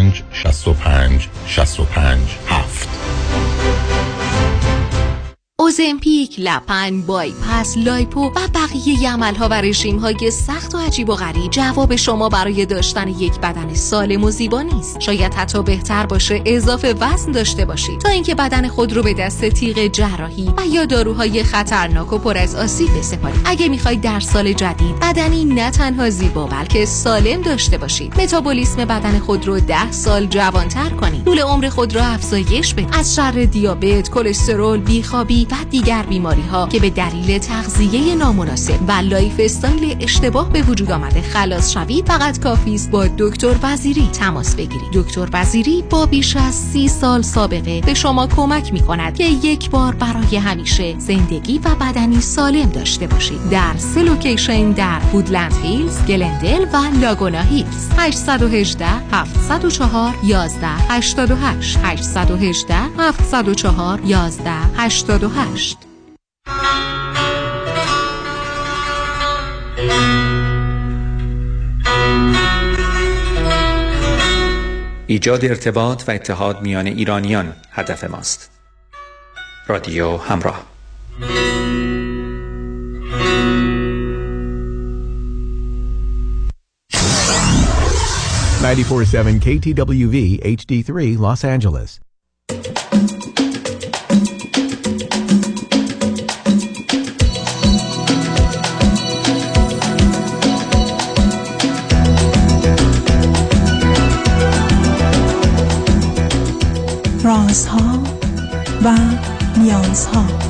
65 65 65 7 اوزمپیک، lap band، bypass، lipo و بقیه عملها و رژیم های سخت و عجیب و غریب جواب شما برای داشتن یک بدن سالم و زیبا نیست. شاید حتی بهتر باشه اضافه وزن داشته باشید تا اینکه بدن خود رو به دست تیغ جراحی و یا داروهای خطرناک و پر از آسیب بسپارید. اگه می‌خواید در سال جدید بدنی نه تنها زیبا بلکه سالم داشته باشید، متابولیسم بدن خود رو ده سال جوانتر کنید. طول عمر خود را افزایش بدید. از شر دیابت، کلسترول، بیخوابی و دیگر بیماری ها که به دلیل تغذیه نامناسب و lifestyle اشتباه به وجود آمده. خلاص شوید فقط کافی است با دکتر وزیری تماس بگیرید. دکتر وزیری با بیش از سی سال سابقه به شما کمک می کند که یک بار برای همیشه زندگی و بدنی سالم داشته باشید. در سه location در وودلند هیلز گلندل و لاگونا هیلز. 818 704 11 88 818 704 11 88 ایجاد ارتباط و اتحاد میان ایرانیان هدف ماست. رادیو همراه. 94.7 KTWV HD3 Los Angeles. رازها و نیازها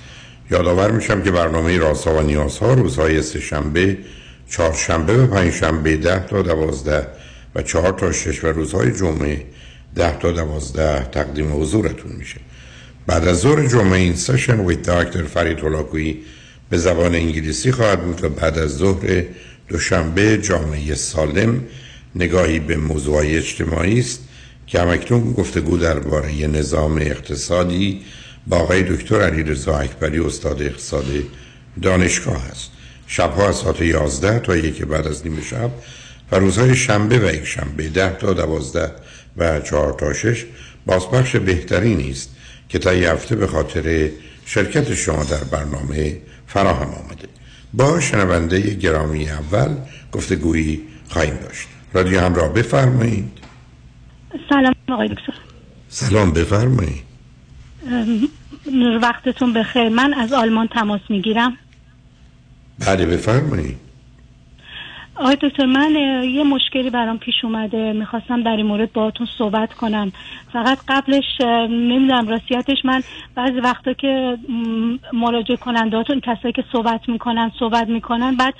یادآور میشم که برنامه راسا و نیازها روزهای سه شنبه چهار شنبه و پنج شنبه ده تا دوازده و چهار تا شش و روزهای جمعه ده تا دوازده تقدیم حضورتون میشه. بعد از ظهر جمعه این سشن ویت داکتر فرید هلاکویی به زبان انگلیسی خواهد بود و بعد از ظهر دوشنبه جامعه سالم نگاهی به موضوع اجتماعی است که همکنون گفتگو درباره نظام اقتصادی با آقای دکتر علی رضا اکبری استاد اقتصاد دانشگاه است. شبها از ساعت 11 تا یک بعد از نیمه شب و روزهای شنبه و یک شنبه 10 تا 12 و 4 تا 6 بازپخش بهتری است که تا یه هفته به خاطر شرکت شما در برنامه فراهم آمده. با شنونده گرامی اول گفتگویی خواهیم داشت. رادیو همراه بفرمایید. سلام آقای دکتر. سلام بفرمایید. وقتتون بخیر. من از آلمان تماس می‌گیرم. بله بفرمایید. آقای دکتر من یه مشکلی برام پیش اومده. می‌خواستم در این مورد باهاتون صحبت کنم. فقط قبلش نمی‌دونم راستیتش من بعضی وقتا که مراجعه کنندهاتون کسایی که صحبت می‌کنن صحبت می‌کنن بعد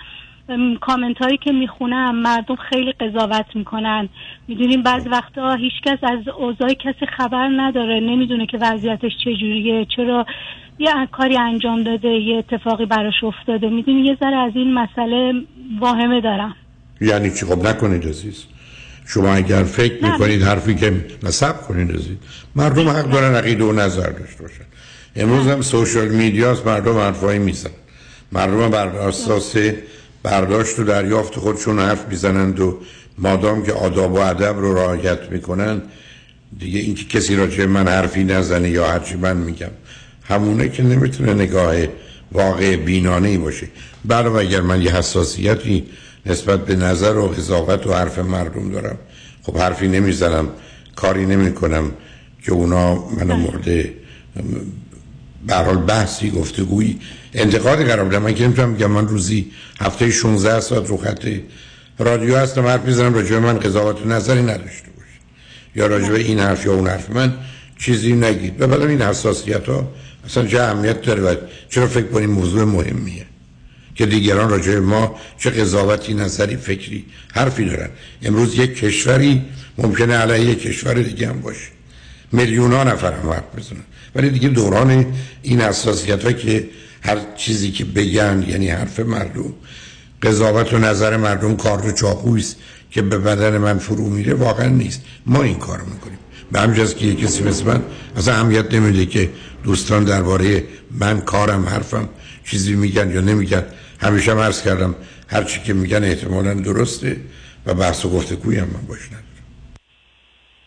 کامنت هایی که می‌خونم مردم خیلی قضاوت می‌کنن. می‌دونیم بعض وقتا هیچکس از اوضاع کسی خبر نداره. نمی‌دونه که وضعیتش چجوریه چرا یه کاری انجام داده یه اتفاقی براش افتاده. می‌دونی یه ذره از این مسئله واهمه دارم. یعنی چی؟ خب نکنید عزیز. شما اگر فکر می‌کنید حرفی که نصب کنید عزیز. مردم حق دارن عقیده و نظر داشته باشن. امروز هم سوشال میدیاست مردم حرفایی میزن مردم بر اساس برداشت و دریافت خودشون حرف می‌زنند و مادام که آداب و ادب رو رعایت می‌کنن دیگه اینکه کسی راجع من حرفی نزنه یا هرچی من میگم همونه که نمی‌تونه نگاه واقع بینانه ای باشه. برای اگر من یه حساسیتی نسبت به نظر و قضاوت و حرف مردم دارم خب حرفی نمی‌زنم کاری نمی‌کنم که اونا منو مورد به حال بحثی گفتگویی انتقاد قرار بدم. من که نمی‌تونم میگم من روزی هفته 16 ساعت رو خط رادیو هستم. حرف می‌زنم. راجع من قضاوت نظری نداشته باشید. یا راجع این حرف یا اون حرف. من چیزی نگید. و بعدم این حساسیت ها اصلا چه اهمیت داره و چرا فکر کنیم موضوع مهمیه؟ که دیگران راجع ما چه قضاوتی نظری فکری حرفی دارن. امروز یک کشوری ممکنه علیه یک کشور دیگه هم باشه. میلیون ها نفر هم حرف بزنن. ولی دیگه دوران این حساسیت که هر چیزی که بگن یعنی حرف مردم قضاوت و نظر مردم کار رو چاقویست که به بدن من فرو میره واقعا نیست. ما این کار می‌کنیم. به همجاز که کسی مثل من اصلا اهمیت نمیده که دوستان درباره من کارم حرفم چیزی میگن یا نمیگن. همیشه عرض کردم هر چی که میگن احتمالا درسته و بحث و گفتگوی هم من باش ندارم.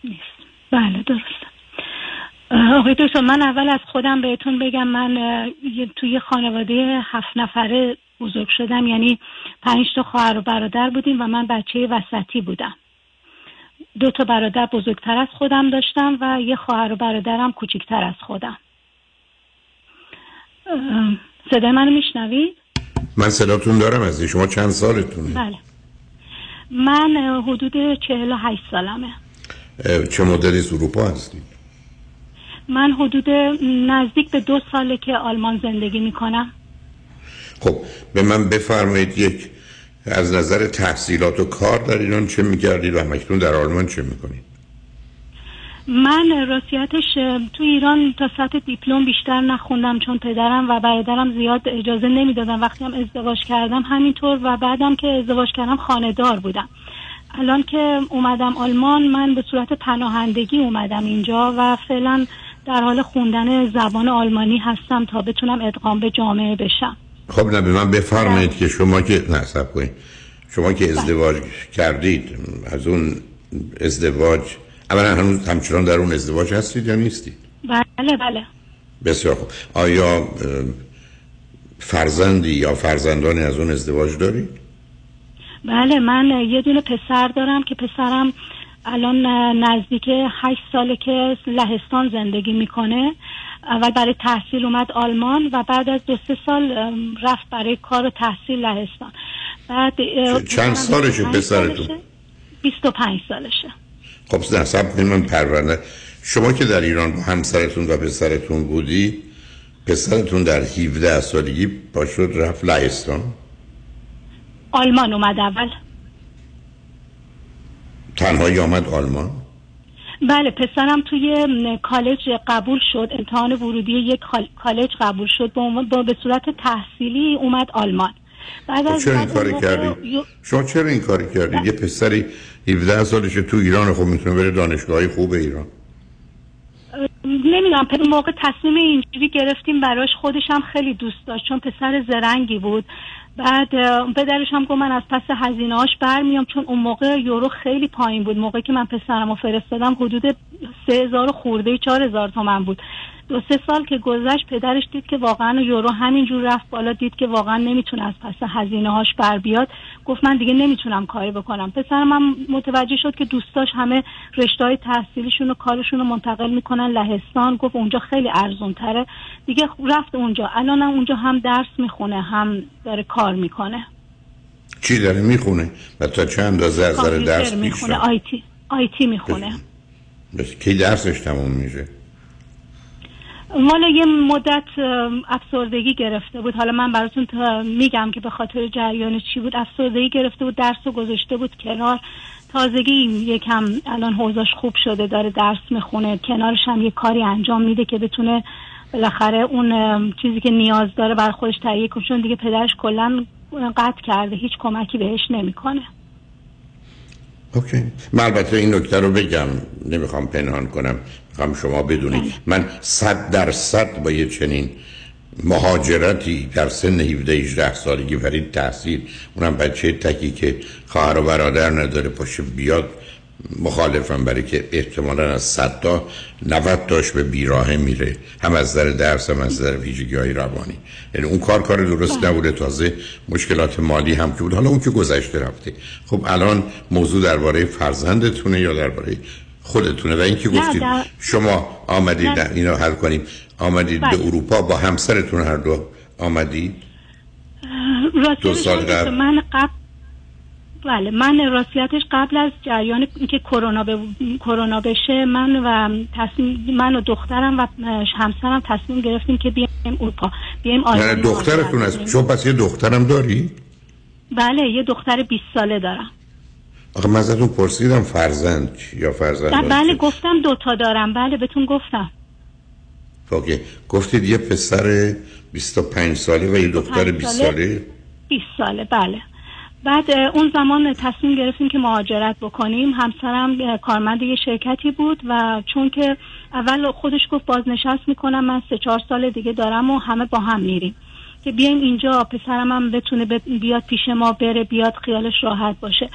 نیست بله درسته. آقای دکتر من اول از خودم بهتون بگم من توی خانواده هفت نفره بزرگ شدم یعنی پنج تا خواهر و برادر بودیم و من بچه وسطی بودم دو تا برادر بزرگتر از خودم داشتم و یه خواهر و برادرم کوچکتر از خودم صدای منو میشنوید؟ من صداتون دارم از شما چند سالتونه؟ بله من حدود چهل و هشت سالمه چه مدلی از اروپا هستید؟ من حدود نزدیک به دو ساله که آلمان زندگی می‌کنم. خب به من بفرمایید یک از نظر تحصیلات و کار در ایران چه می‌کردید و همکنون در آلمان چه می‌کنید؟ من راستیتش تو ایران تا سطح دیپلم بیشتر نخوندم چون پدرم و برادرم زیاد اجازه نمی‌دادن. وقتی هم ازدواج کردم همینطور و بعدم که ازدواج کردم خاندار بودم. الان که اومدم آلمان من به صورت پناهندگی اومدم اینجا و فعلا در حال خوندن زبان آلمانی هستم تا بتونم ادغام به جامعه بشم. خب نه به من بفرمایید که شما که نه سب کنید. شما که ازدواج کردید از اون ازدواج اولا هنوز همچنان در اون ازدواج هستید یا نیستید؟ بله بله. بسیار خوب. آیا فرزندی یا فرزندانی از اون ازدواج دارید؟ بله من یه دونه پسر دارم که پسرم الان نزدیک هشت ساله که لهستان زندگی می‌کنه. اول برای تحصیل اومد آلمان و بعد از دو سه سال رفت برای کار و تحصیل لهستان. بعد چند سالشه پسرتون؟ 25 سالشه. خب نه سب من پرونده. شما که در ایران با همسرتون و پسرتون بودی پسرتون در 17 سالگی با شد رفت لهستان؟ آلمان اومد اول. تنهایی آمد آلمان؟ بله پسرم توی کالج قبول شد. امتحان ورودی یک کالج قبول شد. با به صورت تحصیلی اومد آلمان. بعد از چرا این کاری کردی؟ شما چرا این کاری کردی؟ یه پسری 17 سالشه تو ایران خب می‌تونه بره دانشگاهی خوب ایران. نمی‌دونم پر موقع تصمیم اینجوری گرفتیم براش. خودش هم خیلی دوست داشت چون پسر زرنگی بود. بعد پدرش هم گفت من از پس هزینه هاش برمیام چون اون موقع یورو خیلی پایین بود. موقعی که من پسرم رو فرستادم حدود سه هزار خورده چهار هزار تومن بود. دو سه سال که گذشت پدرش دید که واقعا یورو همینجور رفت بالا دید که واقعا نمی‌تونه از پس هزینه هاش بر بیاد. گفت من دیگه نمی‌تونم کاری بکنم. پسرم هم متوجه شد که دوستاش همه رشته تحصیلیشون و کارشون رو منتقل می‌کنن لهستان. گفت اونجا خیلی ارزون تره دیگه رفت اونجا. الان هم اونجا هم درس می‌خونه هم داره کار می‌کنه. چی داره می‌خونه؟ و تا چند اندازه از درس می‌خونه. آیتی آیتی می‌خونه. بس کی درسش تموم میشه؟ مالا یه مدت افسردگی گرفته بود. حالا من براتون میگم که به خاطر جریان چی بود. افسردگی گرفته بود درس رو گذاشته بود کنار. تازگی یکم الان حوزش خوب شده داره درس می‌خونه. کنارش هم یه کاری انجام میده که بتونه بالاخره اون چیزی که نیاز داره بر خودش تهیه کنه. چون دیگه پدرش کلا قطع کرده هیچ کمکی بهش نمی‌کنه. اوکی. من البته این نکته رو بگم. نمی‌خوام پنهان کنم. می‌خوام شما بدونید. بله. من صد در صد با یه چنین مهاجرتی در سن 17 18 سالگی برای تحصیل اونم بچه تکی که خواهر و برادر نداره پاشه بیاد مخالفم برای که احتمالا از صد تا 90 تاش به بیراه میره. هم از در درس هم از در ویژگی های روانی. یعنی اون کار کار درست بله. نبوده. تازه مشکلات مالی هم که بود. حالا اون که گذشته رفته. خب الان موضوع درباره فرزندتونه یا درباره خودتونه و اینکه گفتید در- شما آمدید نه. نه. اینو حل کنیم آمدید بله. به اروپا با همسرتون هر دو آمدید دو سال قبل. من قبل بله من راستیتش قبل از جریان اینکه کرونا به کرونا بشه من و تصمیم من و دخترم و همسرم تصمیم گرفتیم که بیایم اروپا بیایم آلمان دخترتون است شما پس یه دخترم داری؟ بله یه دختر 20 ساله دارم آخه من ازتون پرسیدم فرزند؟ یا فرزند بله, بله گفتم دوتا دارم. بله بهتون گفتم. اوکی. گفتید یه پسر 25 ساله و یه دختر 20 ساله. ساله؟ 20 ساله بله. بعد اون زمان تصمیم گرفتیم که مهاجرت بکنیم. همسرم کارمند یه شرکتی بود و چون که اول خودش گفت بازنشست می‌کنم من سه چهار سال دیگه دارم و همه با هم میریم. که بیایم اینجا پسرم هم بتونه بیاد پیش ما بره بیاد خیالش راحت باشه.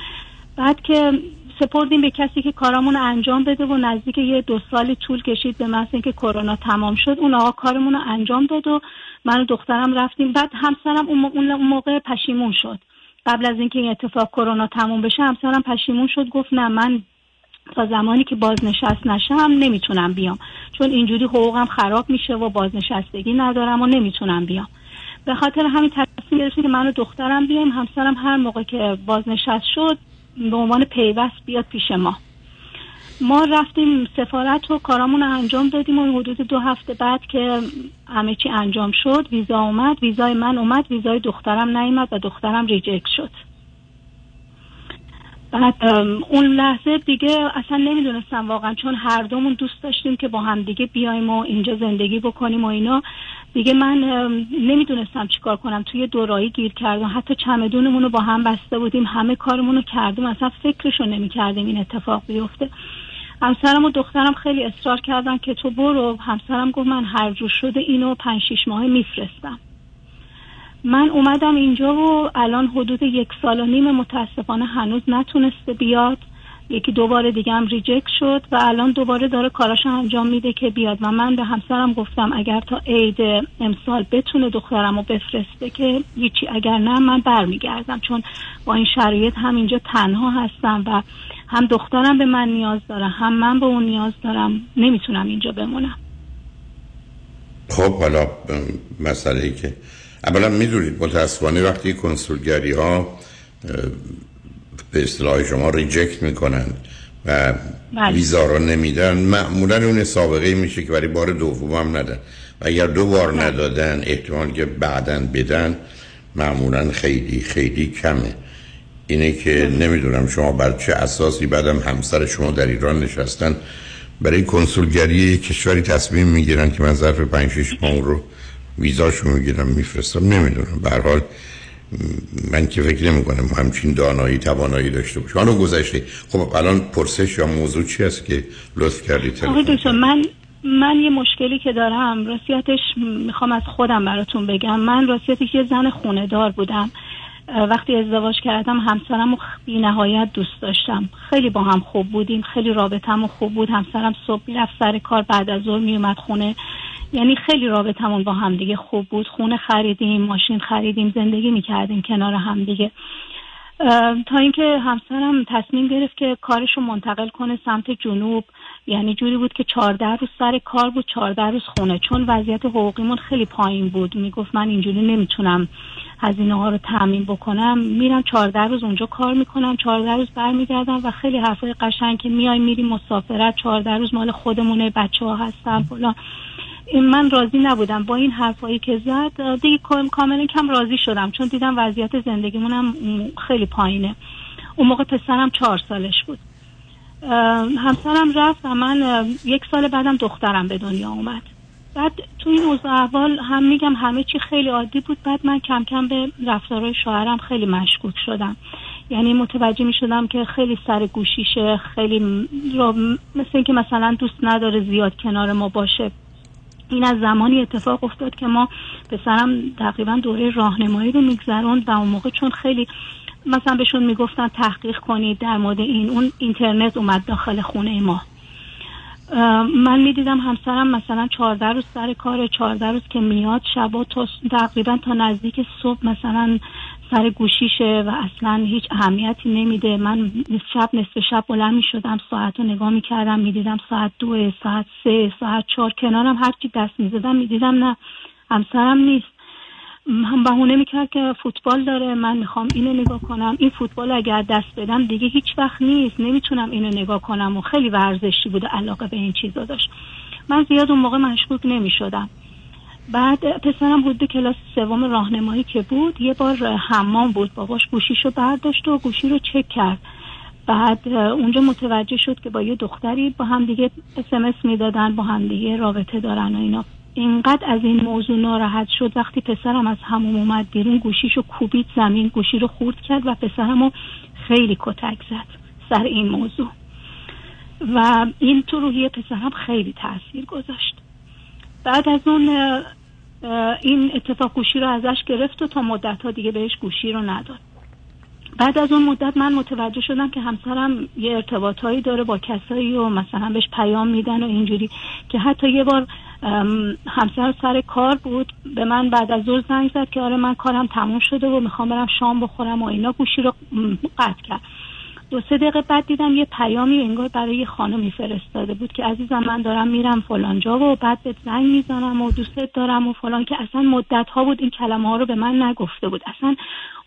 بعد که سپردیم به کسی که کارامون انجام بده و نزدیک یه دو سالی طول کشید به محض اینکه کرونا تمام شد اون آقا کارمون رو انجام داد و من و دخترم رفتیم. بعد همسرم اون موقع پشیمون شد. قبل از اینکه این اتفاق کرونا تموم بشه همسرم پشیمون شد گفت نه من تا زمانی که بازنشست نشم نمی‌تونم بیام. چون اینجوری حقوقم خراب میشه و بازنشستگی ندارم و نمی‌تونم بیام. به خاطر همین تصمیم گرفتیم که من و دخترم بیایم. همسرم هر موقع که بازنشست شد به عنوان پیوست بیاد پیش ما. ما رفتیم سفارت و کارامون انجام دادیم و حدود دو هفته بعد که همه چی انجام شد ویزا اومد ویزای من اومد ویزای دخترم نیومد و دخترم ریجکت شد. بعد اون لحظه دیگه اصلا نمی‌دونستم واقعا چون هر دومون دوست داشتیم که با هم دیگه بیایم و اینجا زندگی بکنیم و اینا. دیگه من نمی‌دونستم چیکار کنم. توی دورایی گیر کردم. حتی چمدونمون رو با هم بسته بودیم. همه کارمون رو کردیم. اصلا فکرشو نمی‌کردیم این اتفاق بیفته. همسرم و دخترم خیلی اصرار کردن که تو برو. همسرم گفت من هر جور شده اینو پنج شیش ماه میفرستم. من اومدم اینجا و الان حدود یک سال و نیم متاسفانه هنوز نتونسته بیاد. یکی دوباره دیگه هم ریجکت شد و الان دوباره داره کاراشو انجام میده که بیاد. و من به همسرم گفتم اگر تا عید امسال بتونه دخترم رو بفرسته که هیچی اگر نه من برمیگردم چون با این شرایط هم اینجا تنها هستم و هم دخترم به من نیاز داره هم من به اون نیاز دارم. نمی‌تونم اینجا بمونم. خب حالا مسئله که اولا می‌دونید متاسفانه وقتی کنسولگری ها به اصطلاح شما ریجکت می‌کنن و بله. ویزا رو نمیدن معمولا اون سابقه میشه که برای بار دوم هم ندن. و اگر دو بار ندادن احتمال که بعدا بدن معمولا خیلی خیلی کمه. اینه که نمی‌دونم شما بر چه اساسی بعدم همسر شما در ایران نشستن. برای کنسولگری کشوری تصمیم می‌گیرن که من ظرف 5 6 ماه رو ویزاشو می‌گیرم میفرستم. نمی‌دونم. به هر حال من که فکر نمی کنم همچین دانایی توانایی داشته باشه. حالا گذشته. خب الان پرسش یا موضوع چی است که لطف آقای تلفن من من یه مشکلی که دارم راستیتش می‌خوام از خودم براتون بگم. من راستیتش یه زن خونه دار بودم. وقتی ازدواج کردم همسرم رو بی نهایت دوست داشتم. خیلی با هم خوب بودیم خیلی رابطم خوب بود. همسرم صبح می‌رفت سر کار بعد از ظهر میومد خونه. یعنی خیلی رابطمون با هم دیگه خوب بود. خونه خریدیم ماشین خریدیم زندگی می‌کردیم کنار هم دیگه. تا اینکه همسرم تصمیم گرفت که کارش رو منتقل کنه سمت جنوب. یعنی جوری بود که چهارده روز سر کار بود چهارده روز خونه. چون وضعیت حقوقیمون خیلی پایین بود. می‌گفت من اینجوری نمی‌تونم هزینه ها رو تامین بکنم. میرم چهارده روز اونجا کار می‌کنم. چهارده روز برمیگردم و خیلی حرفای قشنگ که میای میریم مسافرت چهارده روز مال خودمونه بچه ها هستن فلان. من راضی نبودم. با این حرفایی که زد دیگه کام- کاملا کم راضی شدم چون دیدم وضعیت زندگیمونم خیلی پایینه. اون موقع پسرم چهار سالش بود. همسرم رفت و من یک سال بعدم دخترم به دنیا اومد. بعد تو این اوضاع احوال هم میگم همه چی خیلی عادی بود. بعد من کم کم به رفتارهای شوهرم خیلی مشکوک شدم. یعنی متوجه می شدم که خیلی سر گوشیشه خیلی را مثل اینکه مثلا دوست نداره زیاد کنار ما باشه. این از زمانی اتفاق افتاد که ما پسرم تقریبا دوره راهنمایی رو میگذروند و اون موقع چون خیلی مثلا بهشون می‌گفتن تحقیق کنید در مورد این اون اینترنت اومد داخل خونه ما. من می‌دیدم همسرم مثلا چهارده روز سر کار چهارده روز که میاد شبا تا تقریبا تا نزدیک صبح مثلا سر گوشیشه و اصلا هیچ اهمیتی نمیده. من شب نصف شب بلند می شدم ساعت رو نگاه می کردم می دیدم ساعت دو ساعت سه ساعت چهار. کنارم هرچی دست می زدم می دیدم نه همسرم نیست. هم بهونه می‌کرد که فوتبال داره من می‌خوام اینو نگاه کنم. این فوتبال اگر دست بدم دیگه هیچ وقت نیست. نمی‌تونم اینو نگاه کنم و خیلی ورزشی بوده علاقه به این چیزا داشت. من زیاد اون موقع مشغول نمی‌شدم. بعد پسرم حدود کلاس سوم راهنمایی که بود یه بار حمام بود باباش گوشیشو برداشت و گوشی رو چک کرد. بعد اونجا متوجه شد که با یه دختری با هم دیگه اسمس می‌دادن با هم دیگه رابطه دارن و اینا. اینقدر از این موضوع ناراحت شد وقتی پسرم از همون اومد بیرون گوشیشو کوبید زمین گوشی رو خورد کرد و پسرمو خیلی کتک زد سر این موضوع. و این تو روحی پسرم خیلی تاثیر گذاشت. بعد از اون این اتفاق گوشی رو ازش گرفت و تا مدت ها دیگه بهش گوشی رو نداد. بعد از اون مدت من متوجه شدم که همسرم یه ارتباطهایی داره با کسایی و مثلا بهش پیام میدن و اینجوری که حتی یه بار همسر سر کار بود به من بعد از ظهر زنگ زد که آره من کارم تموم شده و می‌خوام برم شام بخورم و اینا. گوشی رو قطع کرد. دو سه دقیقه بعد دیدم یه پیامی انگار برای یه خانمی فرستاده بود که عزیزم من دارم میرم فلانجا و بعد به زنگ می‌زنم و دوستت دارم و فلان که اصلا مدت ها بود این کلمه ها رو به من نگفته بود. اصلا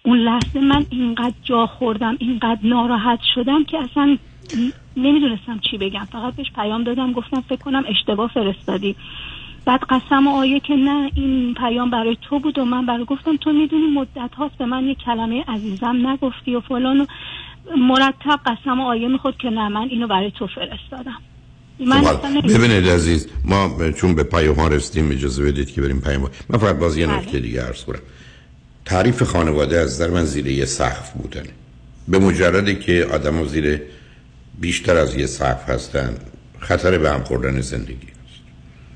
اون لحظه من اینقدر جا خوردم اینقدر ناراحت شدم که اصلا نمی‌دونستم چی بگم. فقط بهش پیام دادم گفتم فکر کنم اشتباه فرستادی. بعد قسم آیه که نه این پیام برای تو بود و من برای گفتم تو می‌دونی مدت هاست به من یه کلمه عزیزم نگفتی و فلان و مرتب قسم آیه میخود که نه من اینو برای تو فرستادم. خب، ببینید عزیز ما چون به پیام ها رسیدیم اجازه بدید که بریم پیام من فقط باز یه بله. نکته دیگه عرض کنم. تعریف خانواده از در من زیر یه سقف بودن. به مجردی که آدم زیر بیشتر از یه سقف هستن خطر به هم خوردن زندگی است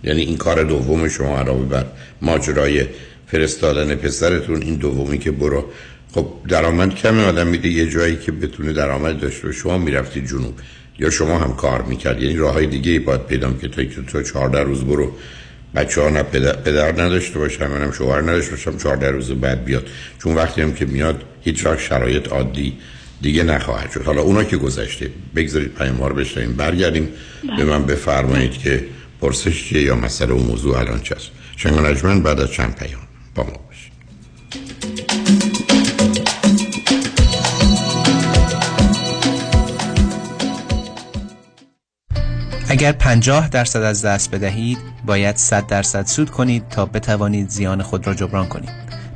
یعنی این کار دوم شما علاوه بر ماجرای فرستادن پسرتون این دومی که برو خب درآمد کمه آدم میده یه جایی که بتونه درآمد داشته و شما می‌رفتی جنوب یا شما هم کار می‌کرد یعنی راه های دیگه ای باید پیدا که تا تو 14 روز برو. بچه ها نه پدر, پدر نداشته باشم منم شوهر نداشته باشم 14 روز بعد بیاد. چون وقتی هم که میاد هیچ وقت شرایط عادی دیگه نخواهد شد. حالا اونا که گذشته بگذارید پیام رو بشنویم. برگردیم. به من بفرمایید که پرسش چیه یا مسئله و موضوع الان چیست شنگ بعد از چند پیام. با ما. اگر 50 درصد از دست بدهید باید 100 درصد سود کنید تا بتوانید زیان خود را جبران کنید.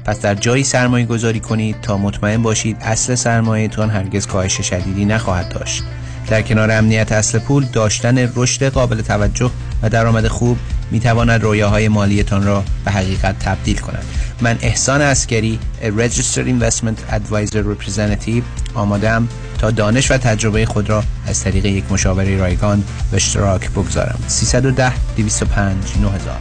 پس در جایی سرمایه گذاری کنید تا مطمئن باشید اصل سرمایهتان هرگز کاهش شدیدی نخواهد داشت. در کنار امنیت اصل پول داشتن رشد قابل توجه و درآمد خوب می تواند رویاهای مالیتان را به حقیقت تبدیل کند. من احسان اسکری Registered Investment Advisor Representative آمادم تا دانش و تجربه خود را از طریق یک مشاوره رایگان به اشتراک بگذارم. 310 205 9000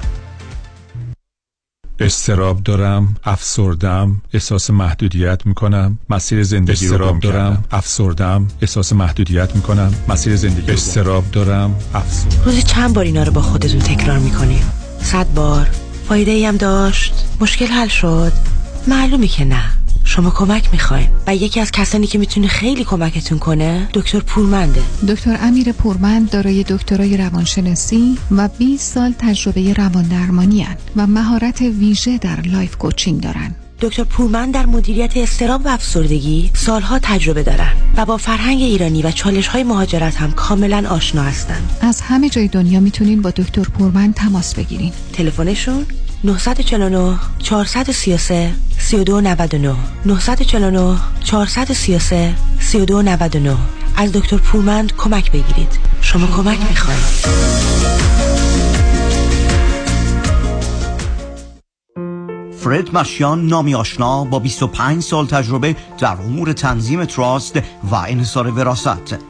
استراب دارم افسردم احساس محدودیت می‌کنم. مسیر زندگی استراب دارم افسردم احساس محدودیت می‌کنم. مسیر زندگی استراب دارم افسردم. روزی چند بار اینا رو با خودتون تکرار می‌کنی؟ صد بار. فایده ای هم داشت؟ مشکل حل شد؟ معلومه که نه. شما کمک می‌خواین و یکی از کسانی که می‌تونه خیلی کمکتون کنه دکتر پورمنده دکتر امیر پورمند دارای دکترای روانشناسی و 20 سال تجربه روان درمانی و مهارت ویژه در life coaching دارن دکتر پورمند در مدیریت اضطراب و افسردگی سالها تجربه دارن و با فرهنگ ایرانی و چالش های مهاجرت هم کاملا آشنا هستند. از همه جای دنیا می‌تونین با دکتر پورمن تماس بگیرین. تلفنشون 949 433 3299 949 433 3299 از دکتر پورمند کمک بگیرید. شما کمک می‌خواید. فرد مشیان نامی آشنا با 25 سال تجربه در امور تنظیم تراست و انحصار وراست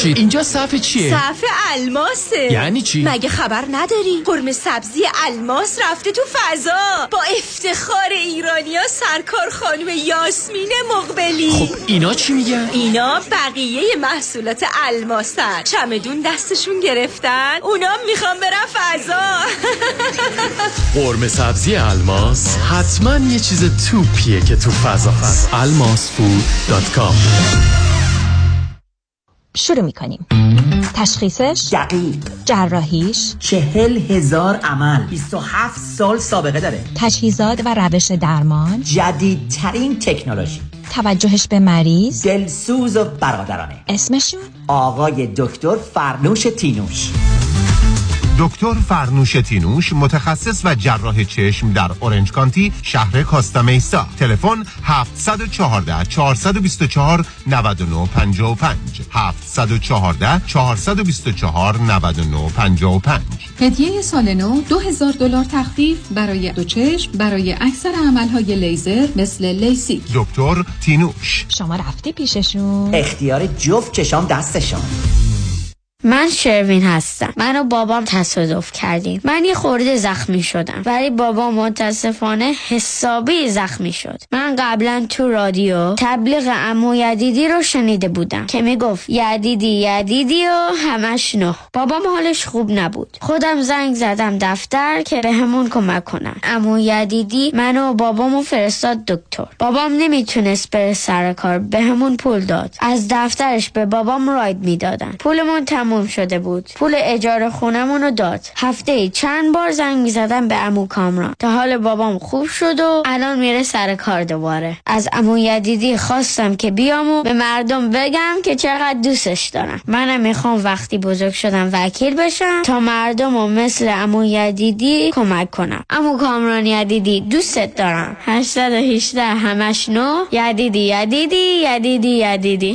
ببخشید اینجا صف چیه؟ صف الماسه. یعنی چی؟ مگه خبر نداری؟ قرم سبزی الماس رفته تو فضا. با افتخار ایرانیا سرکار خانم یاسمین مقبلی. خب اینا چی میگن؟ اینا بقیه محصولات الماسن. چمدون دستشون گرفتن. اونا می‌خوان برن فضا. قرم سبزی الماس حتما یه چیز توپیه که تو فضا هست. almasfood.com شروع می‌کنیم. تشخیصش؟ دقیق. جراحیش؟ چهل هزار عمل. 27 سال سابقه داره. تجهیزات و روش درمان؟ جدیدترین تکنولوژی. توجهش به مریض؟ دلسوز و برادرانه. اسمشون؟ آقای دکتر فرنوش تینوش. دکتر فرنوش تینوش متخصص و جراح چشم در اورنج کانتی شهر کاستامیسا تلفن 714 424 9955 714 424 9955 هدیه سال نو 2000 دلار تخفیف برای دو چشم برای اکثر عملهای لیزر مثل لیسیک دکتر تینوش. شما رفتی پیششون. اختیار جفت چشام دستشان. من شروین هستم. من و بابام تصادف کردیم. من یه خورده زخمی شدم. ولی بابام متاسفانه حسابی زخمی شد. من قبلا تو رادیو تبلیغ امو یدیدی رو شنیده بودم که می‌گفت یدیدی یدیدی و همش نه. بابام حالش خوب نبود. خودم زنگ زدم دفتر که به همون کمک کنم. امو یدیدی منو و بابامو فرستاد دکتر. بابام نمی‌تونست بره سر کار به همون پول داد. از دفترش به بابام راید می‌دادن. پولمون تموم شده بود. پول اجاره خونمون رو داد. هفته ای چند بار زنگ می‌زدم به امو کامران. تا حال بابام خوب شد و الان میره سر کار دوباره. از امو یدیدی خواستم که بیام و به مردم بگم که چقدر دوستش دارم. منم می‌خوام وقتی بزرگ شدم وکیل بشم تا مردم و مثل امو یدیدی کمک کنم. امو کامران یدیدی دوستت دارم. 818 همش No. یدیدی یدیدی یدیدی یدیدی.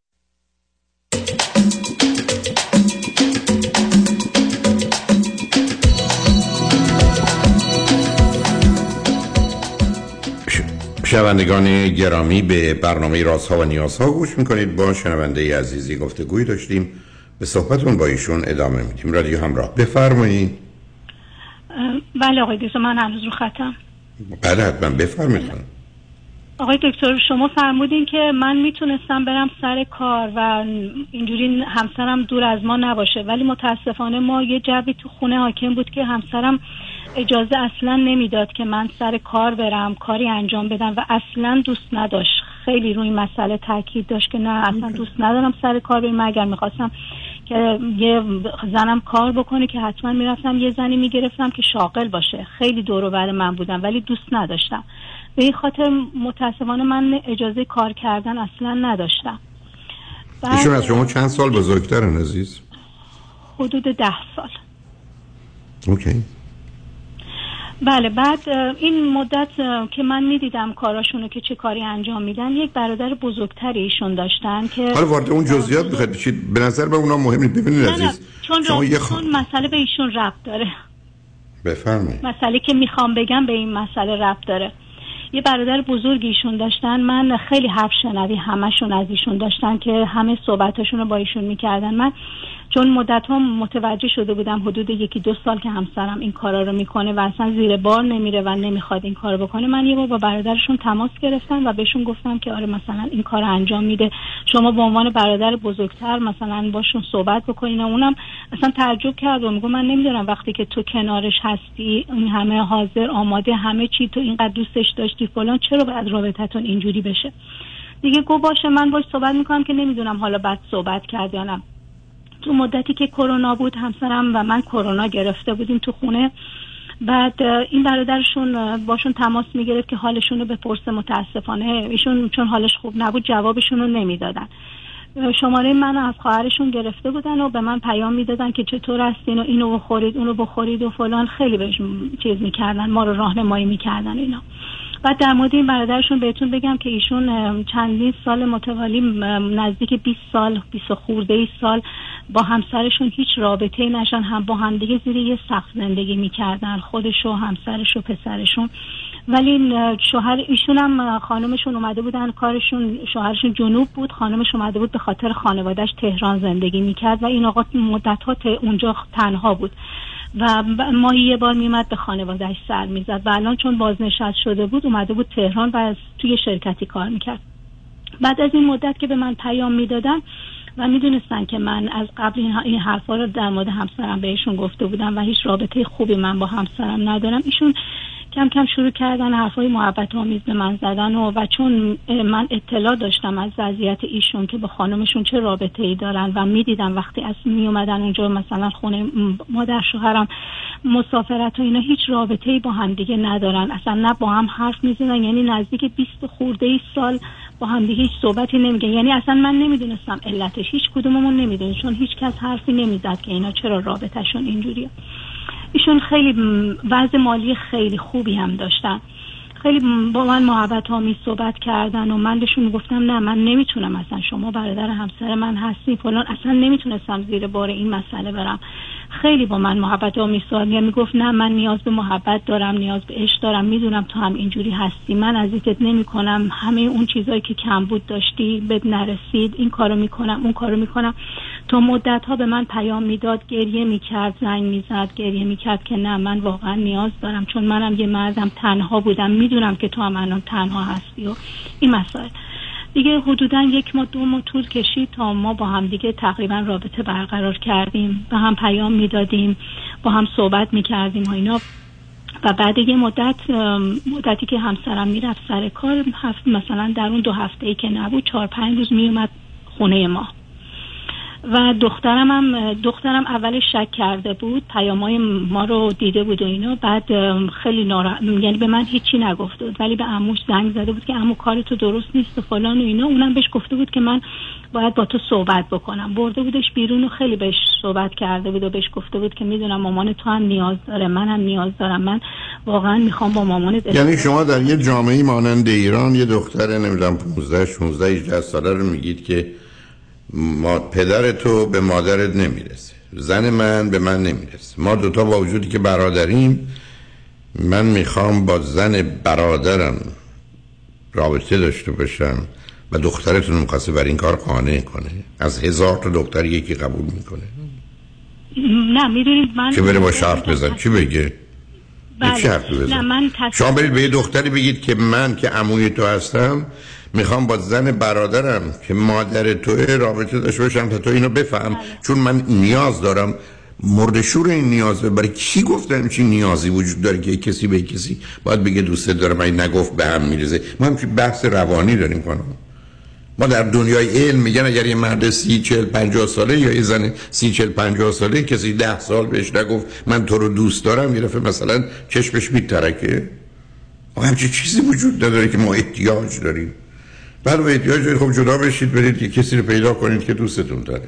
شنوندگان گرامی به برنامه رازها و نیازها گوش می‌کنید. با شنونده عزیزی گفتگوی داشتیم. به صحبتون با ایشون ادامه میدیم. رادیو همراه. بفرمایید. بله آقای دکتر من هنوز رو خطم. بله حتما. بفرمایید آقای دکتر شما فرمودین که من می‌تونستم برم سر کار و اینجوری همسرم دور از ما نباشه. ولی متاسفانه ما یه جوی تو خونه حاکم بود که همسرم اجازه اصلا نمی‌داد که من سر کار برم کاری انجام بدم و اصلا دوست نداشت. خیلی روی مسئله تاکید داشت که نه اصلا دوست ندارم سر کار بریم اگر می‌خواستم که یه زنم کار بکنه که حتما می‌رفتم یه زنی می‌گرفتم که شاغل باشه. خیلی دور بر من بودم ولی دوست نداشتم. به این خاطر متاسفانه من اجازه کار کردن اصلا نداشتم. ایشون از شما چند سال بزرگترن عزیز؟ حدود ده سال. اوکی. بله بعد این مدت که من می‌دیدم کاراشونو که چه کاری انجام میدن یک برادر بزرگتری ایشون داشتن که حالا وارد اون جزئیات بخواید بشید به نظر به اونا مهمی ببینید عزیز چون, شما یه چون مسئله به ایشون ربط داره. بفرمایید. مسئله که می‌خوام بگم به این مسئله ربط داره. یه برادر بزرگی ایشون داشتن من خیلی حرف شنوی همشون از ایشون داشتن که همه صحبتاشون رو با ایشون می‌کردن. من چون مدت ها متوجه شده بودم حدود یکی دو سال که همسرم این کارا رو می‌کنه و اصلا زیر بار نمیره و نمی‌خواد این کارو بکنه من یه بار با برادرشون تماس گرفتم و بهشون گفتم که آره مثلا این کار انجام میده. شما به عنوان برادر بزرگتر مثلا باشون صحبت بکنین و اونم اصلا تعجب کرد و میگو من نمی‌دونم وقتی که تو کنارش هستی این همه حاضر آماده همه چی تو اینقدر دوستش داشتی فلان چرا باید رابطتون اینجوری بشه؟ دیگه گو باشه من باش صحبت می‌کنم که نمی‌دونم حالا بعد صحبت کرد یا نه. تو مدتی که کرونا بود همسرم و من کرونا گرفته بودیم تو خونه. بعد این برادرشون باشون تماس می‌گرفت که حالشون رو بپرسه متاسفانه ایشون چون حالش خوب نبود جوابشون رو نمی‌دادن. شماره من از خواهرشون گرفته بودن و به من پیام می‌دادن که چطور هستین و اینو بخورید اونو بخورید و فلان. خیلی بهشون چیز می‌کردن ما رو راهنمایی می‌کردن اینا. بعد در مورد این برادرشون بهتون بگم که ایشون چندین سال متوالی نزدیک 20 سال 20 خورده ای سال با همسرشون هیچ رابطه نشن هم با همدیگه زیر یه سقف زندگی می‌کردن خودش و همسرش و پسرشون. ولی شوهر ایشون هم خانمشون اومده بودن کارشون شوهرشون جنوب بود خانمش اومده بود به خاطر خانوادهش تهران زندگی می‌کرد و این آقا مدت ها اونجا تنها بود. و ماهی یه بار میمد به خانوادهش سر می‌زد و الان چون بازنشست شده بود اومده بود تهران و توی شرکتی کار می‌کرد. بعد از این مدت که به من پیام می‌دادن و می‌دونستن که من از قبل این حرفا رو در مورد همسرم بهشون گفته بودم و هیچ رابطه خوبی من با همسرم ندارم ایشون کم کم شروع کردن حرفای محبت آمیز به من زدن و, و چون من اطلاع داشتم از وضعیت ایشون که با خانمشون چه رابطه ای دارن و می‌دیدم وقتی از می اومدن اونجا مثلا خونه مادر شوهرم مسافرت و اینا هیچ رابطه ای با هم دیگه ندارن. اصلا نه با هم حرف می‌زنن یعنی نزدیک 20 خورده ای سال با هم دیگه هیچ صحبتی نمیگن. یعنی اصلا من نمی‌دونستم علتش هیچ کدوممون نمی‌دونیم چون هیچ کس حرفی نمی‌زد که اینا چرا رابطهشون اینجوریه. ایشون خیلی وضع مالی خیلی خوبی هم داشتن. خیلی با من محبت آمیز صحبت کردن و من بهشون گفتم نه من نمی‌تونم اصلا شما برادر همسر من هستین فلان. اصلا نمی‌تونستم زیر بار این مسئله برم. خیلی با من محبت آمیز صحبت می می‌گفت نه من نیاز به محبت دارم نیاز به عشق دارم می‌دونم تو هم اینجوری هستی من اذیتت نمی‌کنم همه اون چیزایی که کم بود داشتی بد نرسید این کارو می‌کنم اون کارو می‌کنم. تا مدت ها به من پیام می‌داد گریه می‌کرد زنگ می‌زد گریه می‌کرد که نه من واقعا نیاز دارم. چون منم یه مردم تنها بودم. می‌دونم که تو هم الان تنها هستی و این مسائل. دیگه حدودا یک ماه دو ماه طول کشید تا ما با هم دیگه تقریبا رابطه برقرار کردیم. به هم پیام می‌دادیم با هم صحبت می‌کردیم و اینا. و بعد یه مدت مدتی که همسرم می‌رفت سر کار مثلا در اون دو هفته ای که نبود چهار پنج روز میومد خونه ما. و دخترم هم دخترم اولش شک کرده بود پیامای ما رو دیده بود و اینا بعد خیلی نارا... یعنی به من هیچی نگفته بود ولی به عموش زنگ زده بود که عمو کار تو درست نیست و فلان و اینا. اونم بهش گفته بود که من باید با تو صحبت بکنم. برده بودش بیرون و خیلی بهش صحبت کرده بود و بهش گفته بود که می‌دونم مامان تو هم نیاز داره من هم نیاز دارم. من واقعا می‌خوام با مامانت یعنی شما در یه جامعه مانند ایران یه دختر نمی‌دونم 15 16 18 ساله رو میگید که ما پدر تو به مادرت نمی‌رسه. زن من به من نمی‌رسه. ما دوتا با وجودی که برادریم من می‌خوام با زن برادرم رابطه داشته باشم و دخترتون می‌خواسته بر این کار قانع کنه. از هزار تا دختر یکی قبول می‌کنه. نه می‌دونید من چه بره با شرط بزن چی بگه؟ بله. نه من شما برید به یه دختری بگید که من که عموی تو هستم می‌خوام با زن برادرم که مادر توی رابطه داشته باشم تا تو اینو بفهم. چون من نیاز دارم. مردشور این نیاز برای کی گفتم چی نیازی وجود داره که کسی به کسی باید بگه دوست دارم این نگفت به هم میرزه ما هم بحث روانی داریم کنم ما در دنیای علم میگن اگر یه مرد سی چل پنجاه ساله یا یه زن سی چل پنجاه ساله کسی ده سال بهش نگفت من تو رو دوست دارم یه مثلا چشمش میترکه. همچی چیزی وجود نداره که ما احتیاج داریم. بعد به احتیاج دارید خب جدا بشید برید یه کسی رو پیدا کنید که دوستتون داره.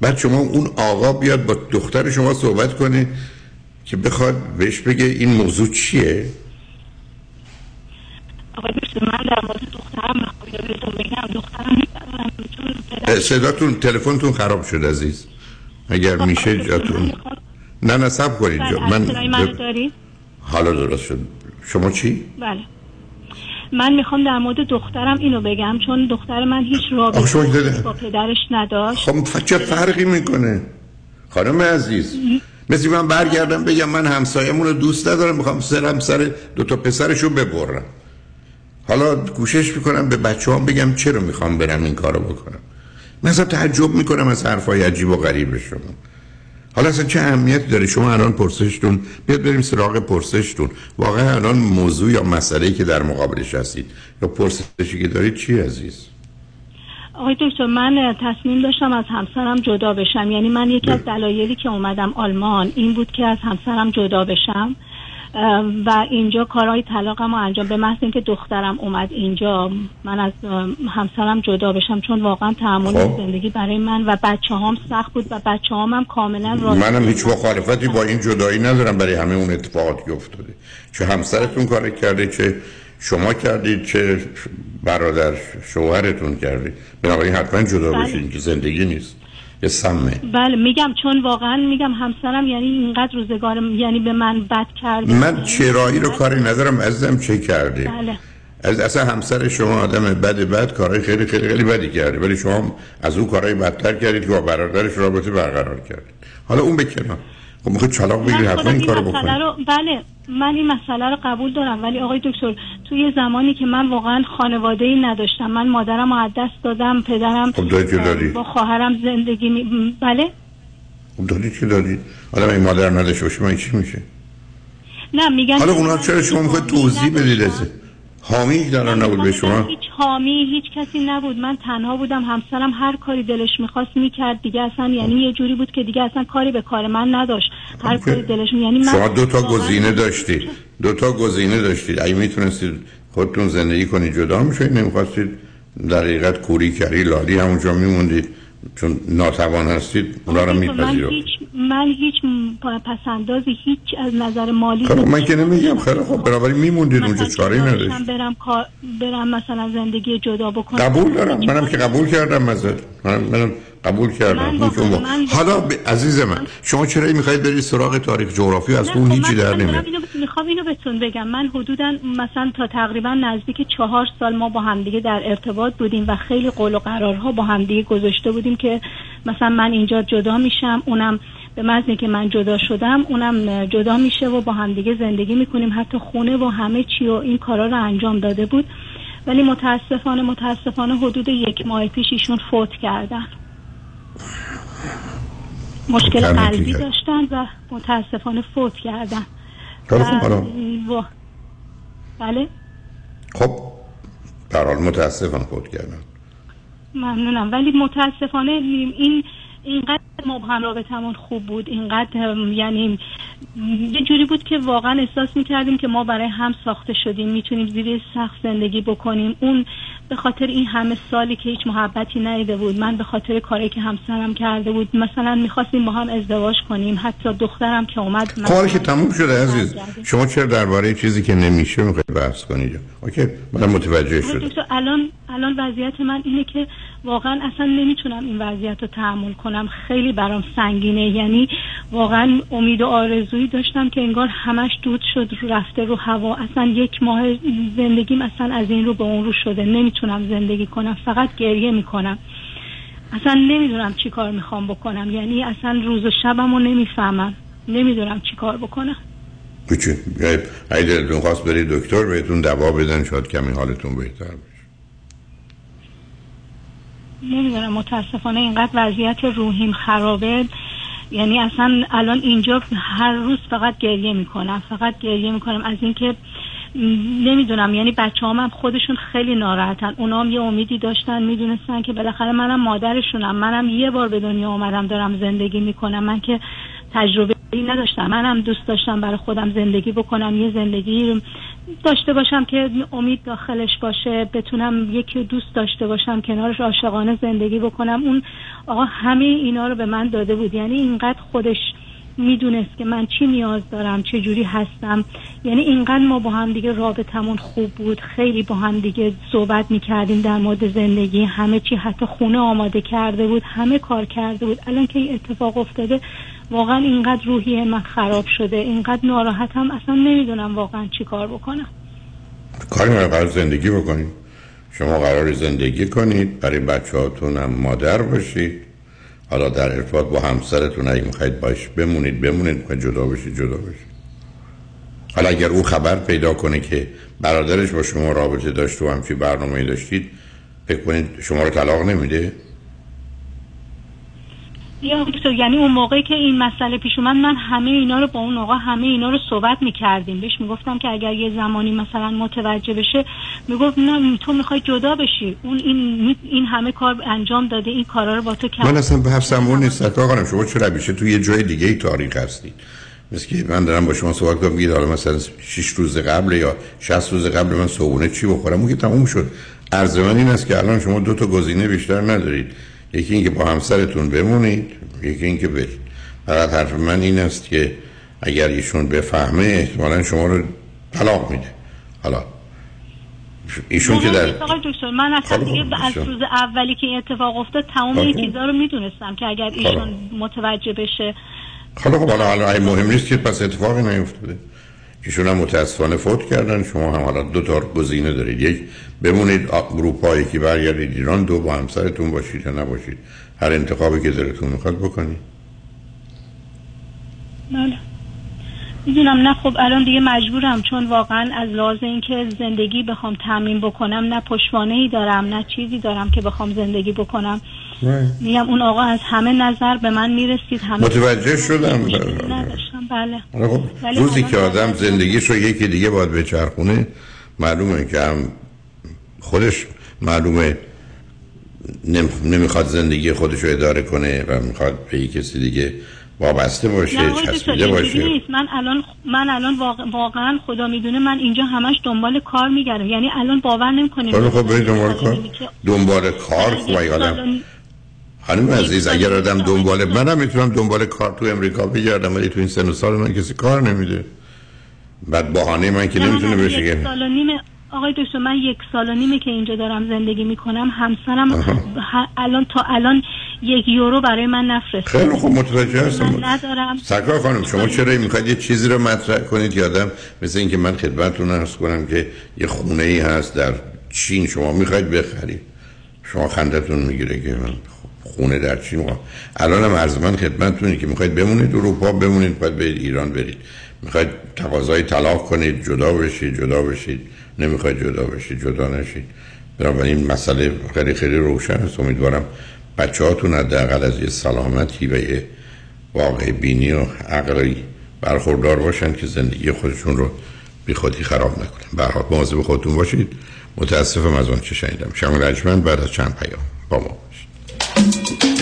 بعد شما اون آقا بیاد با دختر شما صحبت کنه که بخواد بهش بگه این موضوع چیه؟ آقای من در مورد دخترم بگم. دخترم صداتون تلفنتون خراب شد عزیز. اگر میشه جاتون نه نه سب کنید. جا. من حالا درست شد. شما چی؟ بله. من می‌خوام در مورد دخترم اینو بگم چون دختر من هیچ رابطه. با پدرش نداشت. خب چه فرقی می‌کنه؟ خانم عزیز مثل من برگردم بگم من همسایمون رو دوست ندارم می‌خوام سرم سر دو تا پسرشو ببرم. حالا کوشش می‌کنم به بچه هم بگم چرا می‌خوام برم این کارو بکنم. من اصلا تعجب می‌کنم از حرفای عجیب و غریب شما. حالا اصلا چه اهمیتی داره؟ شما الان پرسشتون بیاد بریم سراغ پرسشتون. واقعا الان موضوع یا مسئله که در مقابلش هستید یا پرسشی که دارید چی عزیز؟ آقای دکتر من تصمیم داشتم از همسرم جدا بشم. یعنی من یکی از دلایلی که اومدم آلمان این بود که از همسرم جدا بشم. و اینجا کارهای طلاقم رو انجام به محض اینکه دخترم اومد اینجا من از همسرم جدا بشم چون واقعا تحمل خب. زندگی برای من و بچه هام سخت بود و بچه هام هم کاملا راضی منم هیچ مخالفتی با این جدایی ندارم برای همه اون اتفاقاتی که افتاده چه همسرتون کار کرده چه شما کردید چه برادر شوهرتون کرده بنابراین حتما جدا بله. بشین که زندگی نیست یه سمه. بله میگم چون واقعا میگم همسرم یعنی اینقدر روزگار یعنی به من بد کرده من چرایی رو کاری ندارم عزیزم چه کرده بله. از اصلا همسر شما آدم بد بد کارهای خیلی خیلی خیلی بدی کرده ولی شما از اون کارهای بدتر کردید که با برادرش رابطه برقرار کردید حالا اون به کنار. خب می‌خواد چلاق بگیرید من حتما خودم این کارو بکنید رو بله من این مسئله رو قبول دارم ولی آقای دکتر توی زمانی که من واقعا خانواده ای نداشتم من مادرم رو از دست دادم پدرم خب که دارید با خواهرم زندگی می... بله؟ خب دارید که دارید آدم این مادر نداشته باشه من چی میشه؟ نه میگن حالا اونا چرا شما هیچ می‌خواید توضیح بدید حامی دارن نبود به شما؟ هیچ حامی هیچ کسی نبود. من تنها بودم همسرم هر کاری دلش می‌خواست می‌کرد. دیگه اصلا یعنی یه جوری بود که دیگه اصلا کاری به کار من نداشت. هر کاری دلش می- یعنی من شما دو تا گزینه داشتید دو تا گزینه داشتید اگه می‌تونستید خودتون زندگی کنید جدا میشید نمی‌خواستید در حقیقت کوری کری لالی همونجا میموندید چون ناتوان هستید اونا رو هیچ من هیچ پسندازی هیچ از نظر مالی خب من که نمیگم. خیلی خب بنابراین میموندید اونجا. چاره نداشت برم برم مثلا زندگی جدا بکنم. قبول دارم. منم که قبول کردم ازت. منم, منم قبول کردم. من اون من حالا ب- عزیز من شما چرا می‌خواید برید سراغ تاریخ جغرافی؟ از اون خب هیچی من در دارم نمیاد. می‌خوام اینو بهتون بگم. من حدودا مثلا تا تقریبا نزدیک چهار سال ما با همدیگه در ارتباط بودیم و خیلی قول و قرارها با همدیگه گذاشته بودیم که مثلا من اینجا جدا میشم اونم به محض که من جدا شدم اونم جدا میشه و با همدیگه زندگی می‌کنیم. حتی خونه و همه چی و این کارا رو انجام داده بود. ولی متاسفانه متاسفانه حدود یک ماه پیش ایشون فوت کردن. مشکل کردن قلبی؟ داشتن و متاسفانه فوت کردن. و- بله؟ خب در حال متاسفم خود کردم ممنونم. ولی متاسفانه این اینقدر مبهم رابطمون خوب بود اینقدر یعنی یه جوری بود که واقعا احساس می‌کردیم که ما برای هم ساخته شدیم می‌تونیم زیر سخت زندگی بکنیم. اون به خاطر این همه سالی که هیچ محبتی نیده بود من به خاطر کاری که همسرم کرده بود مثلا می‌خواستیم با هم ازدواج کنیم حتی دخترم که اومد من- کار که تموم شده عزیز. شما چرا درباره چیزی که نمیشه می‌خواید بحث کنید؟ اوکی من متوجه شدم. دکتر الان الان وضعیت من اینه که واقعا اصلا نمی‌تونم این وضعیت رو تحمل کنم. خیلی برام سنگینه. یعنی واقعا امید و آرزویی داشتم که انگار همش دود شد رو رفته رو هوا. اصلا یک ماه زندگیم اصلا از این رو به اون رو شده. نمی‌تونم زندگی کنم. فقط گریه می‌کنم. اصلا نمی‌دونم چی کار می‌خوام بکنم. یعنی اصلا روز و شبم رو نمی‌فهمم. نمی‌دونم چی کار بکنم. هیچی اگه دلتون خواست برید دکتر بهتون دوا بدن شاید کمی حالتون بهتر بشه. نمی‌دونم متاسفانه اینقدر وضعیت روحیم خرابه. یعنی اصلا الان اینجا هر روز فقط گریه می‌کنم فقط گریه می‌کنم. از اینکه نمی‌دونم یعنی بچه هم خودشون خیلی ناراحتن. اونا هم یه امیدی داشتن می‌دونستن که بالاخره منم مادرشونم. منم یه بار به دنیا آمدم دارم زندگی می‌کنم. من که تجربه ای نداشتم. منم دوست داشتم برای خودم زندگی بکنم یه زندگی داشته باشم که امید داخلش باشه بتونم یکی رو دوست داشته باشم کنارش عاشقانه زندگی بکنم. اون آقا همه اینا رو به من داده بود. یعنی اینقدر خودش می‌دونست که من چی نیاز دارم چه جوری هستم. یعنی اینقدر ما با هم دیگه رابطمون خوب بود. خیلی با هم دیگه صحبت می‌کردیم در مورد زندگی. همه چی حتی خونه آماده کرده بود همه کار کرده بود. الان که این اتفاق افتاده واقعا اینقدر روحیه من خراب شده اینقدر ناراحتم اصلا نمی‌دونم واقعا چی کار بکنم. کاری قرار زندگی بکنید شما قرار زندگی کنید برای بچه هاتون هم مادر باشید. حالا در ارتباط با همسرتون اگه می‌خواید باش بمونید بمونید. می‌خواید جدا بشید جدا بشید. حالا اگر او خبر پیدا کنه که برادرش با شما رابطه داشت و همچی برنامه داشتید فکر کنید شما رو طلاق نمیده؟ یا دکتر یعنی اون موقعی که این مسئله پیش اومد من همه اینا رو با اون آقا همه اینا رو صحبت می‌کردیم. بهش می‌گفتم که اگر یه زمانی مثلا متوجه بشه می‌گفت نه تو می‌خوای جدا بشی. اون این این همه کار انجام داده این کارا رو با تو کرد. من اصلا بحثم اون نیست خانم شما چرا بیشه تو یه جای دیگه ای تاریخ هستید؟ مثل که من دارم با شما صحبت کنم میگید حالا مثلا 6 روز قبل یا 60 روز قبل من صبحونه چی بخورم؟ اون که تموم شد. عرض من این است که الان شما دو تا گزینه بیشتر ندارید. یکی اینکه با همسرتون بمونید یکی اینکه برید فقط حرف من این است که اگر ایشون بفهمه احتمالا شما رو طلاق میده حالا ایشون که در دکتر من اصلا خب، دیگه از بسیار. روز اولی که این اتفاق افتاد تمام این خب. چیزا رو می‌دونستم که اگر ایشون متوجه بشه خب حالا حالا مهم نیست که پس اتفاقی نیفتاده ایشون هم متاسفانه فوت کردن. شما هم حالا دو تا گزینه دارید. یک بمونید اروپا یکی برگردید ایران. دو با همسرتون باشید یا نباشید. هر انتخابی که دلتون می‌خواد بکنید. بله. می‌دونم نه خب الان دیگه مجبورم چون واقعا از لحاظ اینکه زندگی بخوام تامین بکنم نه پشتوانه ای دارم نه چیزی دارم که بخوام زندگی بکنم. میگم اون آقا از همه نظر به من می‌رسید همه متوجه شدم. نداشتم بله. خب روزی حالا که آدم زندگیش رو یکی دیگه باید بچرخونه معلومه که هم خودش معلومه نم- نمی‌خواد زندگی خودش رو اداره کنه و می‌خواد به کسی دیگه وابسته باشه چسبیده باشه. نیست. من الان من الان واقع- واقعا خدا می‌دونه من اینجا همش دنبال کار میگردم. یعنی الان باور نمی‌کنیم خب خب برید دنبال کار. دنبال کار خب اگه آدم. خانم عزیز اگر آدم دنبال منم می‌تونم دنبال کار تو امریکا بگردم ولی تو این سن و سال من کسی کار نمیده. بعد بهانه من که نمی‌تونه بشه. که سال و نیم آقای دکتر من یک سال و نیمه که اینجا دارم زندگی می‌کنم. همسرم الان تا الان یک یورو برای من نفرسته خیلی خوب متوجه هستم. من ندارم. سرکار خانم شما چرا می‌خواید یه چیزی رو مطرح کنید؟ آدم مثل اینکه من خدمتتون ارز کنم که یه خونه ای هست در چین شما می‌خواید بخرید. شما خندتون می‌گیره که من خونه در چین می‌خوام. الان هم عرض من خدمتتونه که می‌خواید بمونید اروپا بمونید باید برید ایران برید. می‌خواید تقاضای طلاق کنید جدا بشید جدا بشید. نمی‌خواید جدا بشید جدا نشید. بنابراین این مسئله خیلی خیلی روشن است. امیدوارم بچه هاتون حداقل از یه سلامتی و یه واقع بینی و عقلی برخوردار باشن که زندگی خودشون رو بی خودی خراب نکنن. به هر حال مواظب خودتون باشید. متاسفم از اون چه شنیدم. شما رجمند بعد از چند پیام با ما باشید.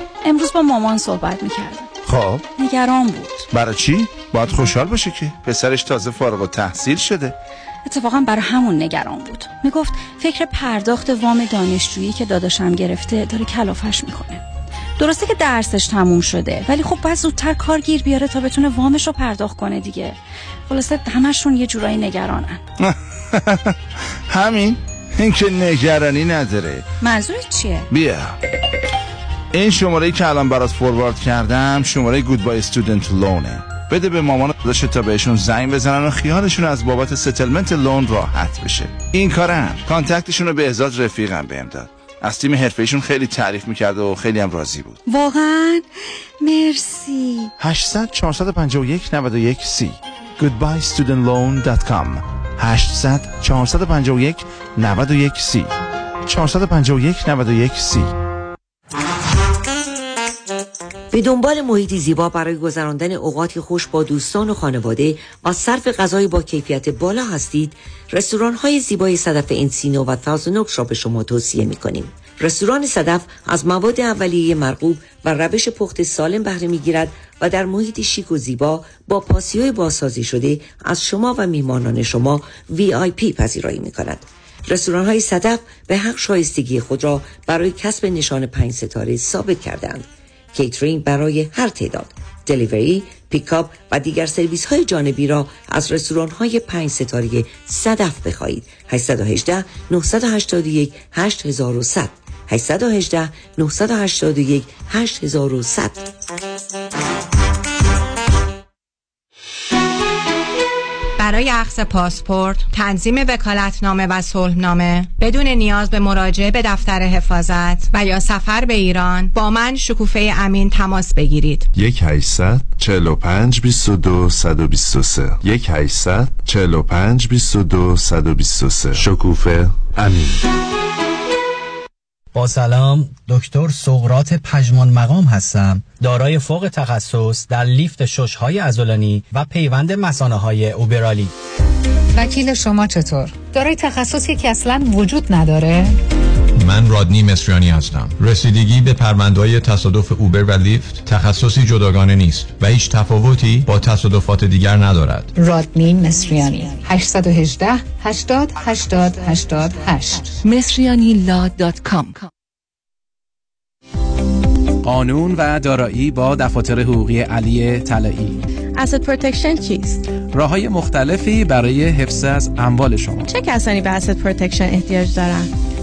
امروز با مامان صحبت می‌کردم. خب. نگران بود. برای چی؟ باید خوشحال باشه که. پسرش تازه فارغ التحصیل شده. اتفاقا برای همون نگران بود. می‌گفت فکر پرداخت وام دانشجویی که داداشم گرفته داره کلافش می‌کنه. درسته که درسش تموم شده ولی خب باید زودتر کار گیر بیاره تا بتونه وامش رو پرداخت کنه دیگه. خلاصه همشون یه جورایی نگرانن. همین؟ این که نگرانی نداره. منظورت چیه؟ بیا. این شماره که الان برات فوروارد کردم شماره گودبای استودنت لونه بده به مامان داشته تا بهشون زنگ بزنن و خیالشون از بابت ستلمنت لون راحت بشه. این کارم کانتکتشون رو به ازاد رفیقم بهم داد. از تیم حرفیشون خیلی تعریف می‌کرد و خیلی هم راضی بود. واقعا؟ مرسی. 800 451 91 30 goodbyestudentloan.com 800 451 91 30 451 91 30 به دنبال محیطی زیبا برای گذراندن اوقاتی خوش با دوستان و خانواده و صرف غذای با کیفیت بالا هستید رستوران های زیبای صدف انسینو و تازنوکس را به شما توصیه می کنیم رستوران صدف از مواد اولیه مرغوب و روش پخت سالم بهره می گیرد و در محیط شیک و زیبا با پاسیوی بازسازی شده از شما و میهمانان شما VIP پذیرایی می کند رستوران های صدف به حق شایستگی خود را برای کسب نشان پنج ستاره ثابت کردند کیترینگ برای هر تعداد. delivery، pickup و دیگر سرویس های جانبی را از رستوران های پنج ستاره صدف بخواهید. 818 981 8100 818 981 8100 برای اخذ پاسپورت، تنظیم وکالتنامه و صلحنامه بدون نیاز به مراجعه به دفتر حفاظت و یا سفر به ایران با من شکوفه امین تماس بگیرید. یک 800 45 22 123 یک 800 45 22 123 شکوفه امین. با سلام دکتر سقرات پژمان مقام هستم دارای فوق تخصص در لیفت ششهای ازولانی و پیوند مسانه های اوبرالی وکیل شما چطور؟ دارای تخصصی که اصلا وجود نداره؟ من رادنی مصریانی هستم. رسیدگی به پروندهای تصادف اوبر و لیفت تخصصی جداگانه نیست و هیچ تفاوتی با تصادفات دیگر ندارد. رادنی مصریانی. 818 80 80 88 مصریانی قانون و دارایی با دفاتر حقوقی علی طلایی. asset protection چیست؟ راه های مختلفی برای حفظ از اموال شما چه کسانی به asset protection احتیاج دارند؟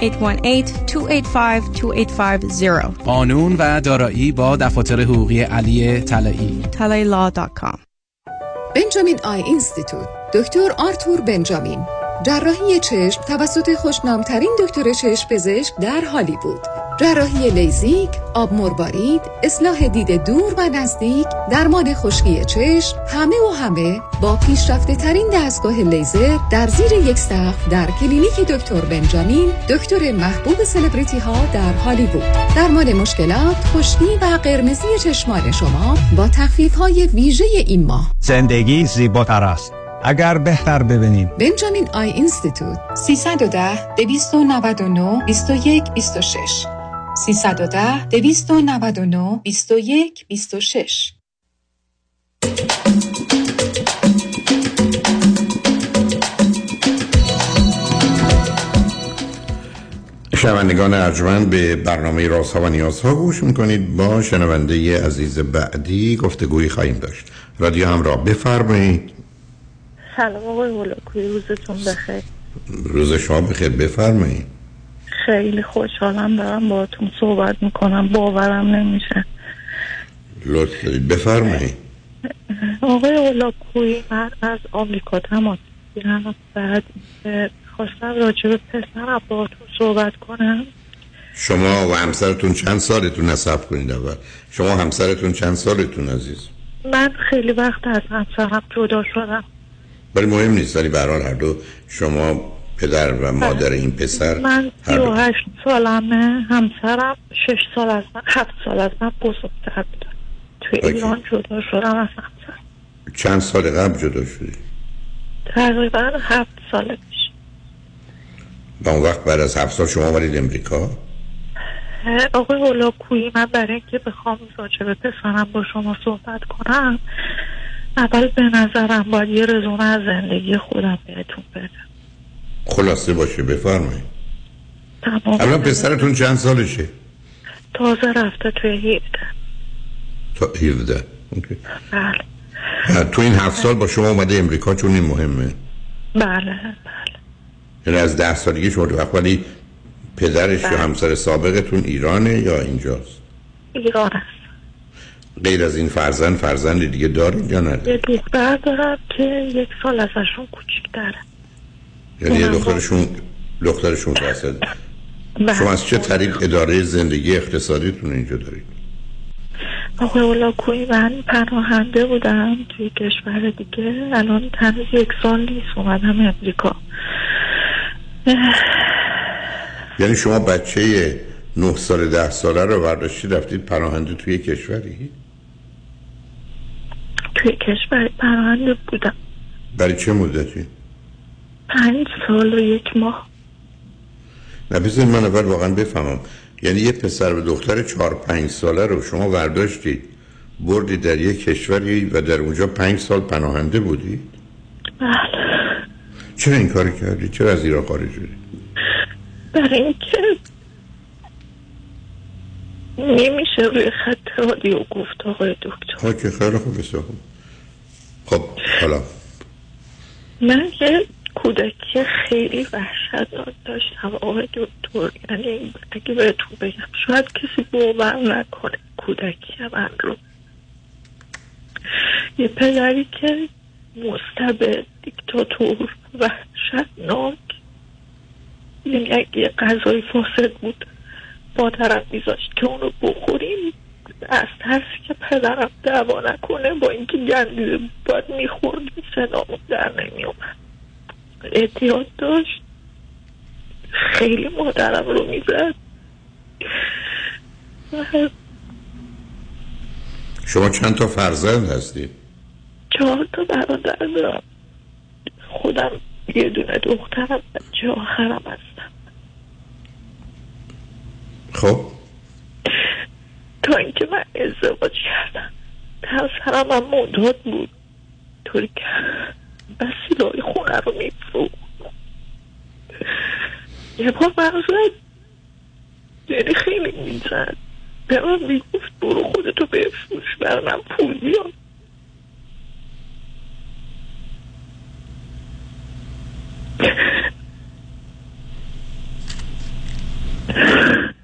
818-285-2850 قانون و دارایی با دفاتر حقوقی علی طلایی. talailaw.com بنجامین Eye Institute دکتر آرتور بنجامین. جراحی چشم توسط خوشنامترین دکتر چشم پزشک در هالیوود جراحی لیزیک، آب مروارید، اصلاح دید دور و نزدیک، درمان خشکی چشم، همه و همه با پیشرفته ترین دستگاه لیزر در زیر یک سقف در کلینیک دکتر بنجامین، دکتر محبوب سلبریتی ها در هالیوود. درمان مشکلات خشکی و قرمزی چشمان شما با تخفیف های ویژه این ماه. زندگی زیباتر است. اگر بهتر ببینیم بنجامین آی اینستیتوت 310 299 21 26 310 299 21 26 شنوندگان ارجمند به برنامه راست ها و نیاز ها گوش می‌کنید. با شنونده عزیز بعدی گفتگویی خواهیم داشت. رادیو همراه بفرمایید. سلام آقای هولاکوی روزتون بخیر. روز شما بخیر بفرمایید. خیلی خوشحالم دارم باهاتون صحبت می‌کنم. باورم نمیشه. لطف دارید. بفرمایید. آقای هولاکوی من از آمریکا تماس گیرم. بعد خواستم راجع به پسرم باهاتون صحبت کنم. شما و همسرتون چند سالتون نصب کنید اول؟ شما همسرتون چند سالتون عزیز؟ من خیلی وقت از همسرم جدا شدم. ولی مهم نیست ولی برحال هر دو شما پدر و مادر این پسر من هر دو. 38 سالمه همسرم 6 سال از من 7 سال از من بزرگتر بودن. توی اوکی. ایران جدا شدم از همسرم. چند سال قبل جدا شدی؟ تقریبا 7 سال پیش. و اون وقت بعد از هفت سال شما آمدید امریکا؟ آقای هولاکویی من برای اینکه بخوام راجع پسرم با شما صحبت کنم اول به نظرم باید یه رزومه از زندگی خودم بهتون بدم. خلاصه باشه بفرمایید. الان پسرتون چند سالشه؟ تازه رفته توی 17 تا 17 اوکی. بله. تو این هفت سال با شما اومده امریکا چون این مهمه. بله یعنی از ده سالگی شما وقت ولی پدرش یا بله. همسر سابقتون ایرانه یا اینجاست؟ ایران است. غیر از این فرزند فرزند دیگه دارید یا ندارید؟ یه دختر دارم که یک سال ازشون کوچیک‌تره. یعنی اونم دخترشون دخترشون فرزند بله. شما از چه طریق اداره زندگی اقتصادیتون اینجا دارید؟ آقای اولاکوی من پناهنده بودم توی کشور دیگه. الان هنوز یک سال نیست اومدم امریکا. یعنی شما بچه نه سال ده ساله رو برداشتی رفتید پناهنده توی کشوری؟ توی کشور پناهنده بودم. برای چه مدتی؟ پنج سال و یک ماه. نه بذارید من اول واقعا بفهمم. یعنی یه پسر و دختر چهار پنج ساله رو شما برداشتید بردی در یک کشوری و در اونجا پنج سال پناهنده بودی؟ بله. چرا این کاری کردی؟ چرا از ایران خارج شدی؟ برای اینکه نمیشه روی خط رادیو گفت آقای دکتر. ها که خیلی خوب خب حالا. من یه کودکی خیلی وحشتناک داشتم آقای دکتر یعنی اگه بهتون بگم شاید کسی باور نکنه کودکی من رو یه پدری که مستبد دیکتاتور وحشتناک. یعنی اگه یه غذای فاسد بود مادرم میذاشت که اونو بخوریم از ترسی که پدرم دعوا نکنه با اینکه گندیده باید میخوردیم صدامون در نمیومد اعتیاد داشت. خیلی مادرم رو می‌زد. شما چند تا فرزند هستی؟ چهار تا برادر دارم. خودم یه دونه دخترم بچه آخرم هستم. خب. تا اینکه من ازدواج کردم. همسرم هم معتاد بود. طوری که وسیلای خونه رو میفروخت. یه بار من زد یعنی خیلی می‌زد. به من می‌گفت برو خودتو بفروش بر من پول بیار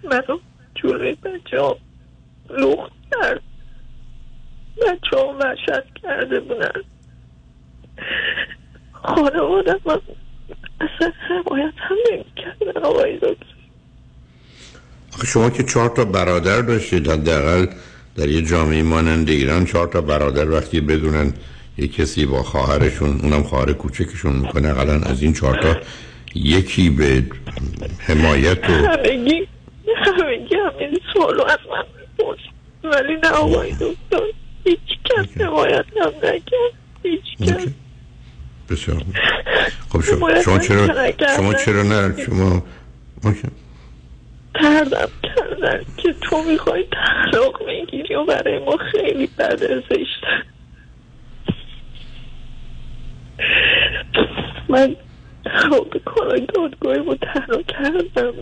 منو جلوی بچه ها لخت کرد. بچه ها وحشت کرده بودن. خانواده من اصلا حمایت هم نمی کردن آقای دکتر. آخه شما که چهار تا برادر داشتید حداقل در یه جامعه مانند ایران چهار تا برادر وقتی بدونن یه کسی با خواهرشون اونم خواهر کوچکشون می‌کنه اقلا از این چهار تا یکی به حمایت و همگی همگی همین سوالو از من میپرس ولی نه آقای دکتر هیچ کس حمایت هم نکرد. هیچ کس. بسیار. خب شما, شما چرا. شما چرا نه شما. کردم کردن که تو می‌خوای طلاق می‌گیری و برای ما خیلی بده زشت من به کارای دادگاهی رو تنها کردم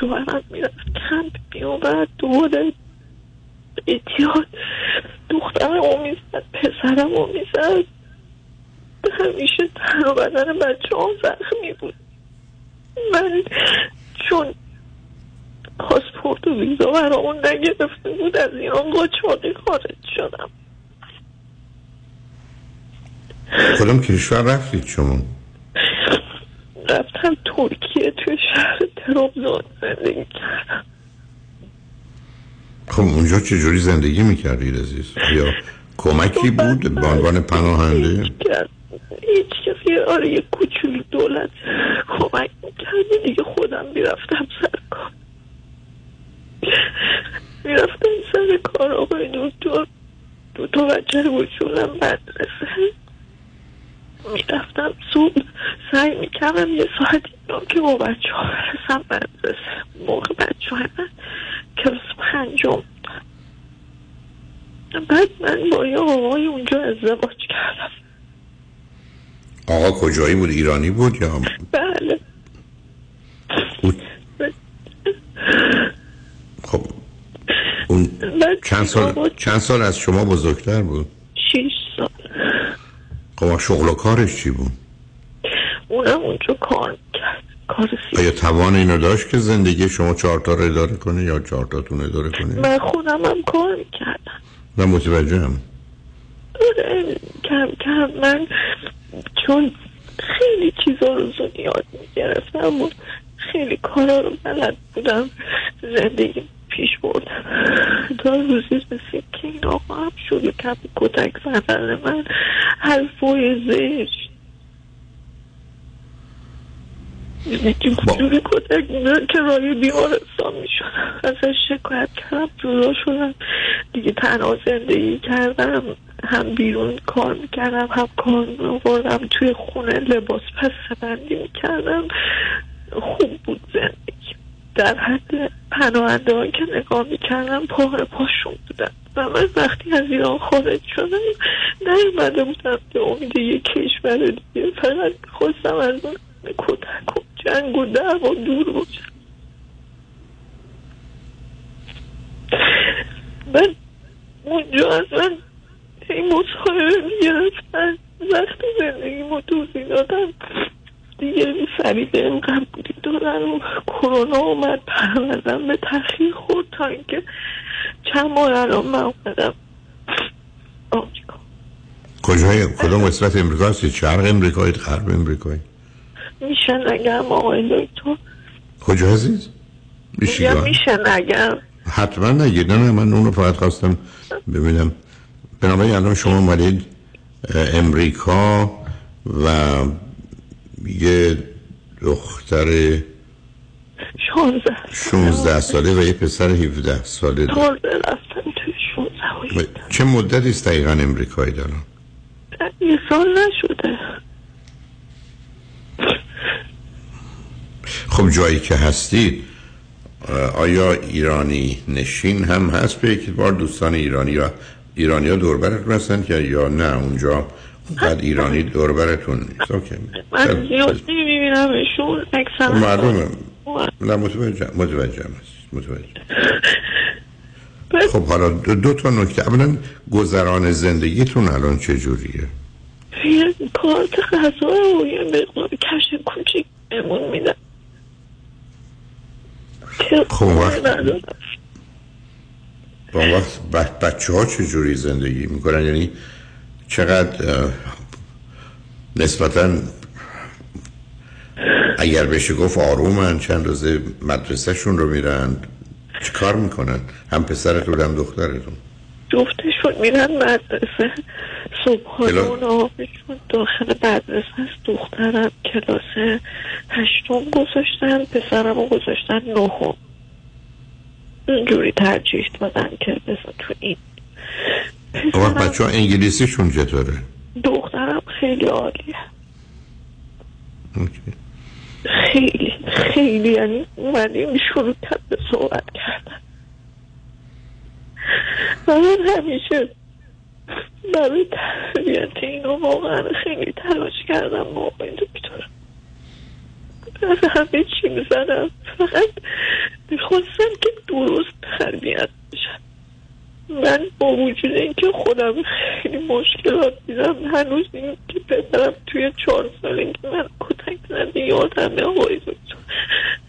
شوهرم می‌رفت کمپ میومد دوباره اتیاد دخترم رو می‌زد پسرم رو می‌زد همیشه تن و بدن بچه هم زخمی بود. من چون پاسپورت و ویزا برامون نگرفته بود از ایران قاچاقی خارج شدم. کدام کشور رفتید شما؟ رفتم ترکیه توی شهر ترابزان زندگی کردم. خب اونجا چه جوری زندگی می‌کردید عزیز؟ یا کمکی بود؟ به عنوان پناهنده؟ هیچ کسی آره یه کوچولو دولت. کمک می‌کرد دیگه خودم می‌رفتم سر کار. می‌رفتم سر کار آقای دکتر. دو تا بچه رو بچونم مدرسه. می‌رفتم صبح سعی می‌کردم یه ساعت اینا که با بچه ها برسم مدرسه. موقع بچه های من کلاس پنجم. بعد من با یه آقای اونجا ازدواج کردم. آقا کجایی بود؟ ایرانی بود یا بله. خب اون چند سال چند سال از شما بزرگتر بود؟ شیش سال. خب شغل و کارش چی بود؟ اونم اونجا کار می‌کرد کار آیا توان اینو داشت که زندگی شما چهار تا رو اداره کنه یا چهار تاتون اداره کنه؟ من خودم هم کار می‌کردم. من متوجه هم آره، کم کم من چون خیلی چیزا رو زود یاد می‌گرفتم و خیلی کارا رو بلد بودم زندگی پیش بردم. تا روزی رسید که این آقا هم شروع کم کتک زدن من حرفای زشت. یکی جوری کتک میزن که رای بیمارستان می‌شدم ازش شکایت کردم جدا شدم. دیگه تنها زندگی کردم هم بیرون کار می‌کردم هم کار میوردم توی خونه لباس پس بندی می‌کردم. خوب بود زندگی. در حد پناهنده ها که نگاه می‌کردم پا پاشون بودم و من وقتی از ایران خارج شدم نیومده بودم به امید یک کشور دیگه. فقط می‌خواستم از اون کتک جنگ و دعوا دور باشم من اونجا از من این مصاحبه می‌گرفتن. وقتی زندگی ما توضیح دادم دیگه سریع اینقدر بودی. دادن و کرونا اومد پروندم به تخییر خورد تا اینکه چند ماه الان من اومدم آمریکا. کجای کدوم قسمت امریکا هستید شرق امریکایی غرب امریکایی؟ میشه نگم آقای دکتر کجا میشیگان میشه نگم حتما نگید نه نه من اون رو فقط خواستم ببینم. بنابراین الان شما اومدید امریکا و یه دختر شانزده 16 ساله. و یه پسر 17 ساله و چه مدتی است دقیقا امریکایی دارن؟ یه سال نشده. خب جایی که هستید آیا ایرانی نشین هم هست به یک بار؟ دوستان ایرانی یا ایرانی ها دوربرتون هستن که یا نه؟ اونجا قد ایرانی دوربرتون نیست. اوکی. من زیاد نمیبینمشون اکثر معلومه نه متوجه متوجه هست. متوجه خب حالا دو, دو تا نکته. اولا گذران زندگیتون الان چه جوریه؟ یه کارت غذا و یه مقدار کش کوچیک بهمون میدن. خب اون وقت. با وقت بچه ها چه جوری زندگی می‌کنن؟ یعنی چقدر نسبتا اگر بشه گفت آرومن چند روزه مدرسهشون رو میرن چی کار می‌کنن؟ هم پسرتون هم دخترتون. جفتشون میرن مدرسه؟ و نهارشون داخل مدرسه است. دخترم کلاس هشتم گذاشتن پسرم رو گذاشتن نهم. اینجوری ترجیح دادن که بسا تو این. وقت بچه ها انگلیسیشون چطوره؟ دخترم خیلی عالیه. اوکی. خیلی خیلی. یعنی اومدیم شروع کرد به صحبت کردن. من همیشه برای تربیت اینو واقعا خیلی تلاش کردم آقای دکتر. از همه چی می‌زدم. فقط می‌خواستم که درست تربیت بشن من با وجود اینکه خودم خیلی مشکلات دیدم هنوز این که پدرم توی چهار سالگی من کتک زده یادمه آقای دکتر.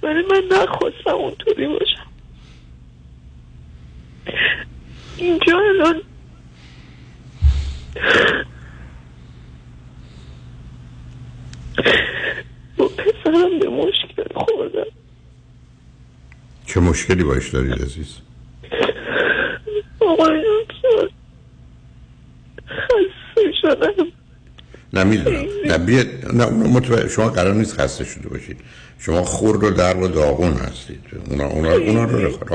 ولی من نخواستم اونطوری باشم. اینجا الان با پسرم به مشکل خوردم. چه مشکلی باش دارید عزیز؟ آقای دکتر خسته شدم. نه می‌دونم نه بیاد نه متوجه شما قرار نیست خسته شده باشید. شما خورد و در و داغون هستید. اونا, اونا, اونا رو رخ-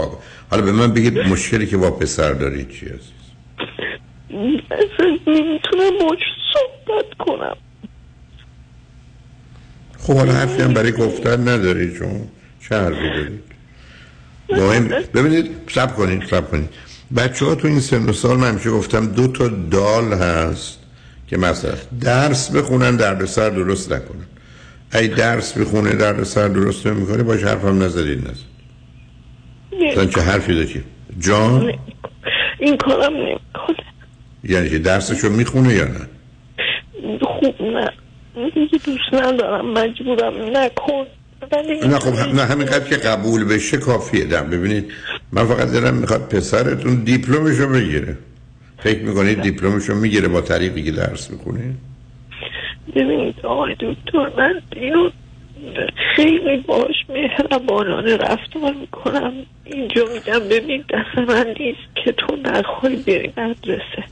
حالا به من بگید مشکلی که با پسر دارید چی اصلا نمی‌تونم باش صحبت کنم. خب حالا حرفی هم برای گفتن ندارید. شما چه حرفی دارید؟ مهم ببینید سب کنید سب کنید. بچه ها تو این سن و سال من همیشه گفتم دو تا دال هست. که مثلا درس بخونن درد سر درست نکنن. ای درس بخونه درد سر درست نمی‌کنه باش حرفم نزدید نزد مثلا چه حرفی داری جان؟ این کارم نمی‌کنه. یعنی که درسشو می‌خونه یا نه؟ خوب نه. دیگه دوست ندارم مجبورم نکن. نه خب نه همینقدر که قبول بشه کافیه. دم ببینید من فقط دلم می‌خواد پسرتون دیپلمشو بگیره. فکر می‌کنید دیپلمشو می‌گیره با طریقی که درس می‌خونه؟ ببینید آقای دکتر من اینو خیلی باش مهربانانه رفتار می‌کنم. اینجا میگم ببین دست من نیست که تو نخوای بری مدرسه.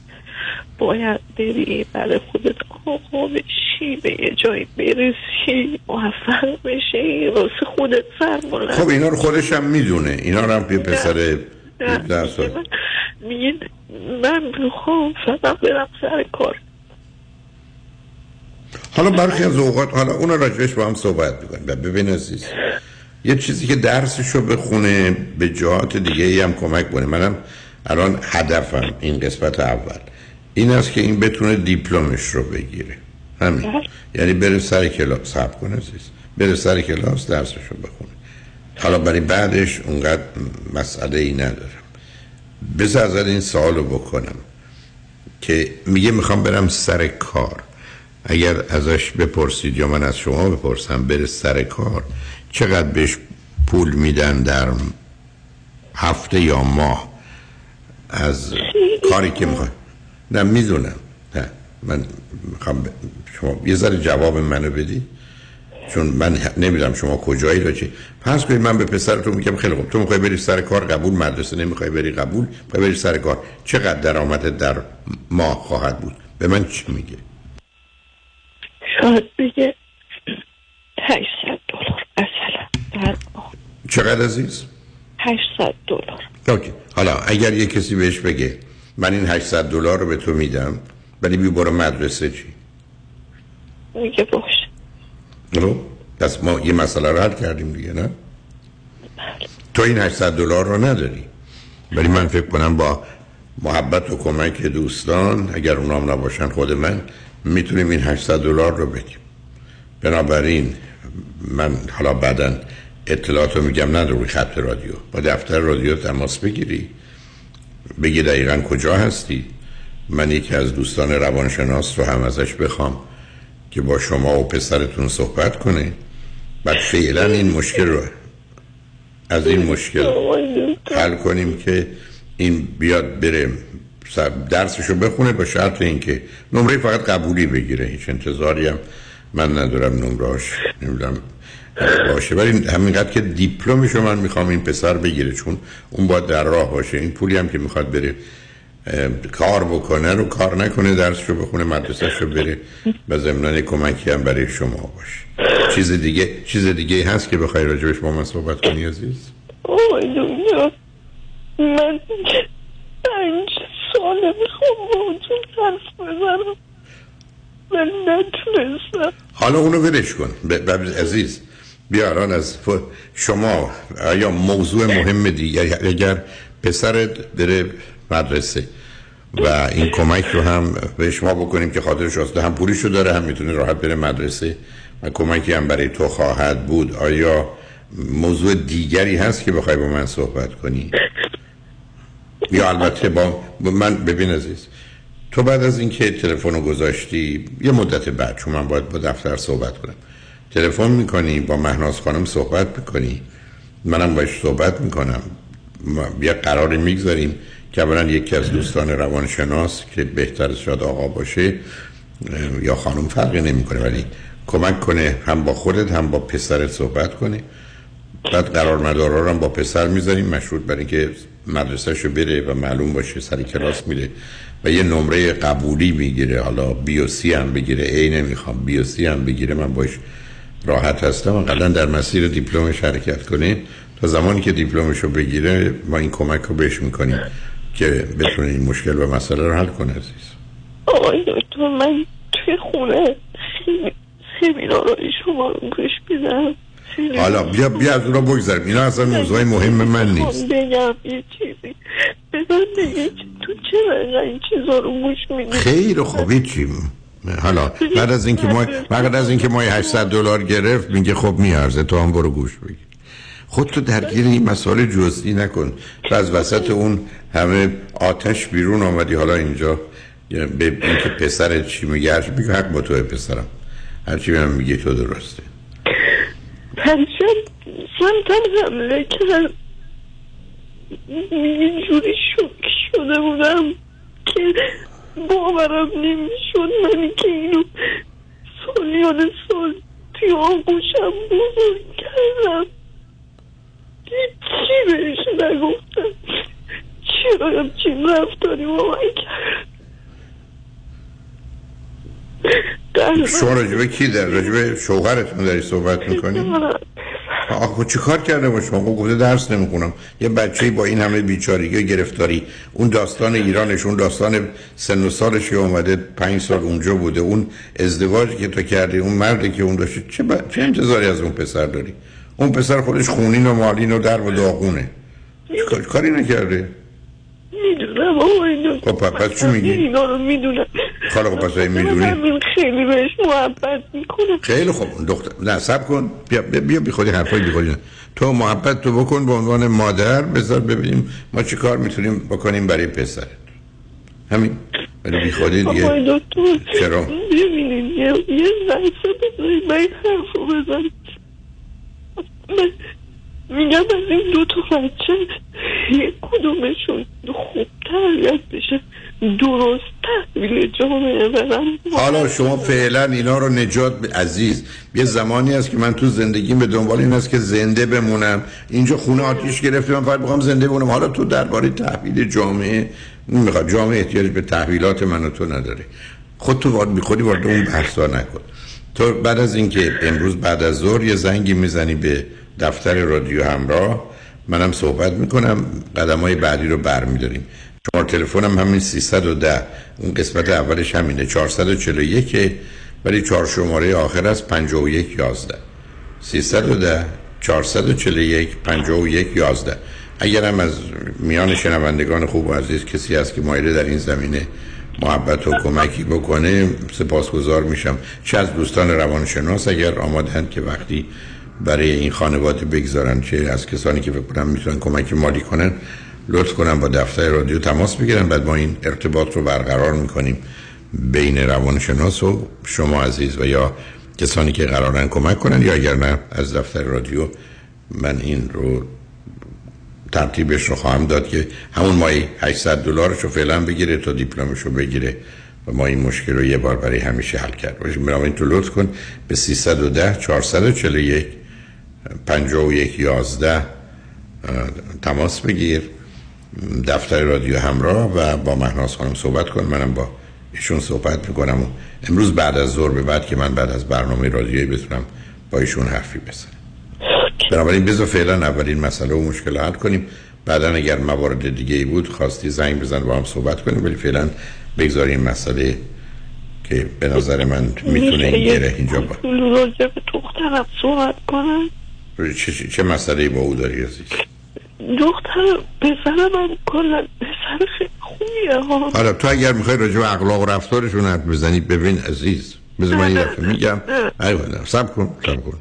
باید بری برای خودت آقا بشی به یه جایی برسی موفق بشی واسه خودت سر خب اینا رو خودش هم می‌دونه. اینا رو هم پسر در سال میگه من می‌خوام فقط برم سر کار. حالا برخی از اوقات حالا اون راجبش با هم صحبت می‌کنیم. و ببین عزیز یه چیزی که درسشو بخونه به جهات دیگه ای هم کمک کنه. منم الان هدفم این قسمت اول این است که این بتونه دیپلمش رو بگیره. همین. یعنی بره سر کلاس. صبر کنه عزیز. بره سر کلاس درسشو بخونه. حالا برای بعدش اونقدر مسئله ای ندارم. بذار ازت این سوال رو بکنم که میگه می‌خوام برم سر کار. اگر ازش بپرسید یا من از شما بپرسم بره سر کار چقدر بهش پول میدن در هفته یا ماه؟ از کاری که می‌خواد نه می‌دونم. نه من می‌خوام شما یه ذره جواب منو بدی. چون من نمی‌دونم شما کجایی رو چی پس کنید من به پسرتون میگم خیلی خوب. تو می‌خوای بری سر کار قبول مدرسه نمی‌خوای بری قبول می‌خوای بری سر کار. چقدر درآمدت در ماه خواهد بود؟ به من چی میگه شاید بگه 800 دلار. مثلا در ماه. چقدر عزیز؟ 800 دلار. اوکی. حالا اگر یه کسی بهش بگه من این 800 دلار رو به تو میدم ولی بی برو مدرسه چی؟ میگه باش. خب پس ما یه مسئله رو حل کردیم دیگه نه؟ تو این 800 دلار رو نداری. ولی من فکر کنم با محبت و کمک دوستان اگر اونام نباشن خود من می‌تونیم این 800 دلار رو بدیم بنابراین من حالا بعدا اطلاعات رو میگم نه روی خط رادیو. با دفتر رادیو تماس بگیری. بگی دقیقا کجا هستی. من یکی از دوستان روانشناس رو هم ازش بخوام. که با شما و پسرتون صحبت کنه. بعد فعلا این مشکل رو از این مشکل حل کنیم که این بیاد بره درسشو بخونه با شرط اینکه نمره فقط قبولی بگیره. هیچ انتظاری هم من ندارم نمراش نمی‌دونم باشه. ولی همینقدر که دیپلمشو من می‌خوام این پسر بگیره. چون اون باید در راه باشه. این پولی هم که می‌خواد بره کار بکنه رو کار نکنه درسشو بخونه مدرسهشو بره و ضمنان کمکی هم برای شما باشه. چیز دیگه چیز دیگه هست که بخوای راجبش با من صحبت کنی عزیز؟ من پنج ساله می‌خوام با حرف بزنم. من نتونستم. حالا اونو ولش کن. ب- عزیز بیا الان از شما آیا موضوع مهم دیگری اگر پسرت بره مدرسه. و این کمک رو هم به شما بکنیم که خاطرش آسوده هم پولیشو داره هم می‌تونه راحت بره مدرسه. و کمکی هم برای تو خواهد بود. آیا موضوع دیگری هست که بخوای با من صحبت کنی؟ یا البته با با من ببین عزیز تو بعد از اینکه تلفن رو گذاشتی یه مدت بعد چون من باید با دفتر صحبت کنم تلفن می‌کنی با مهناز خانم صحبت می‌کنی؟ منم باش صحبت می‌کنم. یه قراری می‌گذاریم که یکی از دوستان روانشناس که بهتر شاید آقا باشه یا خانم فرقی نمی‌کنه ولی کمک کنه هم با خودت هم با پسرت صحبت کنه. بعد قرار مدارا رو هم با پسر می‌ذاریم مشروط برای اینکه مدرسهشو بره و معلوم باشه سر کلاس میره و یه نمره قبولی می‌گیره. حالا بی و سی هم بگیره ای نمی‌خوام بی و سی هم بگیره من باش راحت هستم. اقلا در مسیر دیپلمش حرکت کنه. تا زمانی که دیپلمشو بگیره ما این کمک رو بهش می‌کنیم. که بتونه این مشکل و مسئله رو حل کنه عزیز. آقای دکتر من توی خونه خیلی سمینارهای شما رو گوش میدم. خیلی حالا بیا بیا از اون رو بگذاریم. اینا اصلا موضوع مهم من نیست. بگم یه چیزی. بگه که تو چرا این چیزا رو گوش میدی؟ خیر خوبی چی؟ حالا بعد از اینکه ما بعد از اینکه ما 800 دلار گرفت میگه خب میارزه تو هم برو گوش خودتو درگیر این مسائل جزئی نکن. تو از وسط اون همه آتش بیرون آمدی. حالا اینجا به اینکه پسرت چی میگه هرچی بگو حق با تو پسرم. هرچی من میگه تو درسته. پریشب سمتم حمله کرد یه جوری شک شده بودم که باورم نمی‌شد من که اینو سالیان سال توی آغوشم بزرگ کردم. چی بهش نگفتم؟ چرا همچین رفتاری با من کرد شما راجبه کی در راجبه شوهرتون داری صحبت می‌کنی؟ آخه چی کار کرده با شما گفته درس نمی‌خونم. یه بچه با این همه بیچارگی و گرفتاری. اون داستان ایرانش اون داستان سن و سالش اومده پنج سال اونجا بوده. اون ازدواجی که تو کردی اون مردی که اون داشته چه, ب... چه انتظاری از اون پسر داری؟ اون پسر خودش خونین و مالین و در و داغونه. کار... کاری نکرده. می‌دونم آقا اینو خب پس چی میگی؟ اینا رو می‌دونم. خاله خب پس این می‌دونی؟ من خیلی بهش محبت می‌کنم. خیلی خوب. دختر نه سب کن. بیا بیا بی خودی حرفای بی خودی. تو محبت تو بکن به عنوان مادر بذار ببینیم ما چی کار می‌تونیم بکنیم برای پسرت. همین. ولی بی خودی دیگه. آقای دکتر چرا؟ ببینید یه یه لحظه بذارید من این حرف رو من میگم از این دو تا بچه یک کدومشون خوب تربیت بشه. درست تحویل جامعه برم حالا شما فعلا اینا رو نجات ب- عزیز یه زمانی هست که من تو زندگیم به دنبال این است که زنده بمونم. اینجا خونه آتیش گرفته من فقط بخوام زنده بمونم. حالا تو درباره تحویل جامعه می‌خواد. جامعه احتیاج به تحویلات من تو نداره. خود تو وارد بی خودی وارد اون بحثا نکن. تو بعد از اینکه امروز بعد از ظهر یه زنگی می‌زنی به دفتر رادیو همراه. منم صحبت می‌کنم. قدم های بعدی رو برمیداریم. شماره تلفنم همین 310 اون قسمت اولش همینه. 441 ولی چهار شماره آخر از 51 11 310 441 51 11 اگر هم از میان شنوندگان خوب و عزیز کسی هست که مایل در این زمینه محبت و کمکی بکنه سپاسگزار میشم. چه از دوستان روانشناس اگر آمادند که وقتی برای این خانواده بگذارن چه از کسانی که فکر می‌تونن کمک مالی کنن لطف کنم با دفتر رادیو تماس بگیرن. بعد ما این ارتباط رو برقرار می‌کنیم بین روانشناس و شما عزیز و یا کسانی که قرارن کمک کنن یا اگر نه از دفتر رادیو. من این رو ترتیبش رو خواهم داد که همون مایی 800 دلارش رو فعلا بگیره تا دیپلمش رو بگیره و ما این مشکل رو یه بار برای همیشه حل کرد. باشیم این تو لطف کن. به 310 441 51 11 تماس بگیر دفتر رادیو همراه و با مهناز خانم صحبت کن. منم با ایشون صحبت می‌کنم و امروز بعد از ظهر به بعد که من بعد از برنامه رادیویی بتونم با ایشون حرفی بزنم. بنابراین بذار فعلا اولین مسئله و مشکل حل کنیم. بعدا اگر موارد دیگه ای بود خواستی زنگ بزن با هم صحبت کنیم ولی فعلا بگذاریم مسئله که به نظر من می‌تونه این گره اینجا با چه, چه, مسئله با او داری عزیز؟ دختر پسرم هم کلا پسر خیلی خوبیه ها. حالا تو اگر می‌خوای راجع به اخلاق و رفتارشون حرف بزنی ببین عزیز بذار من یه دفعه میگم. ایوه سب کن سب کن.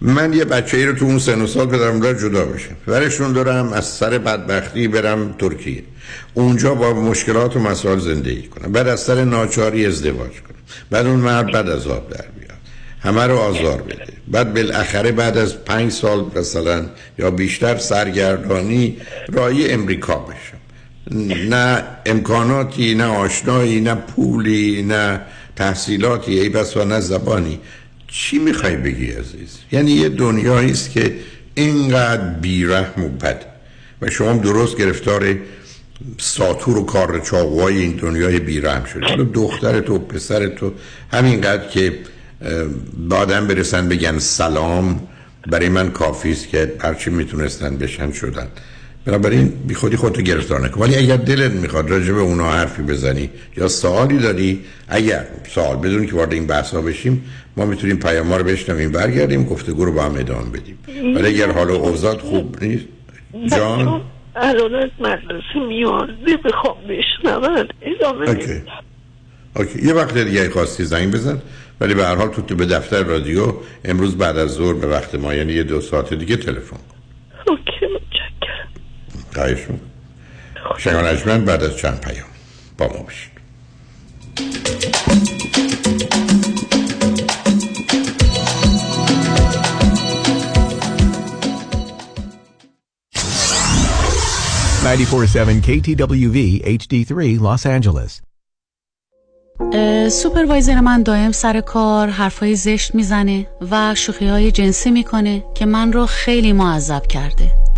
من یه بچه ای رو تو اون سن و سال پدرم جدا بشه ورشون دارم از سر بدبختی برم ترکیه. اونجا با مشکلات و مسائل زندگی کنم. بعد از سر ناچاری ازدواج کنم. بعد اون مرد بعد از آب در همه رو آزار بده. بعد بالاخره بعد از پنج سال مثلا یا بیشتر سرگردانی رای امریکا بشم نه امکاناتی نه آشنایی نه پولی نه تحصیلاتی ای بس و نه زبانی. چی می‌خوای بگی عزیز؟ یعنی یه دنیایی است که اینقدر بیرحم و بد. و شما درست گرفتار ساتور و کار چاقوهای این دنیای بیرحم شده حالا دختر تو پسر تو همینقدر که به آدم برسن بگن سلام برای من کافی است که هرچی می‌تونستن بشن شدن. بنابراین بی خودی خودتو گرفتار نکن. ولی اگر دلت می‌خواد راجع به اونا حرفی بزنی یا سوالی داری اگر سوال بدون که وارد این بحثا بشیم ما می‌تونیم پیام رو بشنویم برگردیم گفتگو رو با هم ادامه بدیم. ولی اگر حالا اوضاع خوب نیست جان؟ الان از مدرسه میان نمی‌خوام بشنون ادامه okay. Okay. یه وقت دیگه خواستی زنگ بزن. ولی به هر حال تو به دفتر رادیو امروز بعد از ظهر به وقت ما یعنی یه دو ساعت دیگه تلفن کن. Okay متشکرم. خواهش شنوندگان بعد از چند پیام؟ با ما باشید 947 KTWV HD3 Los Angeles. سوپروایزر من دائم سر کار حرفای زشت می‌زنه و شوخی های جنسی می‌کنه که من رو خیلی معذب کرده.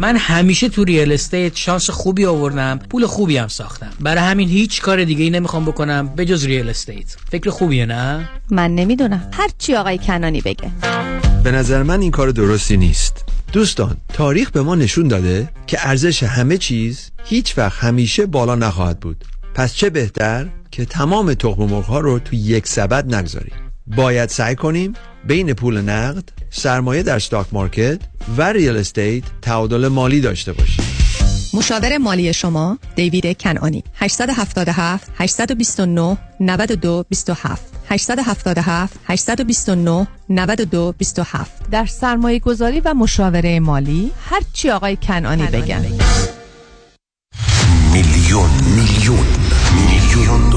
من همیشه تو real estate شانس خوبی آوردم پول خوبی هم ساختم. برای همین هیچ کار دیگه ای نمی‌خوام بکنم به جز real estate فکر خوبیه نه؟ من نمی‌دونم. هر چی آقای کنانی بگه. به نظر من این کار درستی نیست. دوستان تاریخ به ما نشون داده که ارزش همه چیز هیچ وقت همیشه بالا نخواهد بود. پس چه بهتر که تمام تخم مرغ ها رو تو یک سبد نگذاریم. باید سعی کنیم بین پول نقد سرمایه در stock market و real estate تعادل مالی داشته باشیم. مشاور مالی شما دیوید کنانی 877 829 92 27 877 829 92 27 در سرمایه گذاری و مشاوره مالی هر چی آقای کنانی بگن. میلیون میلیون میلیون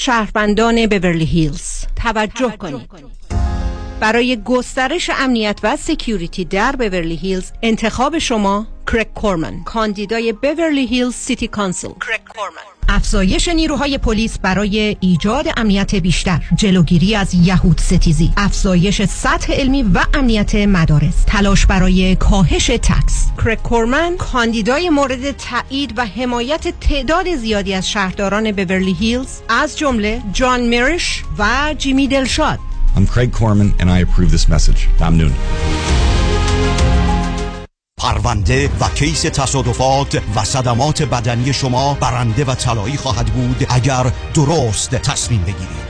شهروندان بورلی هیلز. توجه کنید. برای گسترش امنیت و security در بورلی هیلز انتخاب شما کرک کورمن کاندیدای بورلی هیلز City Council. کرک کورمن. افزایش نیروهای پلیس برای ایجاد امنیت بیشتر. جلوگیری از یهود ستیزی. افزایش سطح علمی و امنیت مدارس. تلاش برای کاهش tax. کرک کورمن کاندیدای مورد تایید و حمایت تعداد زیادی از شهرداران بورلی هیلز از جمله جان میرش و جیمی دلشاد. I'm Craig Corman and I approve this message. ممنون. پرونده و case تصادفات و صدمات بدنی شما برنده و طلایی خواهد بود اگر درست تصمیم بگیرید.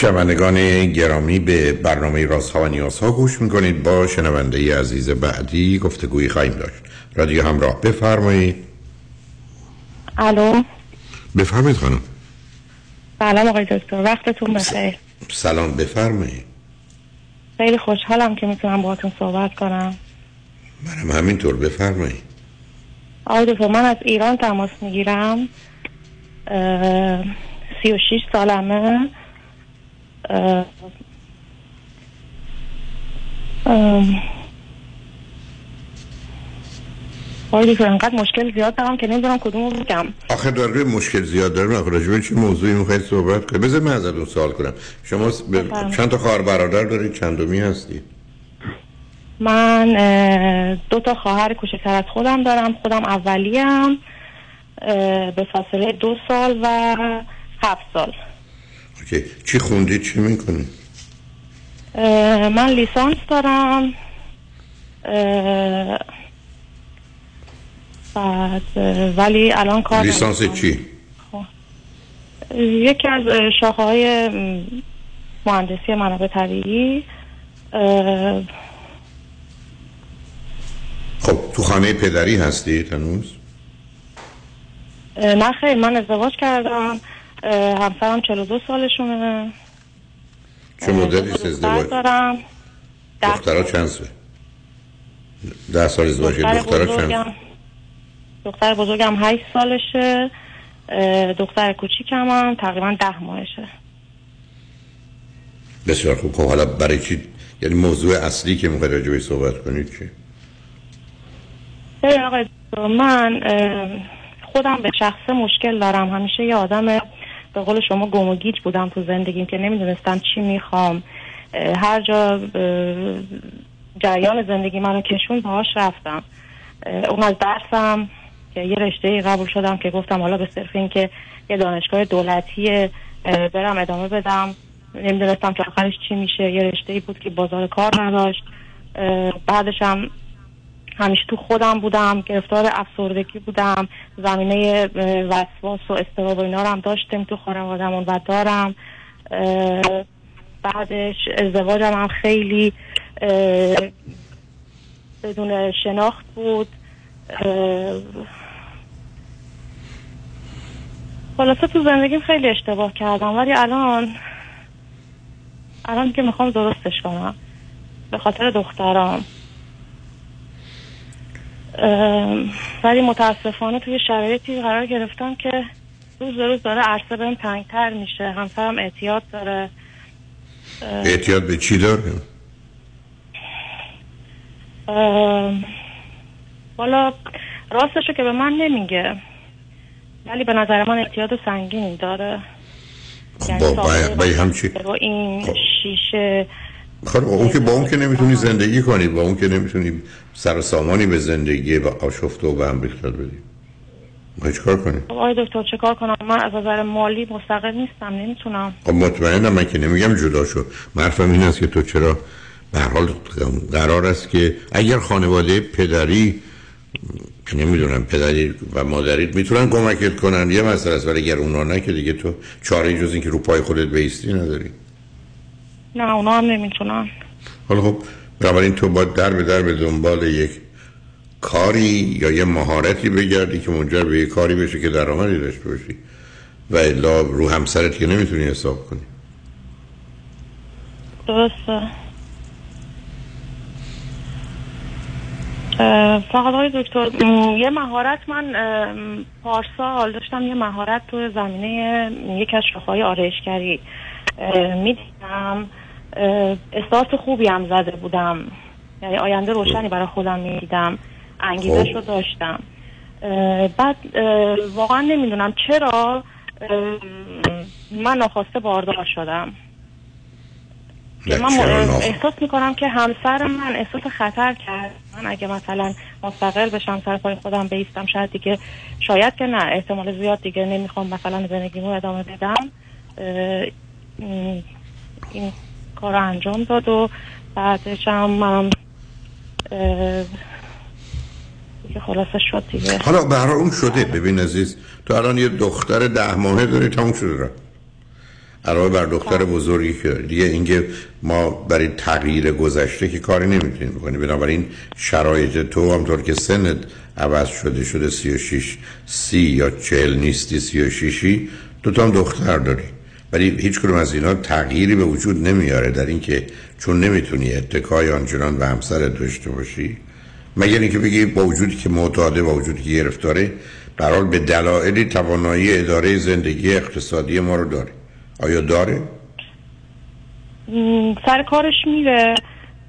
شنوندگان گرامی به برنامه رازها و نیازها گوش می‌کنید. با شنونده عزیز بعدی گفتگویی خواهیم داشت. رادیو همراه بفرمایید. الو؟ بفرمایید خانم. سلام آقای دکتر وقتتون بخیر. سلام بفرمایید. خیلی خوشحالم که می‌تونم باهاتون صحبت کنم. منم همینطور بفرمایید. آقای دکتر من از ایران تماس می‌گیرم. سی و شیش سالمه. اه، آقای دکتر انقدر مشکل زیاد دارم که نمی‌دونم کدوم رو بگم. آخه داره مشکل زیاد دارم آخه راجبه چه موضوعی می‌خواید صحبت کنید بذار من ازتون سوال کنم. شما. چند تا خواهر برادر دارید؟ چندمی هستی؟ من دو تا خواهر کوچکتر از خودم دارم. خودم اولیم به فاصله دو سال و هفت سال. اوکی چی خوندید چی می‌کنید اه، من لیسانس دارم. بعد ولی الان کار لیسانس نمی‌کنم. چی؟ یکی از شاخه های مهندسی منابع طبیعی. خب تو خانه پدری هستید هنوز؟ نه خیر من ازدواج کردم. همسرم 42 سالشونه. چه مدتی است ازدواج؟ دارم دخترها چند سال ده سال ازدواج. دختر دخترها چند بزرگم. دختر بزرگم 8 سالشه. دختر کوچیکم هم تقریبا 10 ماهشه. بسیار خوب. خب حالا برای چی؟ یعنی موضوع اصلی که می‌خواید راجع صحبت کنید چی؟ ببین آقای من خودم به شخصه مشکل دارم. همیشه یه آدم به قول شما گم و گیج بودم تو زندگیم که نمی‌دونستم چی می‌خوام. هر جا جریان زندگی منو کشون باهاش رفتم. اون از درسم که یه رشته قبول شدم که گفتم حالا به صرف این که یه دانشگاه دولتی برم ادامه بدم. نمی‌دونستم که آخرش چی میشه. یه رشته بود که بازار کار نداشت. بعدش هم همیشه تو خودم بودم گرفتار افسردگی بودم زمینه وسواس و استراب و اینا رو هم داشتیم تو خانوادمون و دارم. بعدش ازدواجم هم خیلی بدون شناخت بود. خلاصه تو زندگیم خیلی اشتباه کردم ولی الان الان که می‌خوام درستش کنم به خاطر دخترام. ام، ولی متاسفانه توی شرایطی قرار گرفتم که روز به روز داره عرصه بهم تنگتر میشه. همسرم اعتیاد داره. اعتیاد به چی داره؟ والا راستشو که به من نمیگه ولی به نظر من اعتیاد سنگینی داره. یعنی با با همچی با این شیشه خب اون که با اون که نمی‌تونی زندگی کنی با اون که نمی‌تونی سر سامانی به زندگی و آشفته و به هم ریختت بدی می‌خوای چیکار کنی خب آقای دکتر چه کار کنم؟ من از نظر مالی مستقل نیستم نمی‌تونم. خب مطمئنم من که نمیگم جدا شو. حرفم این است که تو چرا به حال قرار است که اگر خانواده پدری نمی‌دونم پدری و مادریت می‌تونن کمکت کنن یه مسئله است. ولی اگر اونا نه که دیگه تو چاره جز این که رو پای خودت بیستی نداری. نه اونا هم نمی‌تونن. حالا خب بنابراین تو باید در به در به دنبال یک کاری یا یه مهارتی بگردی که منجر به یه کاری بشه که درآمدی داشته باشی و الا رو همسرت که نمی‌تونی حساب کنی. درسته. فقط آقای دکتر یه مهارت من پارسال داشتم یه مهارت تو زمینه یک از شاخه‌های آرایشگری. می‌دیدم استارت خوبی هم زده بودم. یعنی آینده روشنی برای خودم می‌دیدم. انگیزش رو داشتم. اه، بعد اه، واقعا نمی‌دونم چرا من ناخواسته باردار شدم. من احساس می‌کنم که همسر من احساس خطر کرد. من اگه مثلا مستقل بشم سر پای خودم بیستم شاید دیگه شاید که نه احتمال زیاد دیگه نمی‌خوام مثلا زندگیمو ادامه بدم. این کار انجام داد و بعدش هم اه، دیگه خلاصه شد دیگه. حالا حال اون شده. ببین عزیز تو الان یه دختر ده ماهه داری تموم شده را علاوه بر دختر بزرگی که. دیگه اینکه ما برای تغییر گذشته که کاری نمی‌تونیم بکنیم. بنابراین شرایط تو همطور که سنت عوض شده شده 36 سی یا 40 نیستی 36 تو هم دختر داری. ولی هیچ کدوم از اینا تغییری به وجود نمیاره در اینکه چون نمی‌تونی اتکای آنچنان به همسرت داشته باشی مگر اینکه بگی با وجودی که معتاده با وجودی که گرفتاره به هر حال به دلایلی توانایی اداره زندگی اقتصادی ما رو داره آیا داره؟ سر کارش میره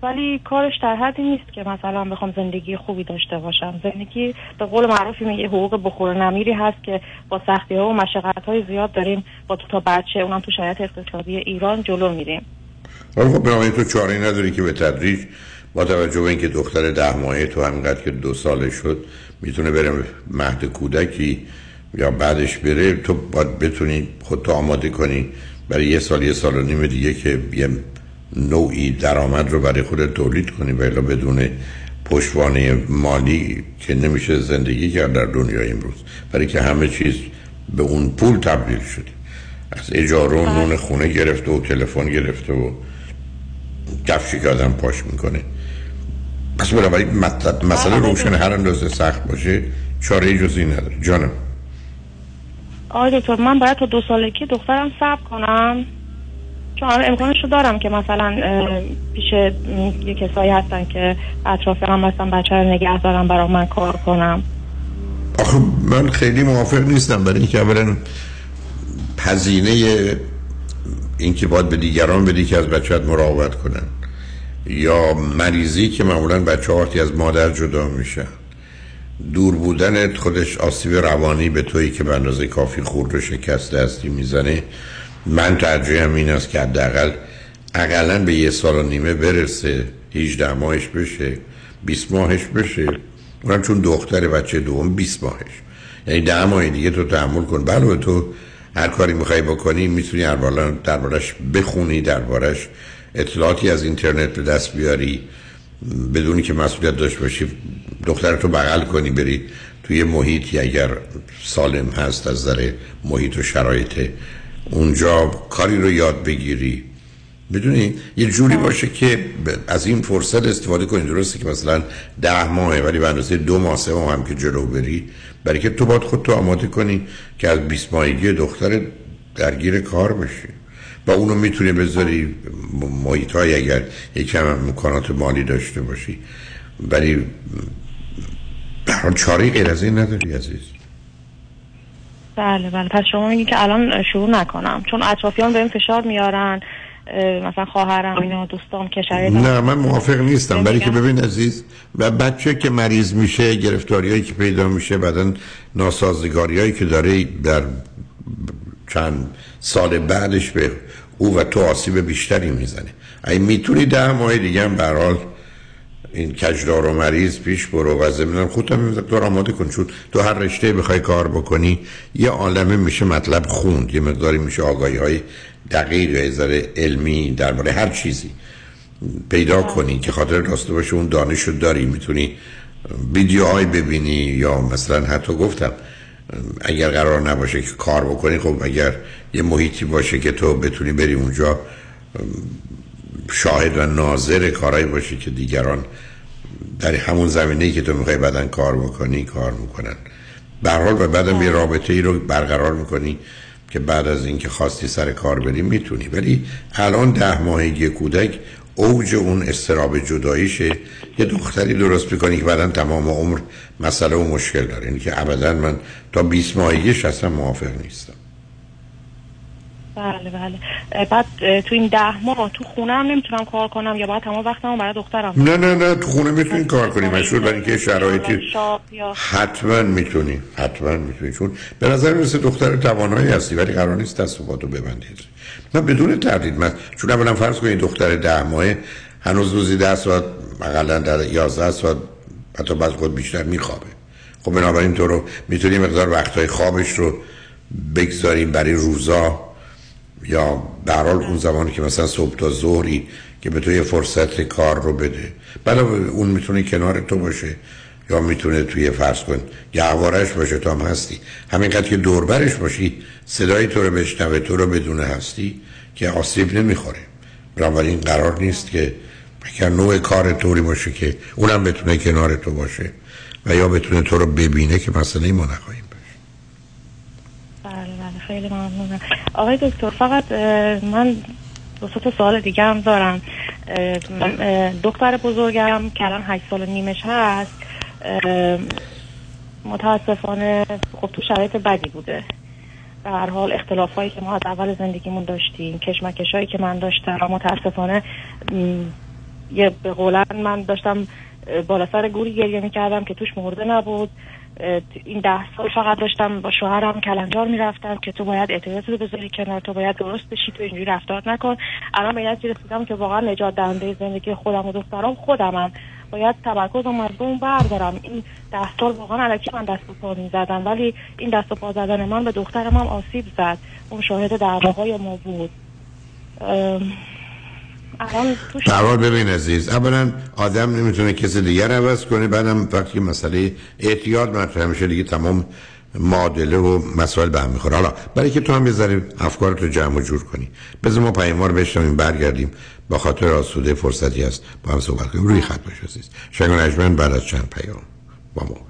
ولی کارش در حدی نیست که مثلا بخوام زندگی خوبی داشته باشم. زندگی به قول معروفی میگه حقوق بخور نمیری هست که با سختی ها و مشقت های زیاد داریم با تو تا بچه اونم تو شرایط اقتصادی ایران جلو میریم. ولی خب بنابراین تو چاره نداری که به تدریج با توجه به اینکه دختر ده ماهه تو همینقدر که دو ساله شد می‌تونه بره مهد کودکی یا بعدش بره تو باید بتونی خودتو آماده کنی. برای یه سال یه سال و نیم دیگه که یه نوعی درآمد رو برای خودت تولید کنی و بدون پشتوانه مالی که نمیشه زندگی کرد در دنیای امروز. برای که همه چیز به اون پول تبدیل شده. از اجاره و نون خونه گرفته و تلفن گرفته و کفشی که آدم پاش می‌کنه. پس بنابراین مسئله روشن هر اندازه سخت باشه چاره جزی نداره. جانم. آقای دکتر من باید تا دو سالگی دخترم صبر کنم. چون امکانش رو دارم که مثلا پیش یه کسایی هستن که اطراف هم هستن بچه رو نگه دارم برای من کار کنم. آخه من خیلی موافق نیستم برای اینکه اولا هزینه اینکه باید به دیگران بدی که از بچهت مراقبت کنن یا مریضی که معمولا بچه وقتی از مادر جدا میشن. دور بودن خودش آسیب روانی به تویی که به اندازه کافی خورد و شکسته هستی می‌زنه. من ترجیحم این است که حداقل اقلا به یه سال و نیمه برسه. 18 ماهش بشه 20 ماهش بشه. اونم چون دختر بچه دوم 20 ماهش. یعنی ده ماه دیگه تو تحمل کن. بله تو هر کاری می‌خوای بکنی می‌تونی دربارش بخونی دربارش اطلاعاتی از اینترنت به دست بیاری. بدونی که مسئولیت داشت باشی دخترتو بغل کنی بری توی محیطی. اگر سالم هست از نظر محیط و شرایط اونجا کاری رو یاد بگیری. بدونی یه جوری باشه که از این فرصت استفاده کنی. درسته که مثلا ده ماهه ولی به اندازه دو ماه سه ماه هم که جلو بری. برای که تو باید خودتو آماده کنی که از 20 ماهگی دختر درگیر کار بشی. و اونو می‌تونی بذاری محیط های اگر یکم امکانات مالی داشته باشی. ولی به چاره غیر از این نداری عزیز. بله بله. پس شما میگی که الان شروع نکنم. چون اطرافیان بهم فشار میارن مثلا خواهرم اینا دوستام که نه من موافق نیستم. برای که ببین عزیز و بچه که مریض میشه گرفتاری هایی که پیدا میشه بعدا ناسازگاری هایی که داره در چند سال بعدش به او و تو آسیب بیشتری می‌زنه. اگه می‌تونی ده ماه دیگه هم برحال این کجدار و مریض پیش برو و زمینم خودم دار آماده کن. چون تو هر رشته بخوای کار بکنی یه عالمه میشه مطلب خوند. یه مقداری میشه آگاهی های دقیق ذره علمی درباره هر چیزی پیدا کنی که خاطر داشته باشه اون دانش رو داری. می‌تونی ویدیوهای ببینی یا مثلا حتی گفتم اگر قرار نباشه که کار بکنی خب اگر یه محیطی باشه که تو بتونی بری اونجا شاهد و ناظر کارهایی باشی که دیگران در همون زمینه که تو می‌خوای بدن کار بکنی کار می‌کنن. به حال و بعدم یه رابطه ای رو برقرار می‌کنی که بعد از اینکه خواستی سر کار بری می‌تونی. ولی الان ده ماهگی کودک اوج اون استراب جداییشه. یه دختری درست می‌کنی که بعدا تمام عمر مسئله و مشکل داره. اینی که ابدا من تا 20 ماهگیش اصلا موافق نیستم. بله بله. بعد تو این ده ماه تو خونه هم نمی‌تونم کار کنم یا باید تمام وقتمو برای دخترم نه نه نه تو خونه می‌تونی کار کنی مشهور برای اینکه شرایطی حتما می‌تونی حتما می‌تونی. چون به نظر می‌رسه دختر توانایی هستی ولی قرار نیست دست و ببندی نه بدون تردید من چون اولا فرض کنید دختر ده ماه هنوز روزی ده ساعت اقلا در 11 ساعت حتی بعض خود بیشتر میخوابه. خب بنابراین تو رو می‌تونی مقدار وقتهای خوابش رو بگذاریم برای روزا. یا در حال اون زمانی که مثلا صبح تا ظهری که به تو یه فرصت کار رو بده. بله اون می‌تونه کنار تو باشه یا می‌تونه توی فرض کن گهوارش باشه تا هم هستی. همینقدر که دوربرش باشی صدای تو رو بشنوه تو رو بدون هستی که آسیب نمی‌خوره. بنابراین قرار نیست که اگر نوع کار طوری باشه که اونم بتونه کنار تو باشه و یا بتونه تو رو ببینه که مسئله ما نخواهیم. خیلی ممنونم. آقای دکتر فقط من دو تا سوال دیگه هم دارم. دکتر بزرگم که الان هشت سال نیمش هست. متاسفانه خب تو شرایط بدی بوده. در حال اختلاف هایی که ما از اول زندگیمون داشتیم کشمکش هایی که من داشتم متاسفانه یه به قولن من داشتم بالا سر گوری گریه می‌کردم که توش مرده نبود. این ده سال فقط داشتم با شوهرم کلنجار می‌رفتم که تو باید اعتراض رو بذاری کنار تو باید درست بشی تو اینجوری رفتار نکن. الان به این رسیدم که واقعا نجات دهنده زندگی خودم و دخترام خودمم. باید تمرکزم از اون بردارم. این ده سال واقعا علکی من دست و پا می‌زدم ولی این دست و پا زدن من به دخترم هم آسیب زد. اون شاهد دعواهای ما بود. الان ببین عزیز اولا آدم نمی‌تونه کسی دیگر عوض کنه بعدم وقتی مسئله اعتیاد مطرح میشه دیگه تمام معادله و مسائل به هم می‌خوره. حالا برای که تو هم بذاری افکارتو جمع و جور کنی. بذار ما پیمار بشنویم برگردیم. با خاطر آسوده فرصتی هست با هم صحبت کنیم. روی خط باش عزیز. شنگ بعد از چند پیام با ما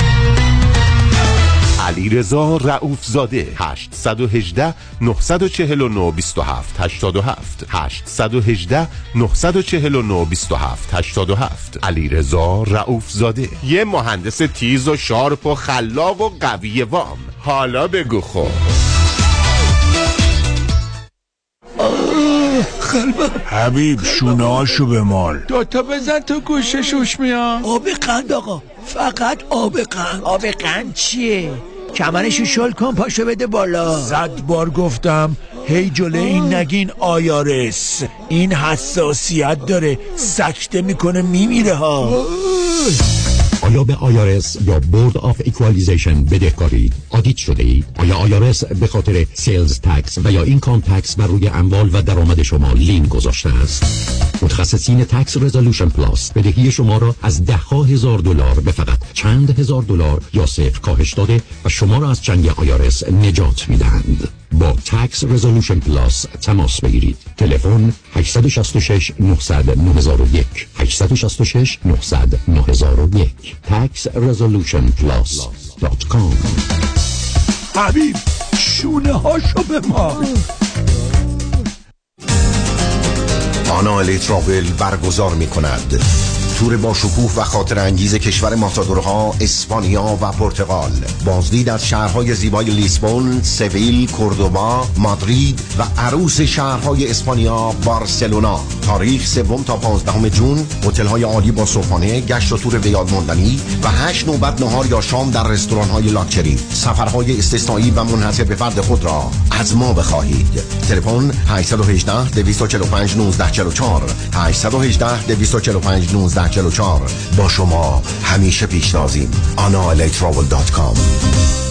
علی رضا رئوف زاده 818 949 27 87 818 949 27 87 علی رضا رئوف زاده. یه مهندس تیز و sharp و خلاق و قوی وام. حالا بگو خب. قلبم حبیب شونه هاشو بمال دوتا بزن تو گوشش هوش میاد. آب قند آقا. فقط آب قند. آب قند چیه؟ کمرشو شل کن پاشو بده بالا. صد بار گفتم هی جلو این نگین IRS. این حساسیت داره سکته می‌کنه میمیره ها. آیا به IRS یا Board of Equalization بدهکارید audit شده اید آیا IRS به خاطر sales tax و یا income tax بر روی اموال و درآمد شما lien گذاشته است؟ متخصصین Tax Resolution Plus بدهی شما را از ده ها هزار دلار به فقط چند هزار دلار یا صفر کاهش داده و شما را از چنگ IRS نجات می‌دهند. با Tax Resolution Plus تماس بگیرید. تلفن 866 900 9001 866 900 9001 tax resolution plus.com حبیب شونه هاشو به ما آنا تراول برگزار می کند تور با شکوه و خاطر انگیز کشور ماتادورها اسپانیا و پرتغال. بازدید از شهرهای زیبای لیسبون، سویل، کردوبا، مادرید و عروس شهرهای اسپانیا بارسلونا. تاریخ سوم تا 15 جون هتل‌های عالی با صبحانه گشت و تور بیاد ماندنی و هشت نوبت نهار یا شام در رستوران‌های لاکچری. سفرهای استثنایی و منحصر به فرد خود را از ما بخواهید. تلفن 818 245 1944 818 245 1944 با شما همیشه پیشنازیم. analatravel.com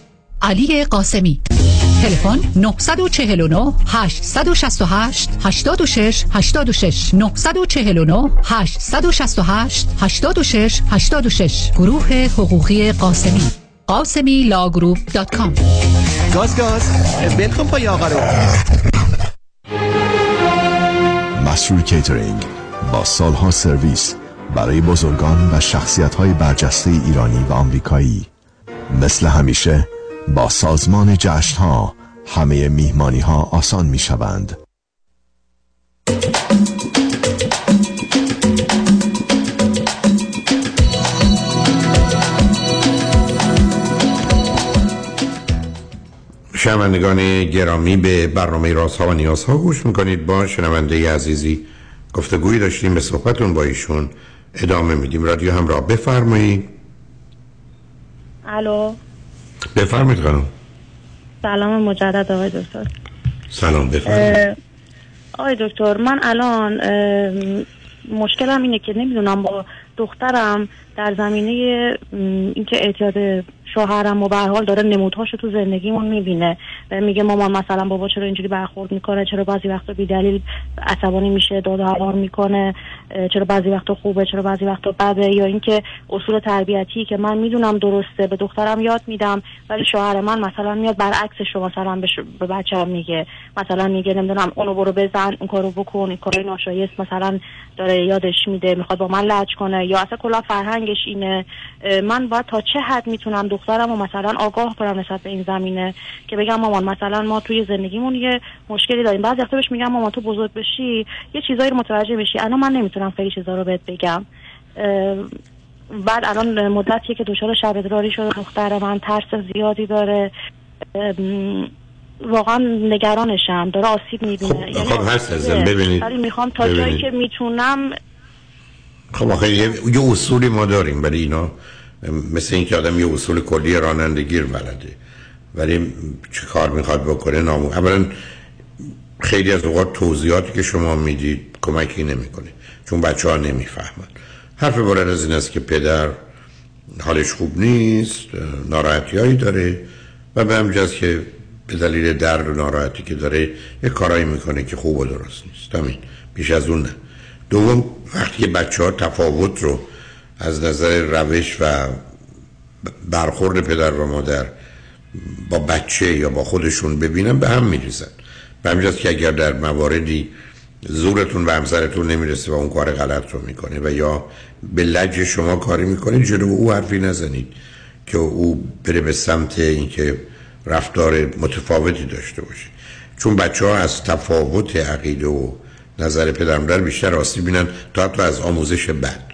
علی قاسمی. تلفن 949 868 86 86 949 868 86 86 گروه حقوقی قاسمی. قاسمی Law Group dot com. گاز گاز. بلن کن پای آقا رو. مسرور کیترینگ با سالها سرویس برای بزرگان و شخصیت های برجسته ایرانی و آمریکایی. مثل همیشه با سازمان جشن ها همه میهمانی ها آسان می شوند شنوندگان گرامی به برنامه راست ها و نیاز ها گوش می‌کنید. با شنونده عزیزی گفتگویی داشتیم به صحبتون با ایشون ادامه میدیم. رادیو همراه بفرمایید. الو. بفرمایید خانم. سلام مجدد آقای دکتر. سلام بفرمایید. آقای دکتر من الان مشکلم اینه که نمی‌دونم با دخترم در زمینه اینکه اعتیاد شوهرم و به حال داره نمودهاشو تو زندگیمون می‌بینه. میگه مامان مثلا بابا چرا اینجوری برخورد می‌کنه؟ چرا بعضی وقتا بی دلیل عصبانی میشه داد و می‌کنه چرا بعضی وقتا خوبه؟ چرا بعضی وقتا بده؟ یا اینکه اصول تربیتی که من می‌دونم درسته به دخترم یاد میدم ولی شوهر من مثلا میاد برعکسش رو مثلا به بچه‌ام میگه. مثلا میگه نمی‌دونم اونو برو بزن اون کارو بکن این کارای ناشایست مثلا داره یادش میده می‌خواد با من لج کنه. یا اصلا کلا فرهنگش اینه. من باید تا چه حد می‌تونم دخترم و مثلا آگاه کنم نسبت به این زمینه که بگم مامان مثلا ما توی زندگیمون یه مشکلی داریم. بعضی وقتا بهش میگم مامان تو بزرگ بشی یه چیزایی رو متوجه بشی الان من نمی‌تونم خیلی چیزا رو بهت بگم. بعد الان مدتیه که دچار شب ادراری شده. دختر من ترس زیادی داره. واقعا نگرانشم. داره آسیب می‌بینه. خب, یعنی خب هست ازم ببینید. ولی می‌خوام تا جایی که می‌تونم خب آخه یه, یه اصولی ما داریم برای اینا مثل اینکه آدم یه اصول کلی رانندگی رو بلده. ولی چه کار می‌خواد بکنه نامو اولا خیلی از اوقات توضیحاتی که شما می‌دید کمکی نمی‌کنه چون بچه ها نمی‌فهمن. حرف بلند از این است که پدر حالش خوب نیست ناراحتی هایی داره و به همجاز که به دلیل درد و ناراحتی که داره یه کارایی می‌کنه که خوب و درست نیست. همین بیش از اون نه. دوم وقتی بچه ها تفاوت رو از نظر روش و برخورد پدر و مادر با بچه یا با خودشون ببینن به هم میریزن. به همجاست که اگر در مواردی زورتون به همسرتون نمی‌رسه و اون کار غلط رو می‌کنه و یا به لج شما کاری می‌کنید جلو او حرفی نزنید که او بره به سمت اینکه رفتار متفاوتی داشته باشه. چون بچه ها از تفاوت عقیده و نظر پدر بیشتر آسیب بینن تا حتی از آموزش بد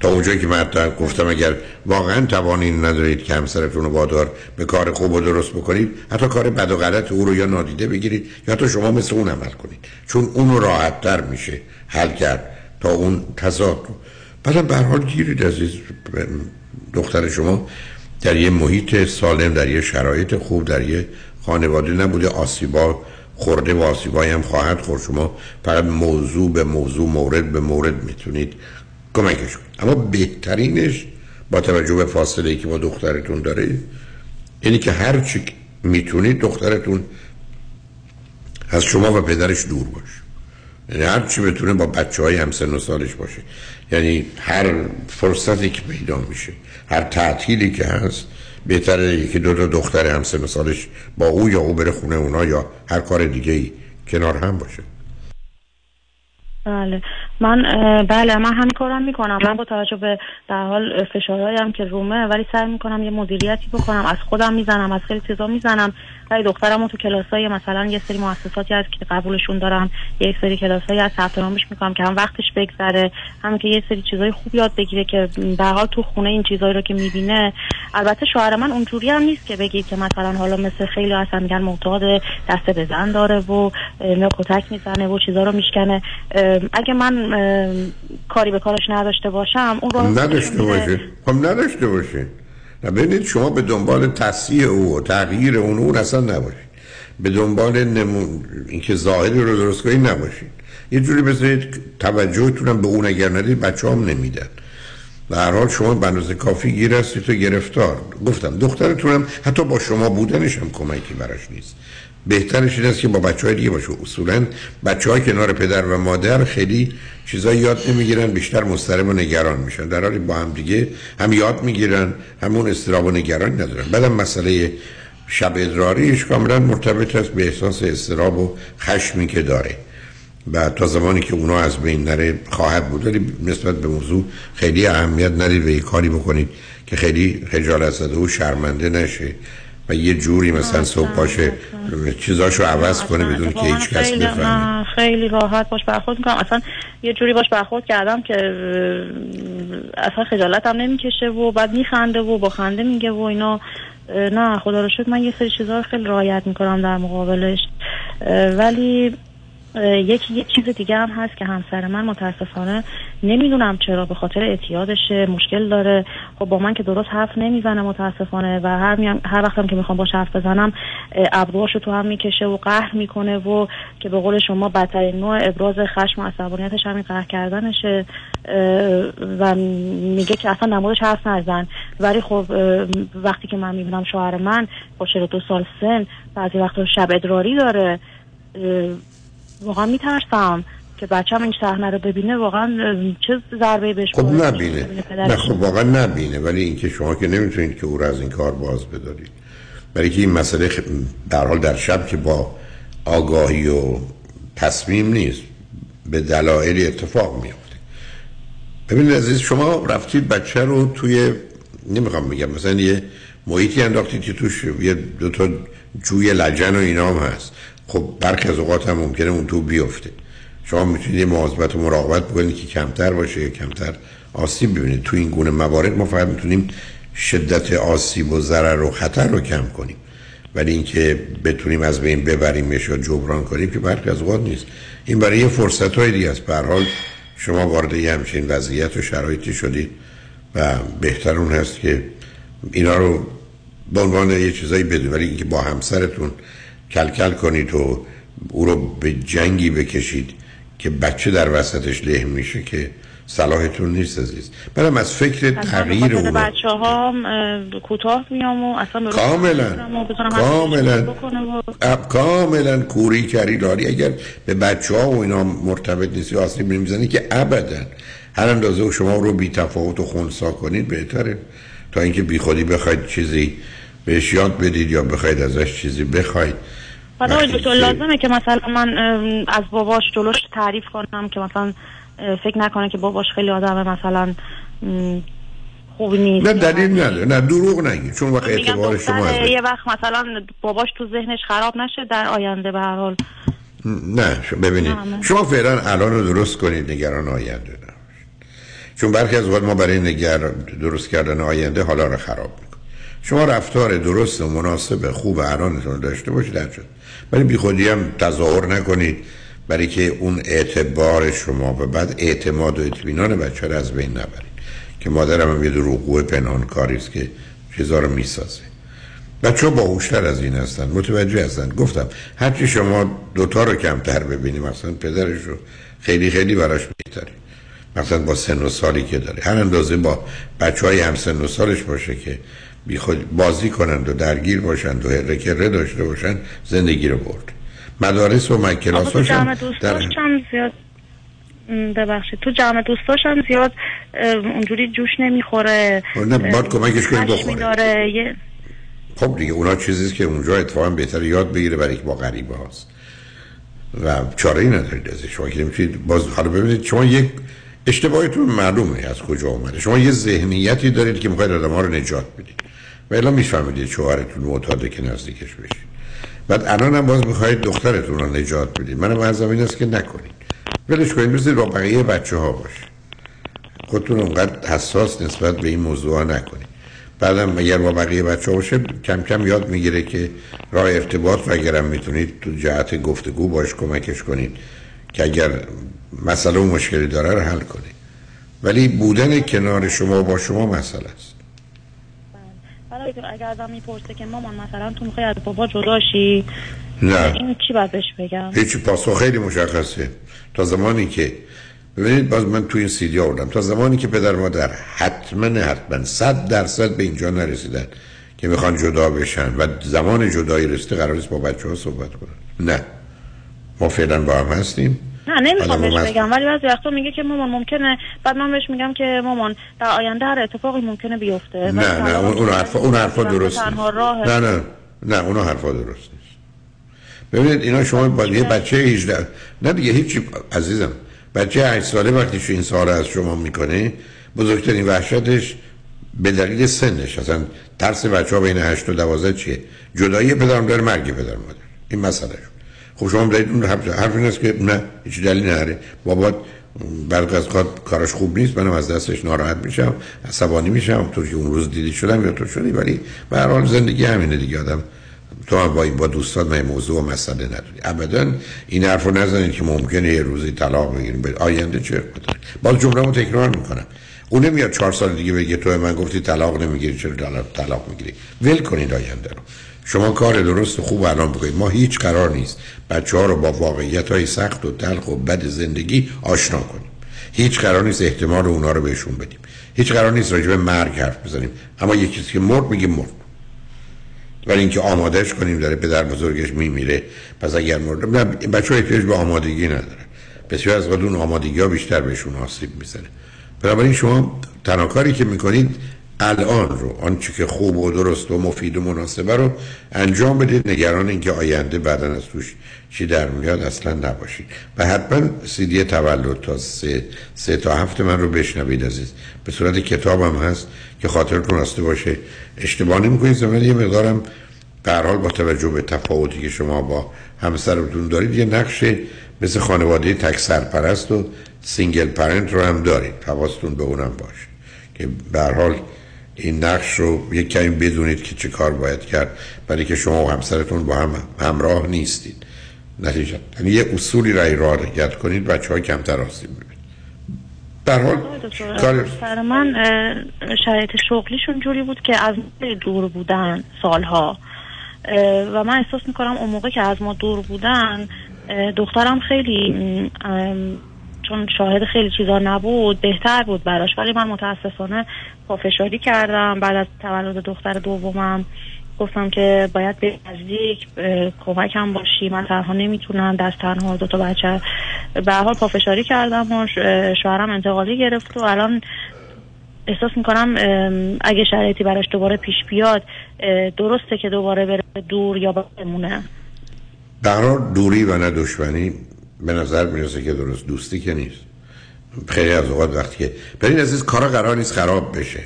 تا اونجایی که من گفتم اگر واقعا توانین ندارید که همسرتون رو وادار به کار خوب و درست بکنید حتی کار بد و غلط او رو یا نادیده بگیرید یا حتی شما مثل اون عمل کنید. چون اون رو راحت تر میشه حل کرد تا اون تضاد رو. بعدم به حال گیرید عزیز دختر شما در یه محیط سالم در یه شرایط خوب در یه خانواده نبوده. آسیبا خورده و آسیبایی هم خواهد خورد. شما فقط موضوع به موضوع مورد به مورد می‌تونید کمکش کنید اما بهترینش با توجه به فاصله ای که با دخترتون داره اینی که هر چی می‌تونید دخترتون از شما و پدرش دور باشه. یعنی هر چی بتونه با بچه های همسن و سالش باشه. یعنی هر فرصتی که پیدا میشه هر تعطیلی که هست بهتره یکی دو تا دختر همسن و سالش با او یا او بره خونه اونا یا هر کار دیگه ای کنار هم باشه. بله. من بله من همین کارم می‌کنم. من با توجه به در حال فشارهایم که رومه ولی سعی می‌کنم یه مدیریتی بکنم. از خودم می‌زنم از خیلی چیزا می‌زنم. ولی دخترم تو کلاسای مثلا یه سری مؤسساتی هست که قبولشون دارم. یه سری کلاسایی از ثبت نامش می‌کنم که هم وقتش بگذره. هم که یه سری چیزای خوب یاد بگیره که به حال تو خونه این چیزایی رو که می‌بینه. البته شوهر من اونجوری هم نیست که بگید که مثلا حالا مثل خیلی هستن میگن معتاد دست به زن داره و کتک می‌زنه و چیزا رو میشکنه. اگه من کاری به کارش نداشته باشم اون رو نداشته باشه خب نداشته باشه ببینید شما به دنبال تصحیح او و تغییر اون اون اصلا نباشید. به دنبال نمون اینکه ظاهری رو درست کنید نباشید. یه جوری بذارید توجهتونم به اون اگر ندید بچه هم نمیدن. و هر حال شما به کافی گیر هستید تو گرفتار. گفتم دخترتونم حتی با شما بودنش هم کمکی براش نیست. بهترش این است که با بچه های دیگه باشه. اصولا بچه های کنار پدر و مادر خیلی چیزایی یاد نمی‌گیرن بیشتر مضطرب و نگران میشن. در حالی با هم دیگه هم یاد می‌گیرن همون استراب و نگران ندارن. بعدم مسئله شب ادراریش کاملا مرتبط است به احساس استراب و خشمی که داره. و تا زمانی که اونا از بین نره خواهد بود. ولی نسبت به موضوع خیلی اهمیت ندید به کاری بکنید که خیلی خجالت زده و شرمنده نشه. و یه جوری مثلا صبح باشه چیزاشو عوض کنه بدون که هیچ کس بفهمه. خیلی راحت باش برخورد می‌کنم. اصلا یه جوری باش برخورد کردم که اصلا خجالت هم نمی‌کشه و بعد میخنده و با خنده میگه و اینا. نه خدا رو شد من یه سری چیزها خیلی رایت می‌کنم در مقابلش. ولی یکی یه چیز دیگه هم هست که همسر من متاسفانه نمی‌دونم چرا به خاطر اعتیادش مشکل داره. خب با من که درست حرف نمی‌زنه متاسفانه و هر هر وقتم که می‌خوام باش حرف بزنم ابروهاشو تو هم می‌کشه و قهر می‌کنه و که به قول شما بدترین نوع ابراز خشم و عصبانیتش همین قهر کردنشه. و میگه که اصلا نمودش حرف نزن. ولی خب وقتی که من می‌بینم شوهر من با 42 سال سن بعضی وقتا شب ادراری داره. واقعا میترسم که بچه این صحنه رو ببینه واقعا چه ضربه بهش خب نبینه. نه خب واقعا نبینه. ولی اینکه شما که نمی‌تونید که او رو از این کار باز بدارید. برای که این مسئله در حال در شب که با آگاهی و تصمیم نیست به دلایلی اتفاق میفته ببینید عزیز شما رفتید بچه رو توی نمی‌خوام بگم مثلا یه محیطی انداختید که توش یه دو تا جوی لجن و اینام هست. خب برخی از اوقات هم ممکنه اون تو بیفته. شما می‌تونید مواظبت و مراقبت بکنید که کمتر باشه یا کمتر آسیب ببینید. تو این گونه موارد ما فقط می‌تونیم شدت آسیب و ضرر و خطر رو کم کنیم. ولی اینکه بتونیم از بین ببریمش یا جبران کنیم که برخی از اوقات نیست. این برای یه فرصت های دیگه است. به حال شما وارد یه همچین وضعیت و شرایطی شدید و بهتر اون هست که اینا رو به عنوان یه چیزایی بدون ولی اینکه با همسرتون کلکل کنید و او رو به جنگی بکشید که بچه در وسطش له میشه که صلاحتون نیست عزیز. برم از فکر تغییر اون بچه ها کوتاه میام و اصلا کاملا. کاملا. کاملا کوری کری داری. اگر به بچه ها و اینا مرتبط نیستی آسیب نمی‌زنی که ابدا. هر اندازه شما رو بی تفاوت و خونسا کنید بهتره. تا اینکه بی خودی بخواید چیزی بهش یاد بدید یا بخواید ازش چیزی بخواید. حالا دکتر لازمه که مثلا من از باباش جلوش تعریف کنم که مثلا فکر نکنه که باباش خیلی آدم مثلا خوبی نیست نه دلیل نداره. نه دروغ نگی چون وقت اعتبار شما از یه وقت مثلا باباش تو ذهنش خراب نشه در آینده به هر حال. نه ببینید. شما فعلا الان رو درست کنید نگران آینده چون برخی از وقت ما برای نگر درست کردن آینده حالا رو خراب شما رفتار درست و مناسب خوب الانتون داشته باشید شد. ولی بی خودی هم تظاهر نکنید برای که اون اعتبار شما و بعد اعتماد و اطمینان بچه رو از بین نبرید. که مادرم هم یه دروغگو پنهان کاری است که چیزا رو می‌سازه. بچه ها هوشتر از این هستن متوجه هستن. گفتم هرچی شما دوتا رو کمتر ببینیم مثلا پدرش رو خیلی خیلی براش بهتره. مثلا با سن و سالی که داره. هر اندازه با بچه های هم سن و سالش باشه که بی خود بازی کنند و درگیر باشند و هرکره داشته باشند زندگی رو برد. مدارس و مکلاساش هم در... زیاد ببخشید. تو جمع دوستاش هم زیاد اونجوری جوش نمی‌خوره. نه باید کمکش کنید بخوره. خب دیگه اونا چیزیست که اونجا اتفاقا بهتر یاد بگیره برای با غریبه هاست. و چاره ای ندارید ازش شما که نمی‌تونید باز حالا ببینید شما یک اشتباهتون معلومه از کجا اومده. شما یه ذهنیتی دارید که می‌خواید آدم ها رو نجات بدید. و الا می‌فهمید شوهرتون معتاده که نزدیکش بشید بعد الان هم باز می‌خواید دخترتون رو نجات بدید منم از این است که نکنید ولش کنید بزنید با بقیه بچه ها باشه. خودتون اونقدر حساس نسبت به این موضوع ها نکنید بعدم اگر با بقیه بچه ها باشه کم کم یاد می‌گیره که راه ارتباط و اگرم می‌تونید تو جهت گفتگو باش کمکش کنید که اگر مسئله و مشکلی داره رو حل کنید ولی بودن کنار شما با شما مسئله است. اگر ازم می‌پرسه که مامان مثلا تو می‌خوای از بابا جداشی نه. این چی باید بهش بگم؟ هیچی پاسخ خیلی مشخصه. تا زمانی که ببینید باز من تو این سیدی آوردم. تا زمانی که پدر مادر حتما حتما صد درصد به اینجا نرسیدن که می‌خوان جدا بشن و زمان جدایی رسیده قرار است با بچه ها صحبت کنن. نه. ما فعلا با هم هستیم. نه نمی‌خوام بهش بگم ولی بعضی وقتا میگه که مامان ممکنه بعد من بهش میگم که مامان در آینده هر اتفاقی ممکنه بیفته. نه نه اون اون حرفا اون حرفا درست نیست. نه نه نه اون حرفا درست نیست. ببینید اینا شما با یه بچه 18 نه دیگه هیچی عزیزم بچه 8 ساله وقتی شو این سوال از شما می‌کنه بزرگترین وحشتش به دلیل سنش. اصلا ترس بچه ها بین 8 و 12 چیه؟ جدایی پدر مادر مرگ پدر مادر. این مسئله خب شما دارید اون حرف این است که نه هیچ دلیل نداره. بابا برق از کار کارش خوب نیست منم از دستش ناراحت میشم عصبانی میشم طور که اون روز دیدی شدم یا تو شدی ولی به هر حال زندگی همینه دیگه آدم تو هم با با دوستان من موضوع و مسئله نداری. ابدا این حرف رو نزنید که ممکنه یه روزی طلاق بگیریم. به آینده چه باز جمله رو تکرار می‌کنم. اون نمیاد چهار سال دیگه بگه تو من گفتی طلاق نمی‌گیری چرا طلاق می‌گیری؟ ول کنید آینده رو. شما کار درست و خوب الان بکنید ما هیچ قرار نیست بچه ها رو با واقعیت های سخت و تلخ و بد زندگی آشنا کنیم. هیچ قرار نیست احتمال اونا رو بهشون بدیم. هیچ قرار نیست راجع به مرگ حرف بزنیم. اما یه کسی که مرد میگه مرد. ولی اینکه آمادهش کنیم داره پدر بزرگش میمیره. پس اگر مرد نه بچه احتیاج به آمادگی نداره. بسیار از وقت اون آمادگی ها بیشتر بهشون آسیب می‌زنه. بنابراین شما تنها کاری که می‌کنید الان رو آنچه که خوب و درست و مفید و مناسبه رو انجام بدید. نگران اینکه آینده بعدا از توش چی در میاد اصلا نباشید. و حتما سیدی تولد تا سه, سه تا هفت من رو بشنوید عزیز. به صورت کتابم هست که خاطرتون راسته باشه. اشتباه نمی‌کنید. ضمنا یه مقدارم به حال با توجه به تفاوتی که شما با همسرتون دارید یه نقش مثل خانواده تک سرپرست و single parent رو هم دارید. حواستون به اونم باشه که به حال این نقش رو یک کمی بدونید که چه کار باید کرد برای که شما و همسرتون با هم همراه نیستید. نتیجه. یعنی یه اصولی رای رعایت کنید بچه های کمتر آسیب ببینید در حال کار سر من شرایط شغلیشون جوری بود که از دور بودن سالها. و من احساس می‌کنم اون موقع که از ما دور بودن دخترم خیلی چون شاهد خیلی چیزا نبود بهتر بود براش. ولی من متاسفانه پافشاری کردم. بعد از تولد دختر دومم گفتم که باید به نزدیک کمکم باشی من تنها نمی‌تونم دست تنها دو تا بچه. به حال پافشاری کردم و شوهرم انتقالی گرفت و الان احساس می‌کنم اگه شرایطی براش دوباره پیش بیاد درسته که دوباره بره دور یا بمونه. قرار دوری و نه دشمنی به نظر می‌رسه که درست دوستی که نیست. خیلی از اوقات وقتی که برین عزیز کارا قرار نیست خراب بشه.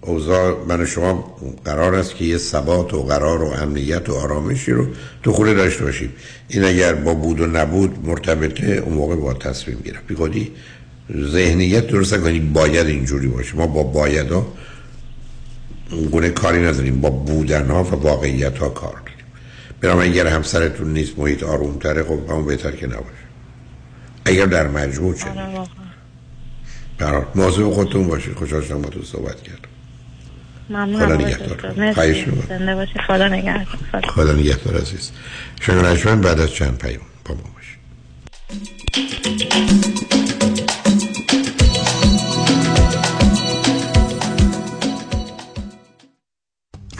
اوضاع من و شما قرار است که یه ثبات و قرار و امنیت و آرامشی رو تو خونه داشته باشیم. این اگر با بود و نبود مرتبطه اون موقع با تصمیم گیرم. بیخودی ذهنیت درست کنی باید اینجوری باشه. ما با بایدا اون گونه کاری نداریم. با بودن ها و واقعیت ها کار داریم. برام اگر همسرتون نیست محیط آروم تره خب همون بهتر که نباشه. اگر در مجموع چه برای موضوع خودتون باشید. خوشحال شدم با تو صحبت کردم. ممنونم خدا آقای نگهدار. خواهش خدا نگهدار. خدا. خدا نگهدار عزیز. شنگ بعد از چند پیام. با ما باشید.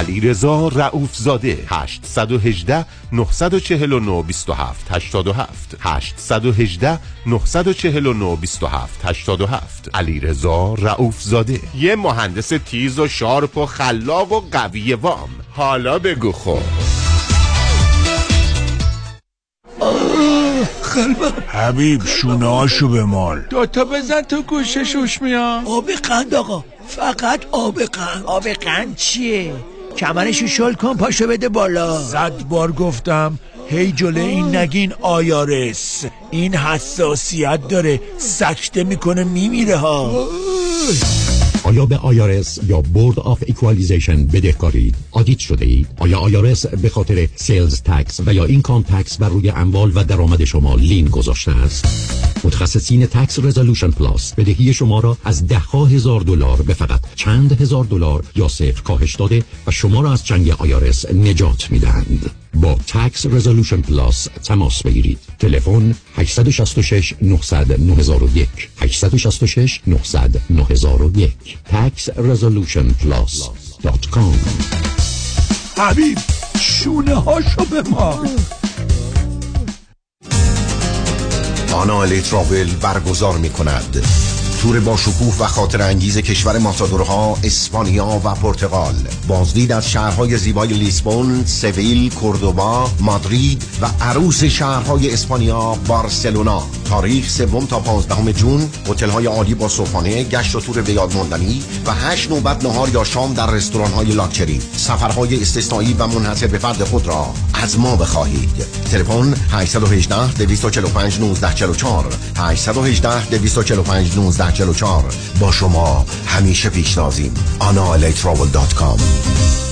رضا رعوف زاده 818 949 27 87 818 949 27 87 علی رضا رعوف زاده. یه مهندس تیز و شارپ و خلاق و قوی وام. حالا بگو خب. قلبم حبیب شونه هاشو به مال دوتا بزن تو گوشه شوش میام. آب قند آقا. فقط آب قند. آب قند چیه؟ کمرشو شل کن پاشو بده بالا. صد بار گفتم هی جلو این نگین IRS. این حساسیت داره سکته می‌کنه میمیره ها. آیا به IRS یا Board of Equalization بدهکارید؟ audit شده اید؟ آیا IRS به خاطر sales tax و یا income tax بر روی اموال و درآمد شما lien گذاشته است؟ متخصصین Tax Resolution Plus بدهی شما را از ده هزار دلار به فقط چند هزار دلار یا صفر کاهش داده و شما را از جنگ IRS نجات می‌دهند. با Tax Resolution Plus تماس بگیرید تلفن 866 900 9001 866 900 9001 taxresolutionplus.com حبیب شونه هاشو به مال آنا تراول برگزار می کند تور با شکوه و خاطر انگیز کشور ماتادورها اسپانیا و پرتغال. بازدید از شهرهای زیبای لیسبون، سویل، کردوبا، مادرید و عروس شهرهای اسپانیا بارسلونا. تاریخ سوم تا 15 جون هتل‌های عالی با صبحانه گشت و تور به یاد ماندنی و هشت نوبت نهار یا شام در رستوران‌های لاکچری. سفرهای استثنایی و منحصر به فرد خود را از ما بخواهید. تلفن 818 245 1944 818 245 1944 با شما همیشه پیشتازیم analatravel.com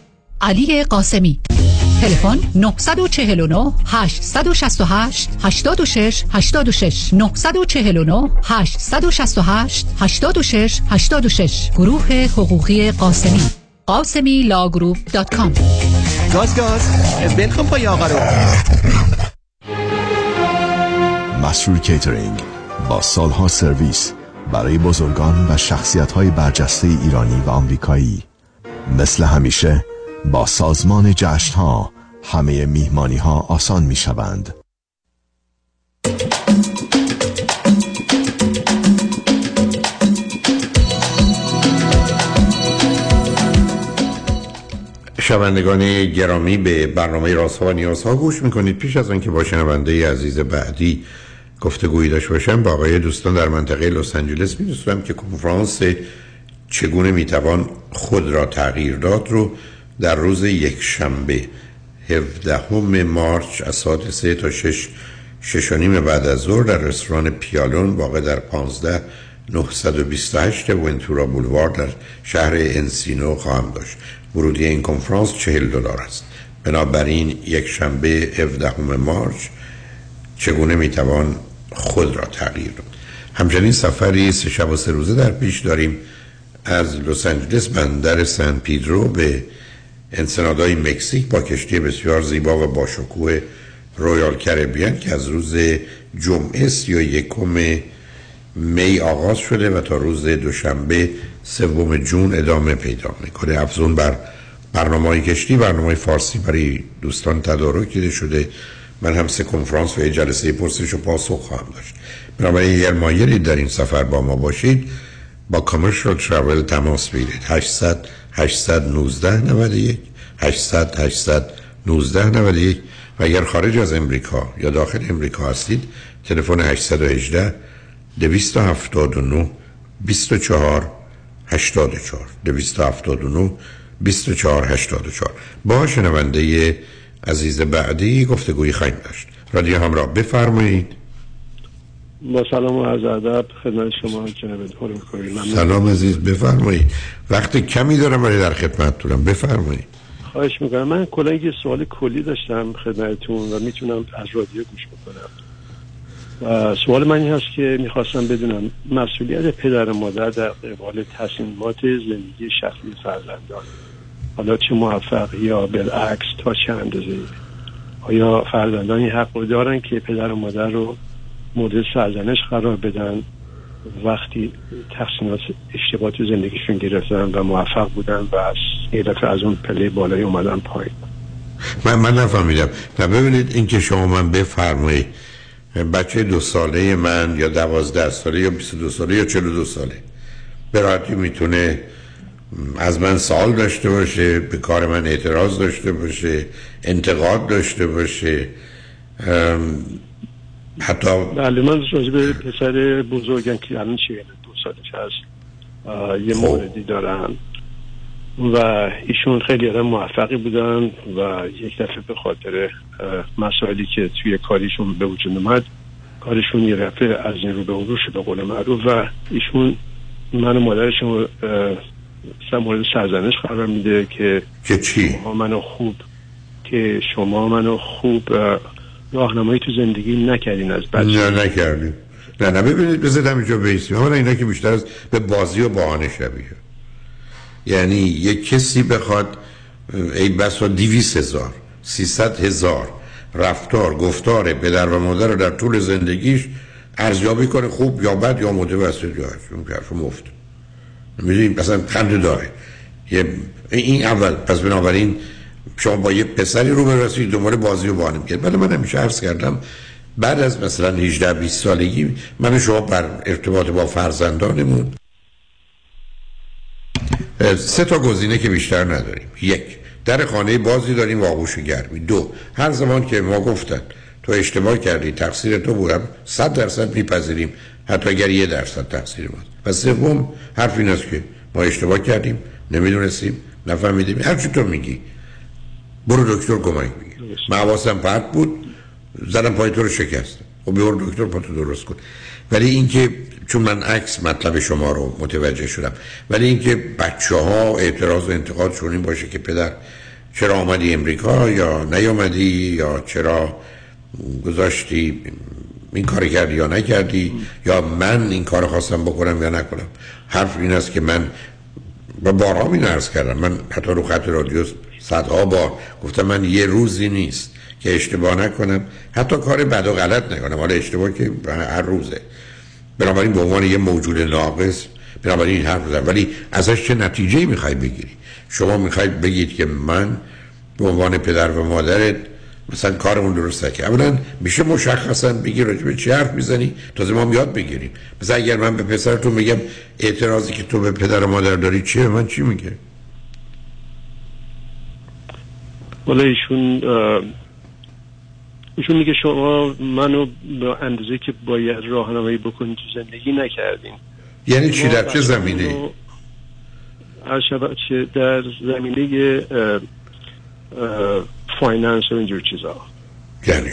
علی قاسمی. تلفن 949 868 86 86 949 868 86 86 گروه حقوقی قاسمی. قاسمی Law Group dot com. گاز گاز. ول کن پای آقا رو. مسرور کیترینگ با سالها سرویس برای بزرگان و شخصیت های برجسته ایرانی و آمریکایی. مثل همیشه با سازمان جشن ها همه میهمانی ها آسان می شوند شنوندگان گرامی به برنامه راست و نیاز ها گوش می‌کنید. پیش از آنکه با شنونده عزیز بعدی گفتگویی داشته باشم با آقای دوستان در منطقه لس آنجلس می‌دونستم که کنفرانس چگونه می‌توان خود را تغییر داد رو در روز یک شنبه 17 مارچ از ساعت 3 تا 6 شش و نیم بعد از ظهر در رستوران پیالون واقع در 15 928 ونتورا بولوار در شهر انسینو خواهم داشت. ورودی این کنفرانس 40 دلار است. بنابراین یک شنبه 17 مارچ چگونه می‌توان خود را تغییر داد؟ همچنین سفری سه شب و سه روزه در پیش داریم از لس آنجلس بندر سن پیدرو به انسنادای مکزیک با کشتی بسیار زیبا و باشکوه رویال کربیان که از روز جمعه سی و یکم می آغاز شده و تا روز دوشنبه سوم جون ادامه پیدا می‌کنه. افزون بر برنامه کشتی برنامه فارسی برای دوستان تدارک دیده شده. من هم سه کنفرانس و یه جلسه پرسش و پاسخ خواهم داشت. بنابراین اگر مایلی در این سفر با ما باشید با کامرشال ترافل تماس بگیرید. 800 819 91 800 819 91 و اگر خارج از امریکا یا داخل امریکا هستید تلفن 818 279 24 84 279 24 84 با شنونده عزیز بعدی گفتگوی خواهیم داشت. رادیو همراه بفرمایید. با سلام و عرض ادب خدمت شما جناب دکتر سلام عزیز بفرمایید. وقت کمی دارم ولی در خدمتتونم. بفرمایید. خواهش می‌کنم. من کلا یه سوال کلی داشتم خدمتتون و می‌تونم از رادیو گوش بکنم. و سوال من این هست که می‌خواستم بدونم مسئولیت پدر و مادر در قبال تصمیمات زندگی شخصی فرزندان حالا چه موفق یا بالعکس تا چه اندازه آیا فرزندانی حق رو دارن که پدر و مادر رو مورد سرزنش قرار بدن. وقتی تصمیمات اشتباه تو زندگیشون گرفتن و موفق بودن و از یه از اون پله بالای اومدن پایین. من من نفهمیدم. نه ببینید این که شما من بفرمایید. بچه دو ساله من یا دوازده ساله یا دو ساله یا دو ساله. به می‌تونه از من سوال داشته باشه به کار من اعتراض داشته باشه انتقاد داشته باشه. حتی بله من راجب پسر بزرگم که الان چه دو سالش هست یه خب. موردی دارم و ایشون خیلی آدم موفقی بودن و یک دفعه به خاطر مسائلی که توی کاریشون به وجود اومد کارشون یه دفعه از این رو به اون رو به قول معروف و ایشون من و مادرشون مورد سرزنش قرار میده که که چی؟ شما منو خوب که شما منو خوب راهنمایی تو زندگی نکردین از بچه نه نکردیم. نه نه ببینید بذارم اینجا بیستیم اولا اینا که بیشتر از به بازی و بهانه شبیه. یعنی یک کسی بخواد ای بسا دیویس هزار سیصد هزار رفتار گفتار پدر و مادر رو در طول زندگیش ارزیابی کنه خوب یا بد یا متوسط یا هست مفت می‌دونیم مثلا خنده داره. این اول. پس بنابراین شما با یه پسری رو برسید دوباره بازی رو بانم کرد. بعد من همیشه عرض کردم بعد از مثلا 18 20 سالگی من شما بر ارتباط با فرزندانمون. سه تا گزینه که بیشتر نداریم. یک در خانه بازی داریم و آغوش گرمی. دو هر زمان که ما گفتن تو اشتباه کردی تقصیر تو بودم صد درصد میپذیریم حتی اگر یه درصد تقصیر ما. و سوم حرف این است که ما اشتباه کردیم نمی‌دونستیم نفهمیدیم. هر چی تو میگی. برو دکتر کمک بگیر. من حواسم پرت بود زدم پای تو رو شکستم خب برو دکتر پاتو درست کن. ولی اینکه چون من عکس مطلب شما رو متوجه شدم ولی اینکه بچه ها اعتراض و انتقادشون این باشه که پدر چرا آمدی امریکا یا نیامدی یا چرا گذاشتی این کار کردی یا نکردی یا من این کار خواستم بکنم یا نکنم. حرف این است که من با بارها می نرز کردم. من حتی رو خط رادیو صدها بار گفتم من یه روزی نیست که اشتباه نکنم حتی کار بد و غلط نکنم. حالا اشتباه که هر روزه. بنابراین به عنوان یه موجود ناقص بنابراین این حرف بزن ولی ازش چه نتیجه می‌خوای بگیری؟ شما می‌خواید بگید که من به عنوان پدر و مادرت مثلا کارمون درست که اولا میشه مشخصا بگی راجع به چه حرف می‌زنی؟ تازه ما یاد بگیریم. مثلا اگر من به پسرتون میگم اعتراضی که تو به پدر و مادر داری چیه؟ من چی میگه ولی ایشون ایشون میگه شما منو به اندازه که باید راهنمایی بکنید تو زندگی نکردین. یعنی چی؟ در چه زمینه در زمینه فایننس و اینجور چیزا. یعنی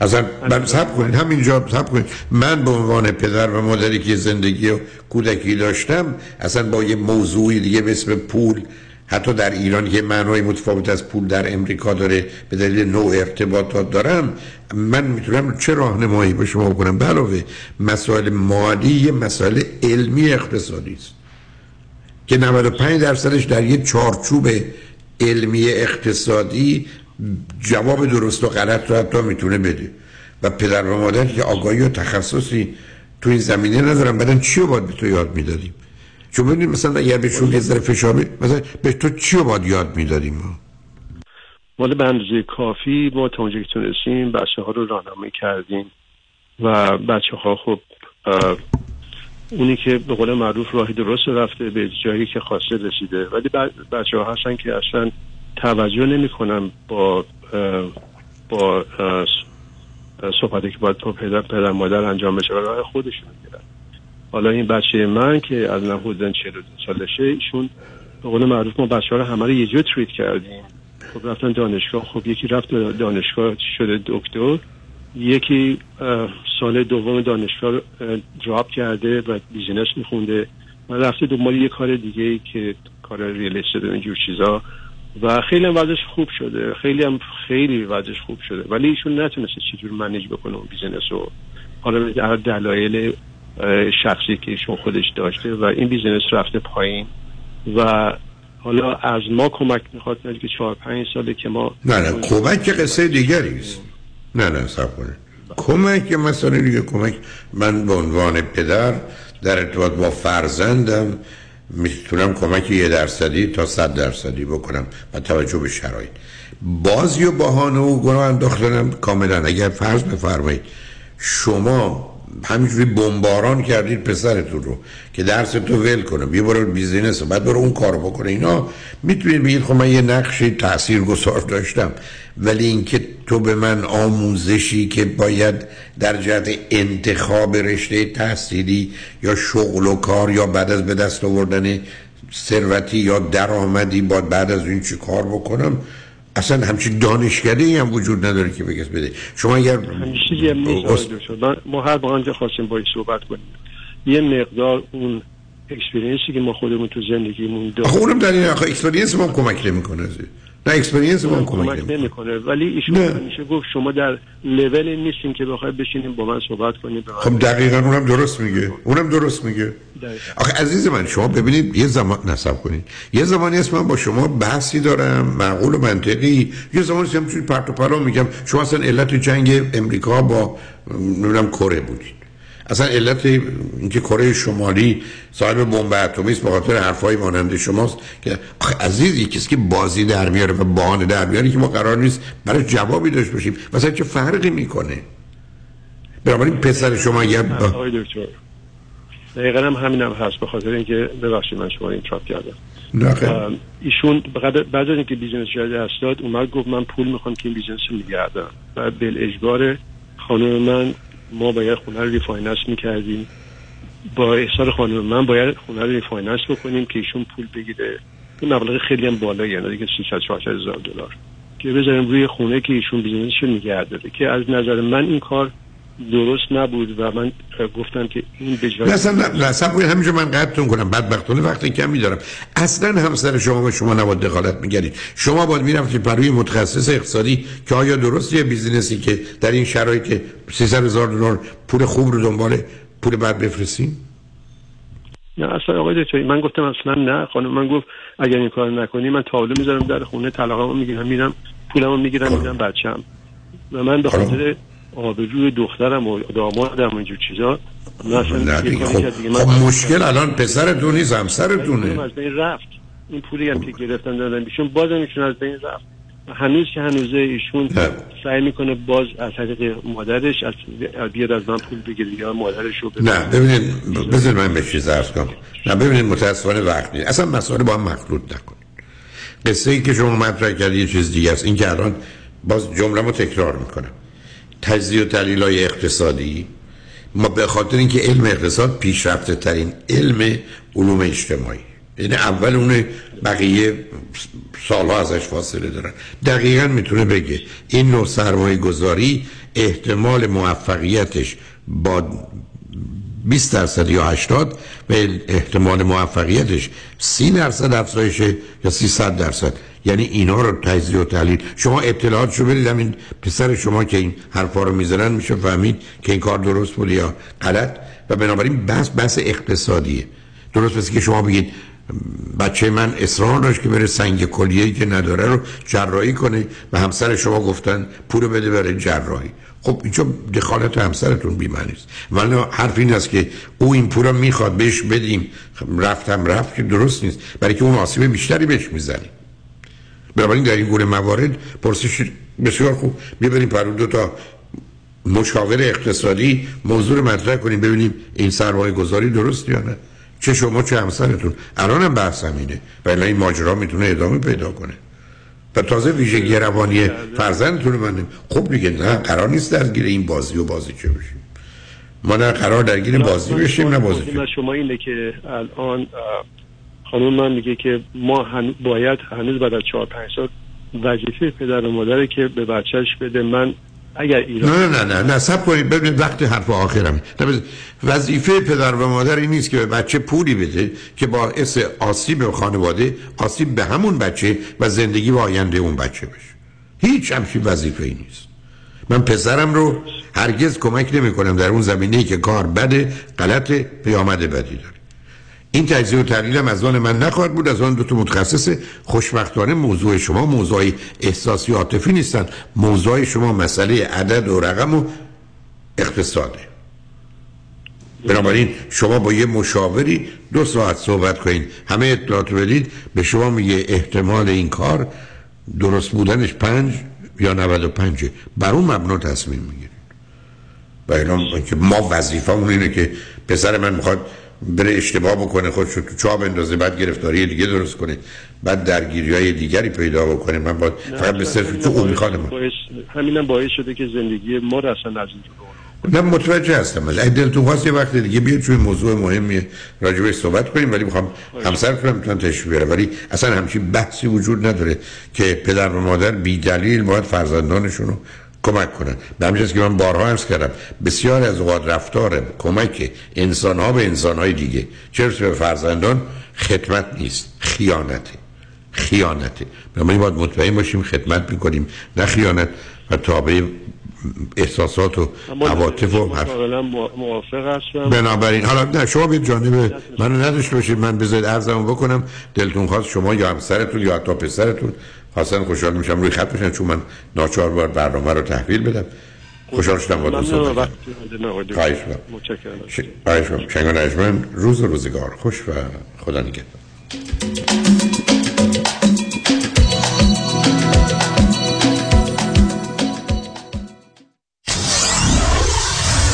اصلا من سب کنید همینجا سب کنید. من به عنوان پدر و مادری که زندگی و کودکی داشتم اصلا با یه موضوعی دیگه به اسم پول حتی در ایران که معنای متفاوت از پول در امریکا داره به دلیل نوع ارتباطات دارم. من می‌تونم چه راهنمایی به شما بکنم؟ علاوه مسائل مالی یه مسائل علمی اقتصادی است که 95 درصدش در یه چارچوب علمی اقتصادی جواب درست و غلط رو حتی می‌تونه بده. و پدر و مادر که آگاهی و تخصصی تو این زمینه ندارم بعدن چی رو باید به تو یاد می‌دادیم؟ چون ببینید مثلا اگر بهشون یه ذره فشار می- مثلا به تو چی رو باید یاد می‌دادیم ما به اندازه کافی ما تا اونجا که تونستیم بچه ها رو راهنمایی کردیم و بچه ها خب اونی که به قول معروف راهی درست رفته به جایی که خواسته رسیده ولی بچه ها هستن که اصلا توجه نمی‌کنن با با صحبتی که باید با پدر, پدر مادر انجام بشه و راه خودشون میرن حالا این بچه من که از من حدودا 42 سالشه ایشون به قول معروف ما بچه ها رو همه رو یه جور تریت کردیم. خب رفتن دانشگاه خب یکی رفت دانشگاه شده دکتر. یکی سال دوم دانشگاه رو کرده و بیزینس میخونده. و رفته دنبال یه کار دیگه ای که کار real estate اینجور چیزا. و خیلی هم وضعش خوب شده. خیلی هم خیلی وضعش خوب شده. ولی ایشون نتونسته چجور manage بکنه اون business رو. حالا دلایل شخصی که ایشون خودش داشته و این business رفته پایین و حالا از ما کمک می‌خواد که چهار پنج ساله که ما نه نه کمک که قصه دیگری است. نه نه صبر کنه کمک یه دیگه کمک. من به عنوان پدر در ارتباط با فرزندم می‌تونم کمک یه درصدی تا صد درصدی بکنم با توجه به شرایط. بازی و بهانه و گناه انداختنم کاملا. اگر فرض بفرمایید شما همینجوری بمباران کردید پسرتون رو که درس تو ول کنه. بیا برو بیزینس بعد برو اون کارو بکنه. اینا می‌تونید بگید خب من یه نقشی تأثیر گذار داشتم. ولی اینکه تو به من آموزشی که باید در جهت انتخاب رشته تحصیلی یا شغل و کار یا بعد از به دست آوردن ثروتی یا درآمدی بعد از این چی کار بکنم اصلا همچین دانشکده هم وجود نداره که بگس بده. شما اگر چیزی هم نیست ما هر با آنجا خواستیم باید صحبت کنیم. یه مقدار اون اکسپریانسی که ما خودمون تو زندگیمون آخه اونم در این experience ما کمک نمی‌کنه. نه experience هم کمک نمی‌کنه. ولی ایشون همیشه گفت؟ شما در لول نیستین که بخواید بشینیم با من صحبت کنیم. من خب دقیقا اونم درست میگه. اونم درست میگه. آخه عزیز من شما ببینید یه زمان نه صبر کنید. یه زمانی هست من با شما بحثی دارم معقول و منطقی. یه زمانی هست همچین پرت و پلا میگم شما اصلا علت جنگ امریکا با نمی‌دونم کره بودید. اصلا علت اینکه کره شمالی صاحب بمب اتمی است به خاطر حرفای مانند شماست که آخه عزیز یکی کسی که بازی در میاره و بهانه در میاره که ما قرار نیست برای جوابی داشته باشیم. مثلا چه فرقی می‌کنه؟ بنابراین پسر شما یه دکتر دقیقا هم همین هم هست به خاطر اینکه ببخشید من شما رو interrupt کردم. ایشون بعد بعد از اینکه business جدید اسداد اومد گفت من پول می‌خوام که این business رو نگه و بالاجبار خانم من ما باید خونه رو refinance می‌کردیم. با احسان خانم من باید خونه رو refinance بکنیم که ایشون پول بگیره. این مبلغ خیلی هم بالا یعنی دیگه 300 400 هزار دلار. که بذاریم روی خونه که ایشون business ش نگه داره. که از نظر من این کار درست نبود و من گفتم که این به جای اصلا اصلا باید همینجا من قطعتون کنم بدبختانه وقت کمی دارم. اصلا همسر شما به شما نباید دخالت میگرید شما باید می‌رفتید پهلوی متخصص اقتصادی که آیا درست یه business ی که در این شرایط 300 هزار دلار پول خوب رو دنبال پول بعد بفرستیم نه اصلا آقای دکتر من گفتم اصلا نه. خانم من گفت اگر این کار نکنی من تابلو می‌ذارم در خونه طلاقمو می‌گیرم میرم پولمو می‌گیرم میدم بچم و من به خاطر آبروی دخترم و دامادم و اینجور چیزا. خب, خب باید- مشکل الان پسرتون نیست پولم همسرتونه از بین رفت. این پولی هم که گرفتن دادن ایشون بازم ایشون از بین رفت. هنوز که هنوزه ایشون سعی می‌کنه باز از طریق مادرش از بیاد از من پول بگیره یا مادرش رو بده. نه ببینید بذارید من به چیز عرض کنم. نه ببینید متاسفانه وقت نیست. اصلا مسائل با هم مخلوط نکنید. قصه ای که شما مطرح کردی یه چیز دیگه است. این که الان باز جمله رو تکرار می‌کنم. تجزیه و تحلیل های اقتصادی. ما به خاطر اینکه علم اقتصاد پیشرفته ترین علم علوم اجتماعی. یعنی اول اون بقیه سالها ازش فاصله دارن. دقیقا می‌تونه بگه این نوع سرمایه گذاری احتمال موفقیتش با 20 درصد یا 80 و احتمال موفقیتش 30 درصد افزایشه یا 300 درصد. یعنی اینا رو تجزیه و تحلیل. شما اطلاعات شو برید همین پسر شما که این حرفا رو می‌زنن میشه فهمید که این کار درست بود یا غلط. و بنابراین بحث بحث اقتصادیه. درست مثل که شما بگید بچه من اصرار داشت که بره سنگ کلیه‌ای که نداره رو جراحی کنه و همسر شما گفتن پول بده برای جراحی. خب اینجا دخالت همسرتون بیمعنی است. ولی حرف این است که او این پول می‌خواد بهش بدیم. خب رفتم رفت که درست نیست. برای که اون آسیب بیشتری بهش می‌زنیم. بنابراین در این گونه موارد پرسش بسیار خوب. ببریم پر دو تا مشاور اقتصادی موضوع مطرح کنیم ببینیم این سرمایه گذاری درست یا نه. چه شما چه همسرتون. الان هم بحث همینه. ولی این ماجرا می‌تونه ادامه پیدا کنه. و تازه ویژگی روانی فرزندتون من خب دیگه نه قرار نیست درگیر این بازی و بازی چه بشیم. ما نه قرار درگیر بازی بشیم نه بازی شما اینه که الان خانم من میگه که ما هن باید هنوز بعد از چهار پنج سال وظیفه پدر و مادره که به بچهش بده. من اگر ایران نه نه نه نه سب کنید. ببینید وقت حرف آخرم. وظیفه پدر و مادر این نیست که به بچه پولی بده که باعث آسیب خانواده آسیب به همون بچه و زندگی و آینده اون بچه بشه. هیچ همچین وظیفه ای نیست. من پسرم رو هرگز کمک نمی کنم در اون زمینه که کار بده غلط پیامد بدی داره. این تجزیه و تحلیل از آن من نخواهد بود از آن دو تا متخصص خوشبختانه موضوع شما موضوع احساسی عاطفی نیستن موضوع شما مسئله عدد و رقم و اقتصاده. بنابراین شما با یه مشاوری دو ساعت صحبت کنید همه اطلاعات بدید. به شما میگه احتمال این کار درست بودنش پنج یا 95 بر اون مبنا تصمیم می‌گیرید. و اینا که ما وظیفه اینه که پسر من می‌خواد بره اشتباه بکنه خودش تو چاب اندازه بعد گرفتاری دیگه درست کنه بعد درگیری های دیگری پیدا بکنه. من باید فقط به صرف تو اون می‌خواد همینم باعث شده که زندگی ما رو اصلا از من متوجه هستم. ولی اگه دلتون خواست یه وقت دیگه بیاد چون موضوع مهمی راجبش صحبت کنیم ولی می‌خوام همسرتونم می‌تونن تشریف بیاره ولی اصلا همچین بحثی وجود نداره که پدر و مادر بی دلیل باید فرزندانشون رو کمک کنن. به همین که من بارها عرض کردم بسیار از اوقات رفتار کمک انسان ها به انسان های دیگه. چه به فرزندان؟ خدمت نیست. خیانته. خیانته. به ما باید مطمئن باشیم خدمت می‌کنیم نه خیانت و تابع احساسات و عواطف و موافق هستم. بنابراین حالا نه شما به جانب منو نداشته باشید. من بذارید عرضمو بکنم. دلتون خواست شما یا همسرتون یا حتی پسرتون خواستن خوشحال میشم روی خط بشن چون من ناچار بار برنامه رو تحویل بدم. خوشحال شدم با دوستان خواهش خواهش شنگان روز روزگار. خوش و خدا نگهدار.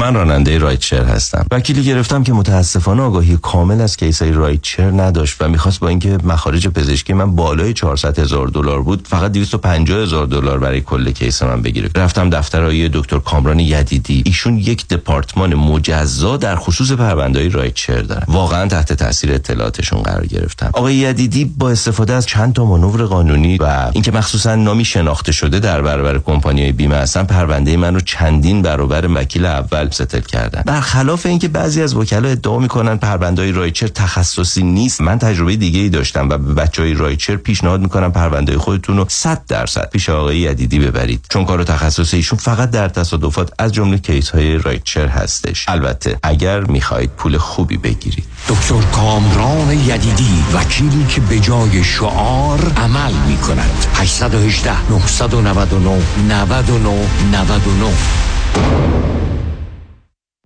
من راننده رایتشر هستم. وکیلی گرفتم که متاسفانه آگاهی کامل از کیسای رایتشر نداشت و می‌خواست با اینکه مخارج پزشکی من بالای 400 هزار دلار بود فقط 250 هزار دلار برای کل کیس من بگیره. رفتم دفتر آقای دکتر کامران یدیدی. ایشون یک دپارتمان مجزا در خصوص پروندهای rideshare دارن. واقعا تحت تاثیر اطلاعاتشون قرار گرفتم. آقای یدیدی با استفاده از چند تا مانور قانونی و اینکه مخصوصا نامی شناخته شده در برابر کمپانی بیمه هستن پرونده منو چندین برابر وکیل اول قبل settle کردن. برخلاف اینکه بعضی از وکلا ادعا می‌کنن پرونده‌های rideshare تخصصی نیست من تجربه دیگه ای داشتم و به بچه های rideshare پیشنهاد می‌کنم پرونده خودتون رو 100 درصد پیش آقای یدیدی ببرید. چون کار تخصصی ایشون فقط در تصادفات از جمله case های rideshare هستش. البته اگر می‌خواهید پول خوبی بگیرید. دکتر کامران یدیدی وکیلی که به جای شعار عمل می‌کند. 818 999 99 99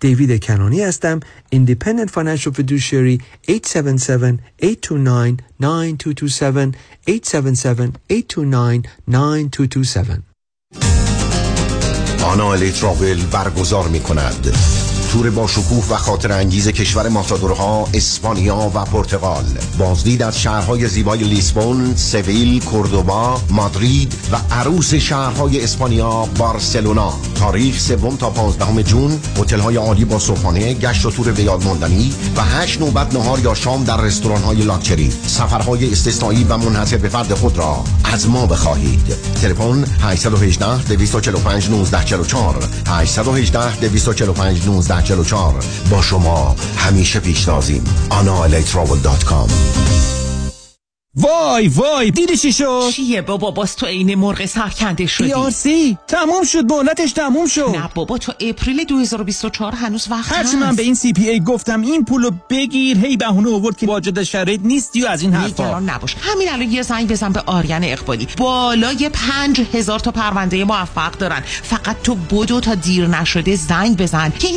دیوید کنانی هستم. Independent Financial Fiduciary 877-829-9227 877-829-9227 آنا تراول برگزار می کند تور با شکوه و خاطر انگیز کشور ماتادورها اسپانیا و پرتغال. بازدید از شهرهای زیبای لیسبون، سویل، کوردوبا، مادرید و عروس شهرهای اسپانیا بارسلونا. تاریخ سوم تا 15 جون هتل های عالی با صبحانه گشت و تور بیاد ماندنی و هشت نوبت نهار یا شام در رستوران های لاکچری. سفرهای استثنایی و منحصر به فرد خود را از ما بخواهید. تلفن 818 245 1944 818 245 1944 با شما همیشه پیشتازیم analatravel.com وای وای دیدی چی شد؟ چیه بابا؟ باز تو عین مرغ سرکنده شدی. ERC تموم شد مهلتش تموم شد. نه بابا تو April 2024 هنوز وقت هرچی من به این CPA گفتم این پولو بگیر هی بهونه آورد که واجد شرایط نیستی و از این حرفا. نگران نباش. همین الان یه زنگ بزن به آریان اقبالی. بالای پنج هزار تا پرونده موفق دارن. فقط تو بدو تا دیر نشده زنگ بزن که